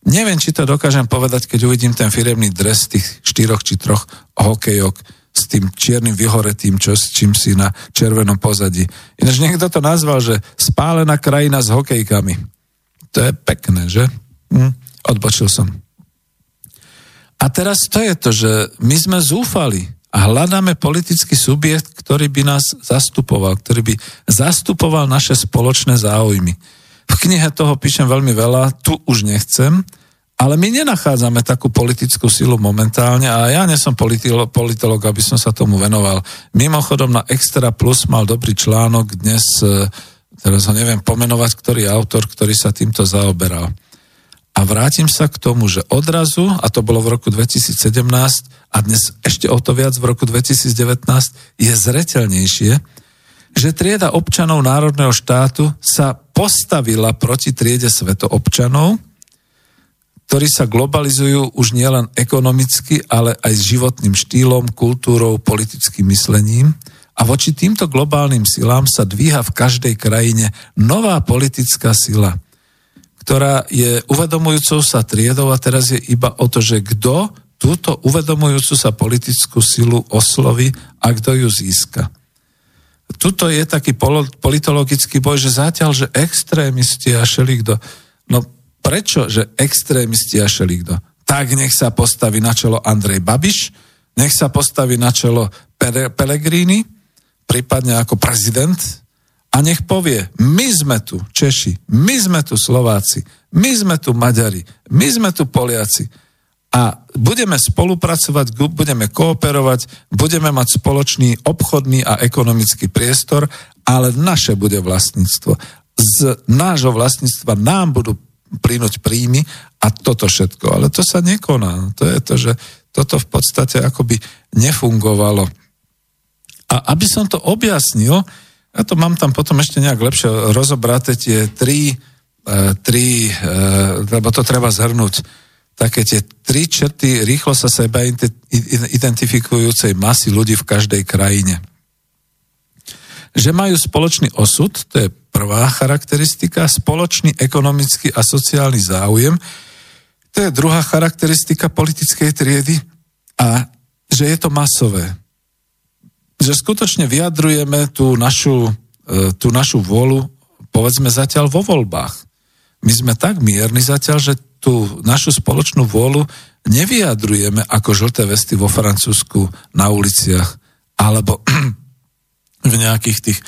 Neviem, či to dokážem povedať, keď uvidím ten firemný dres tých štyroch či troch hokejok s tým čiernym vyhoretým, čo s čím si na červenom pozadí. Ináč niekto to nazval, že spálená krajina s hokejkami. To je pekné, že? Hm, odbočil som. A teraz to je to, že my sme zúfali a hľadáme politický subjekt, ktorý by nás zastupoval, ktorý by zastupoval naše spoločné záujmy. V knihe toho píšem veľmi veľa, tu už nechcem, Ale my nenachádzame takú politickú silu momentálne a ja nie som politolog, aby som sa tomu venoval. Mimochodom na Extra Plus mal dobrý článok dnes, e, teraz ho neviem pomenovať, ktorý autor, ktorý sa týmto zaoberal. A vrátim sa k tomu, že odrazu, a to bolo v roku 2017 a dnes ešte o to viac v roku 2019, je zreteľnejšie, že trieda občanov národného štátu sa postavila proti triede svetoobčanov, ktorí sa globalizujú už nielen ekonomicky, ale aj s životným štýlom, kultúrou, politickým myslením. A voči týmto globálnym silám sa dvíha v každej krajine nová politická sila, ktorá je uvedomujúcou sa triedou a teraz je iba o to, že kto túto uvedomujúcu sa politickú silu osloví a kto ju získa. Tuto je taký politologický boj, že zatiaľ, že extrémisti a šelikto, no prečo, že extrémisti a šelikto? Tak nech sa postaví na čelo Andrej Babiš, nech sa postaví na čelo Pelegrini, prípadne ako prezident a nech povie, my sme tu Češi, my sme tu Slováci, my sme tu Maďari, my sme tu Poliaci a budeme spolupracovať, budeme kooperovať, budeme mať spoločný obchodný a ekonomický priestor, ale naše bude vlastníctvo. Z nášho vlastníctva nám budú plynúť príjmy a toto všetko. Ale to sa nekoná. To je to, že toto v podstate akoby nefungovalo. A aby som to objasnil, ja to mám tam potom ešte nejak lepšie rozobraté tie tri, e, tri e, lebo to treba zhrnúť, také tie tri črty rýchlo sa seba identifikujúcej masy ľudí v každej krajine. Že majú spoločný osud, to je prvá charakteristika, spoločný ekonomický a sociálny záujem. To je druhá charakteristika politickej triedy a že je to masové. Že skutočne vyjadrujeme tú našu, e, tú našu vôľu, povedzme zatiaľ vo voľbách. My sme tak mierni zatiaľ, že tú našu spoločnú vôľu nevyjadrujeme ako žlté vesty vo Francúzsku na uliciach alebo [CLEARS THROAT] v nejakých tých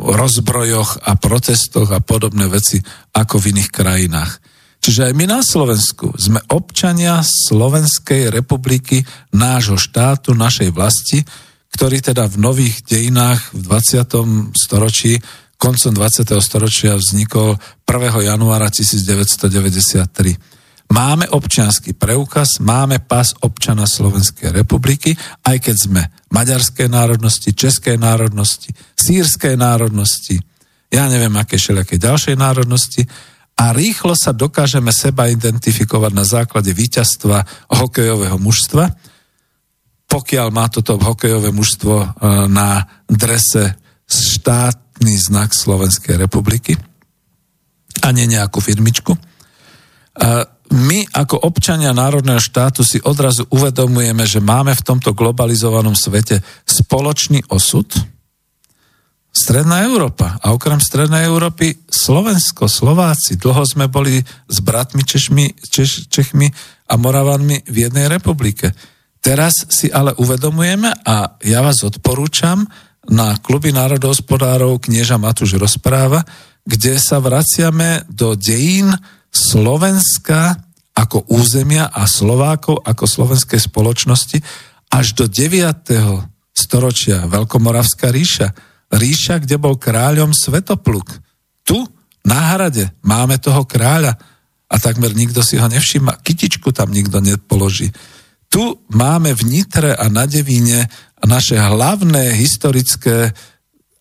rozbrojoch a protestoch a podobné veci ako v iných krajinách. Čiže aj my na Slovensku sme občania Slovenskej republiky, nášho štátu, našej vlasti, ktorý teda v nových dejinách v 20. storočí, koncom 20. storočia vznikol 1. januára 1993. Máme občianský preukaz, máme pas občana Slovenskej republiky, aj keď sme maďarskej národnosti, českej národnosti, sírskej národnosti, ja neviem aké všelijaké ďalšej národnosti a rýchlo sa dokážeme seba identifikovať na základe víťazstva hokejového mužstva, pokiaľ má toto hokejové mužstvo e, na drese štátny znak Slovenskej republiky a nie nejakú firmičku. E, my ako občania národného štátu si odrazu uvedomujeme, že máme v tomto globalizovanom svete spoločný osud. Stredná Európa. A okrem Strednej Európy Slovensko, Slováci. Dlho sme boli s bratmi Češmi, Češ, Čechmi a Moravanmi v jednej republike. Teraz si ale uvedomujeme a ja vás odporúčam na kluby národohospodárov knieža Matúš rozpráva, kde sa vraciame do dejín Slovenska ako územia a Slovákov ako slovenskej spoločnosti až do 9. storočia Veľkomoravská ríša. Ríša, kde bol kráľom Svetopluk. Tu, na hrade, máme toho kráľa a takmer nikto si ho nevšíma. Kytičku tam nikto nepoloží. Tu máme v Nitre a na Devíne naše hlavné historické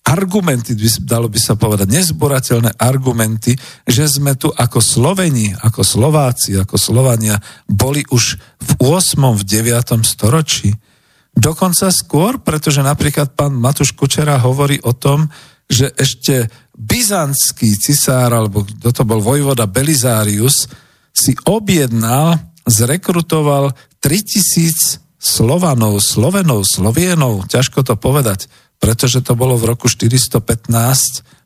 argumenty, dalo by sa povedať, nezborateľné argumenty, že sme tu ako Sloveni, ako Slováci, ako Slovania boli už v 8. v 9. storočí. Dokonca skôr, pretože napríklad pán Matuš Kučera hovorí o tom, že ešte byzantský cisár, alebo kto to bol vojvoda Belizárius, si objednal, zrekrutoval 3000 Slovanov, Slovenov, Slovienov, ťažko to povedať, pretože to bolo v roku 415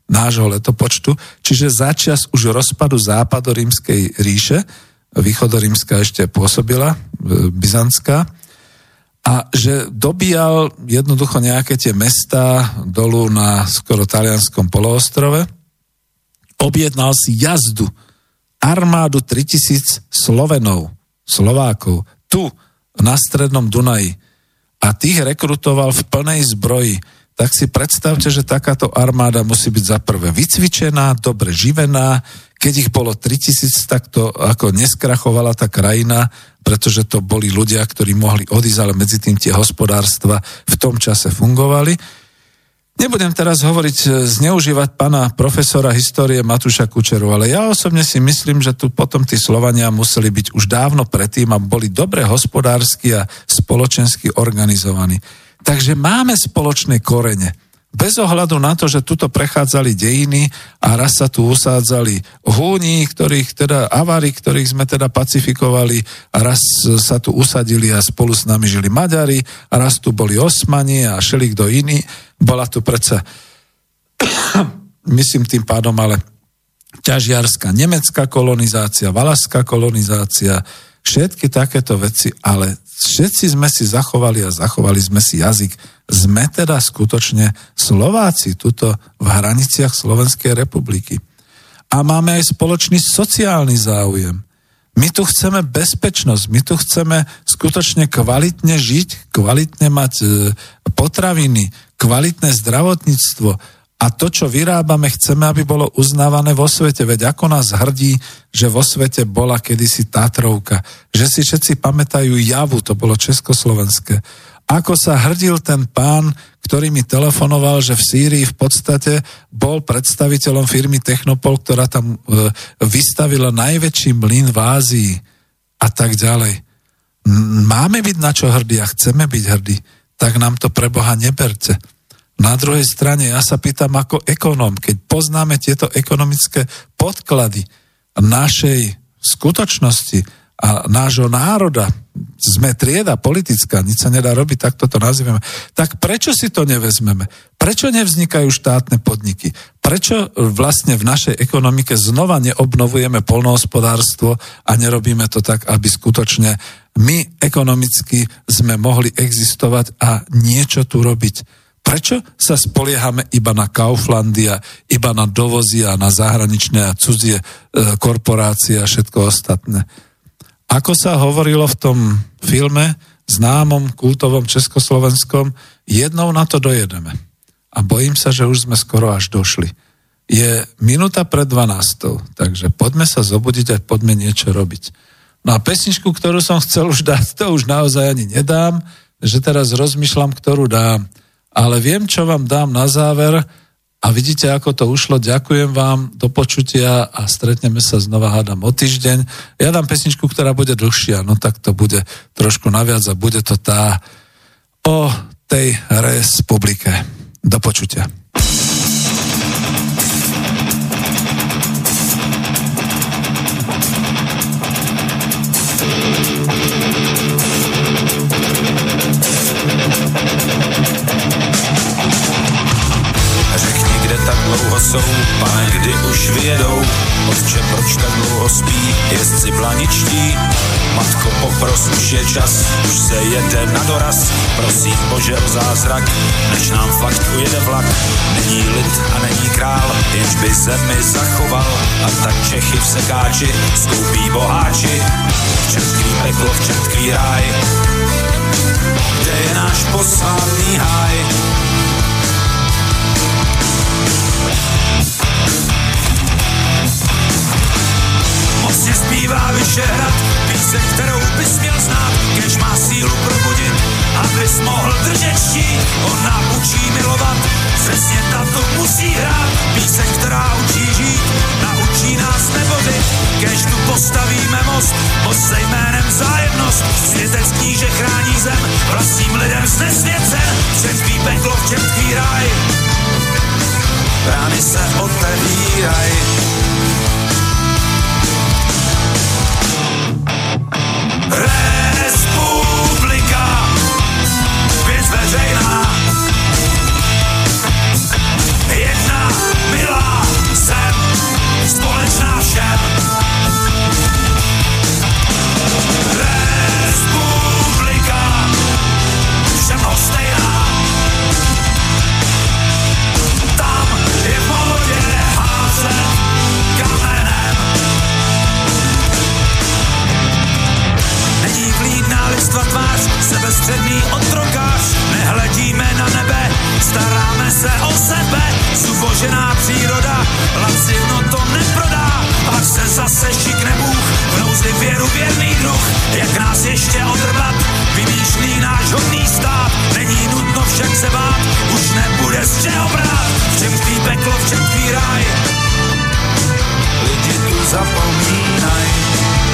nášho letopočtu, čiže začas už rozpadu západorímskej ríše, východorímska ešte pôsobila, e, byzantská, a že dobíjal jednoducho nejaké tie mesta dolu na skoro talianskom poloostrove, objednal si jazdu armádu 3000 Slovenov, Slovákov, tu na strednom Dunaji a tých rekrutoval v plnej zbroji, tak si predstavte, že takáto armáda musí byť za prvé vycvičená, dobre živená, keď ich bolo 3000, tak to ako neskrachovala tá krajina, pretože to boli ľudia, ktorí mohli odísť, ale medzi tým tie hospodárstva v tom čase fungovali. Nebudem teraz hovoriť, e, zneužívať pána profesora histórie Matúša Kučeru, ale ja osobne si myslím, že tu potom tí Slovania museli byť už dávno predtým a boli dobre hospodársky a spoločensky organizovaní. Takže máme spoločné korene. Bez ohľadu na to, že tuto prechádzali dejiny a raz sa tu usádzali húni, ktorých teda avári, ktorých sme teda pacifikovali a raz sa tu usadili a spolu s nami žili Maďari a raz tu boli Osmani a šeli kto iný. Bola tu predsa, myslím tým pádom, ale ťažiarská nemecká kolonizácia, valaská kolonizácia, všetky takéto veci, ale všetci sme si zachovali a zachovali sme si jazyk. Sme teda skutočne Slováci tuto v hraniciach Slovenskej republiky. A máme aj spoločný sociálny záujem. My tu chceme bezpečnosť, my tu chceme skutočne kvalitne žiť, kvalitne mať e, potraviny, kvalitné zdravotníctvo, a to, čo vyrábame, chceme, aby bolo uznávané vo svete. Veď ako nás hrdí, že vo svete bola kedysi Tatrovka, že si všetci pamätajú Javu, to bolo československé. Ako sa hrdil ten pán, ktorý mi telefonoval, že v Sýrii v podstate bol predstaviteľom firmy Technopol, ktorá tam e, vystavila najväčší mlyn v Ázii a tak ďalej. Máme byť na čo hrdí a chceme byť hrdí, tak nám to pre Boha neberte. Na druhej strane ja sa pýtam ako ekonóm, keď poznáme tieto ekonomické podklady našej skutočnosti a nášho národa, sme trieda politická, nič sa nedá robiť, tak toto nazývame, tak prečo si to nevezmeme? Prečo nevznikajú štátne podniky? Prečo vlastne v našej ekonomike znova neobnovujeme polnohospodárstvo a nerobíme to tak, aby skutočne my ekonomicky sme mohli existovať a niečo tu robiť? Prečo sa spoliehame iba na Kauflandia, iba na dovozy a na zahraničné a cudzie e, korporácie a všetko ostatné? Ako sa hovorilo v tom filme, známom, kultovom československom, jednou na to dojedeme. A bojím sa, že už sme skoro až došli. Je minúta pred 12, takže poďme sa zobudiť a poďme niečo robiť. No a pesničku, ktorú som chcel už dať, to už naozaj ani nedám, že teraz rozmýšľam, ktorú dám ale viem, čo vám dám na záver a vidíte, ako to ušlo. Ďakujem vám, do počutia a stretneme sa znova, hádam, o týždeň. Ja dám pesničku, ktorá bude dlhšia, no tak to bude trošku naviac a bude to tá o tej republike. Do počutia. Jsou, pane, kdy už vyjedou, otče, proč tak dlouho spí, jezdci blaničtí, matko, popros, už je čas, už se jede na doraz, prosím Bože o zázrak, než nám fakt ujede vlak, není lid a není král, jenž by zemi zachoval, a tak Čechy v sekáči, skoupí boháči, čertký peklo, v čertký ráj, kde je náš posvátný háj, Zpívá Vyšehrad, píseň, kterou bys měl znát, kež má sílu probudit, abys mohl držet štít. On nám učí milovat, přesně tato musí hrát, píseň, která učí žít, naučí nás nebořit, kež tu postavíme most, most se jménem zájemnost, světec kníže chrání zem, vlastním lidem znesvěcen, čertvý peklo, čertvý ráj, brány se otevíraj. Republika, věc jedna milá sebestředný otrokář, nehledíme na nebe, staráme se o sebe, zubožená příroda, lacino to neprodá, pak se zase šikne Bůh, v nouzi věru věrný druh, jak nás ještě odrvat, vymýšlí náš hodný stát, není nutno však se bát, už nebude z čeho brát, v čem tvý peklo, v čem tvý ráj, lidi tu zapomínaj.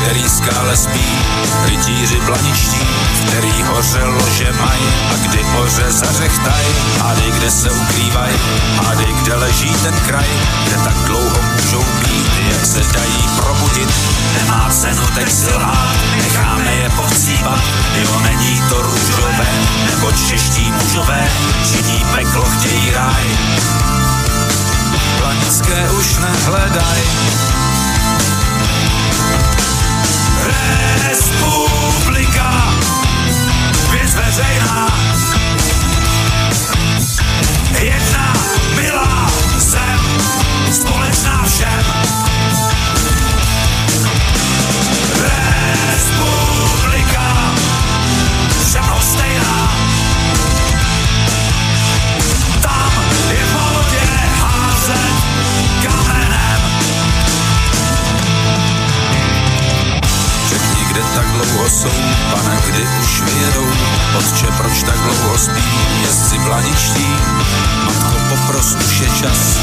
který skále spí, rytíři blaničtí, který hoře lože maj. A kdy hoře zařechtaj, hádej, kde se ukrývaj, hádej, kde leží ten kraj, kde tak dlouho můžou být, jak se dají probudit, nemá cenu teď silhát, necháme je povcípat, jo, není to růžové, nebo čeští mužové, činí peklo, chtějí ráj, planické už nehledaj, Respublika, věc veřejná. Jedna milá zem, společná všem. Respublika, všem stejná. Tak dlouho jsou, pane, kdy už vyjedou, otče, proč tak dlouho spí, jezdci planičtí, matko, popros, už je čas,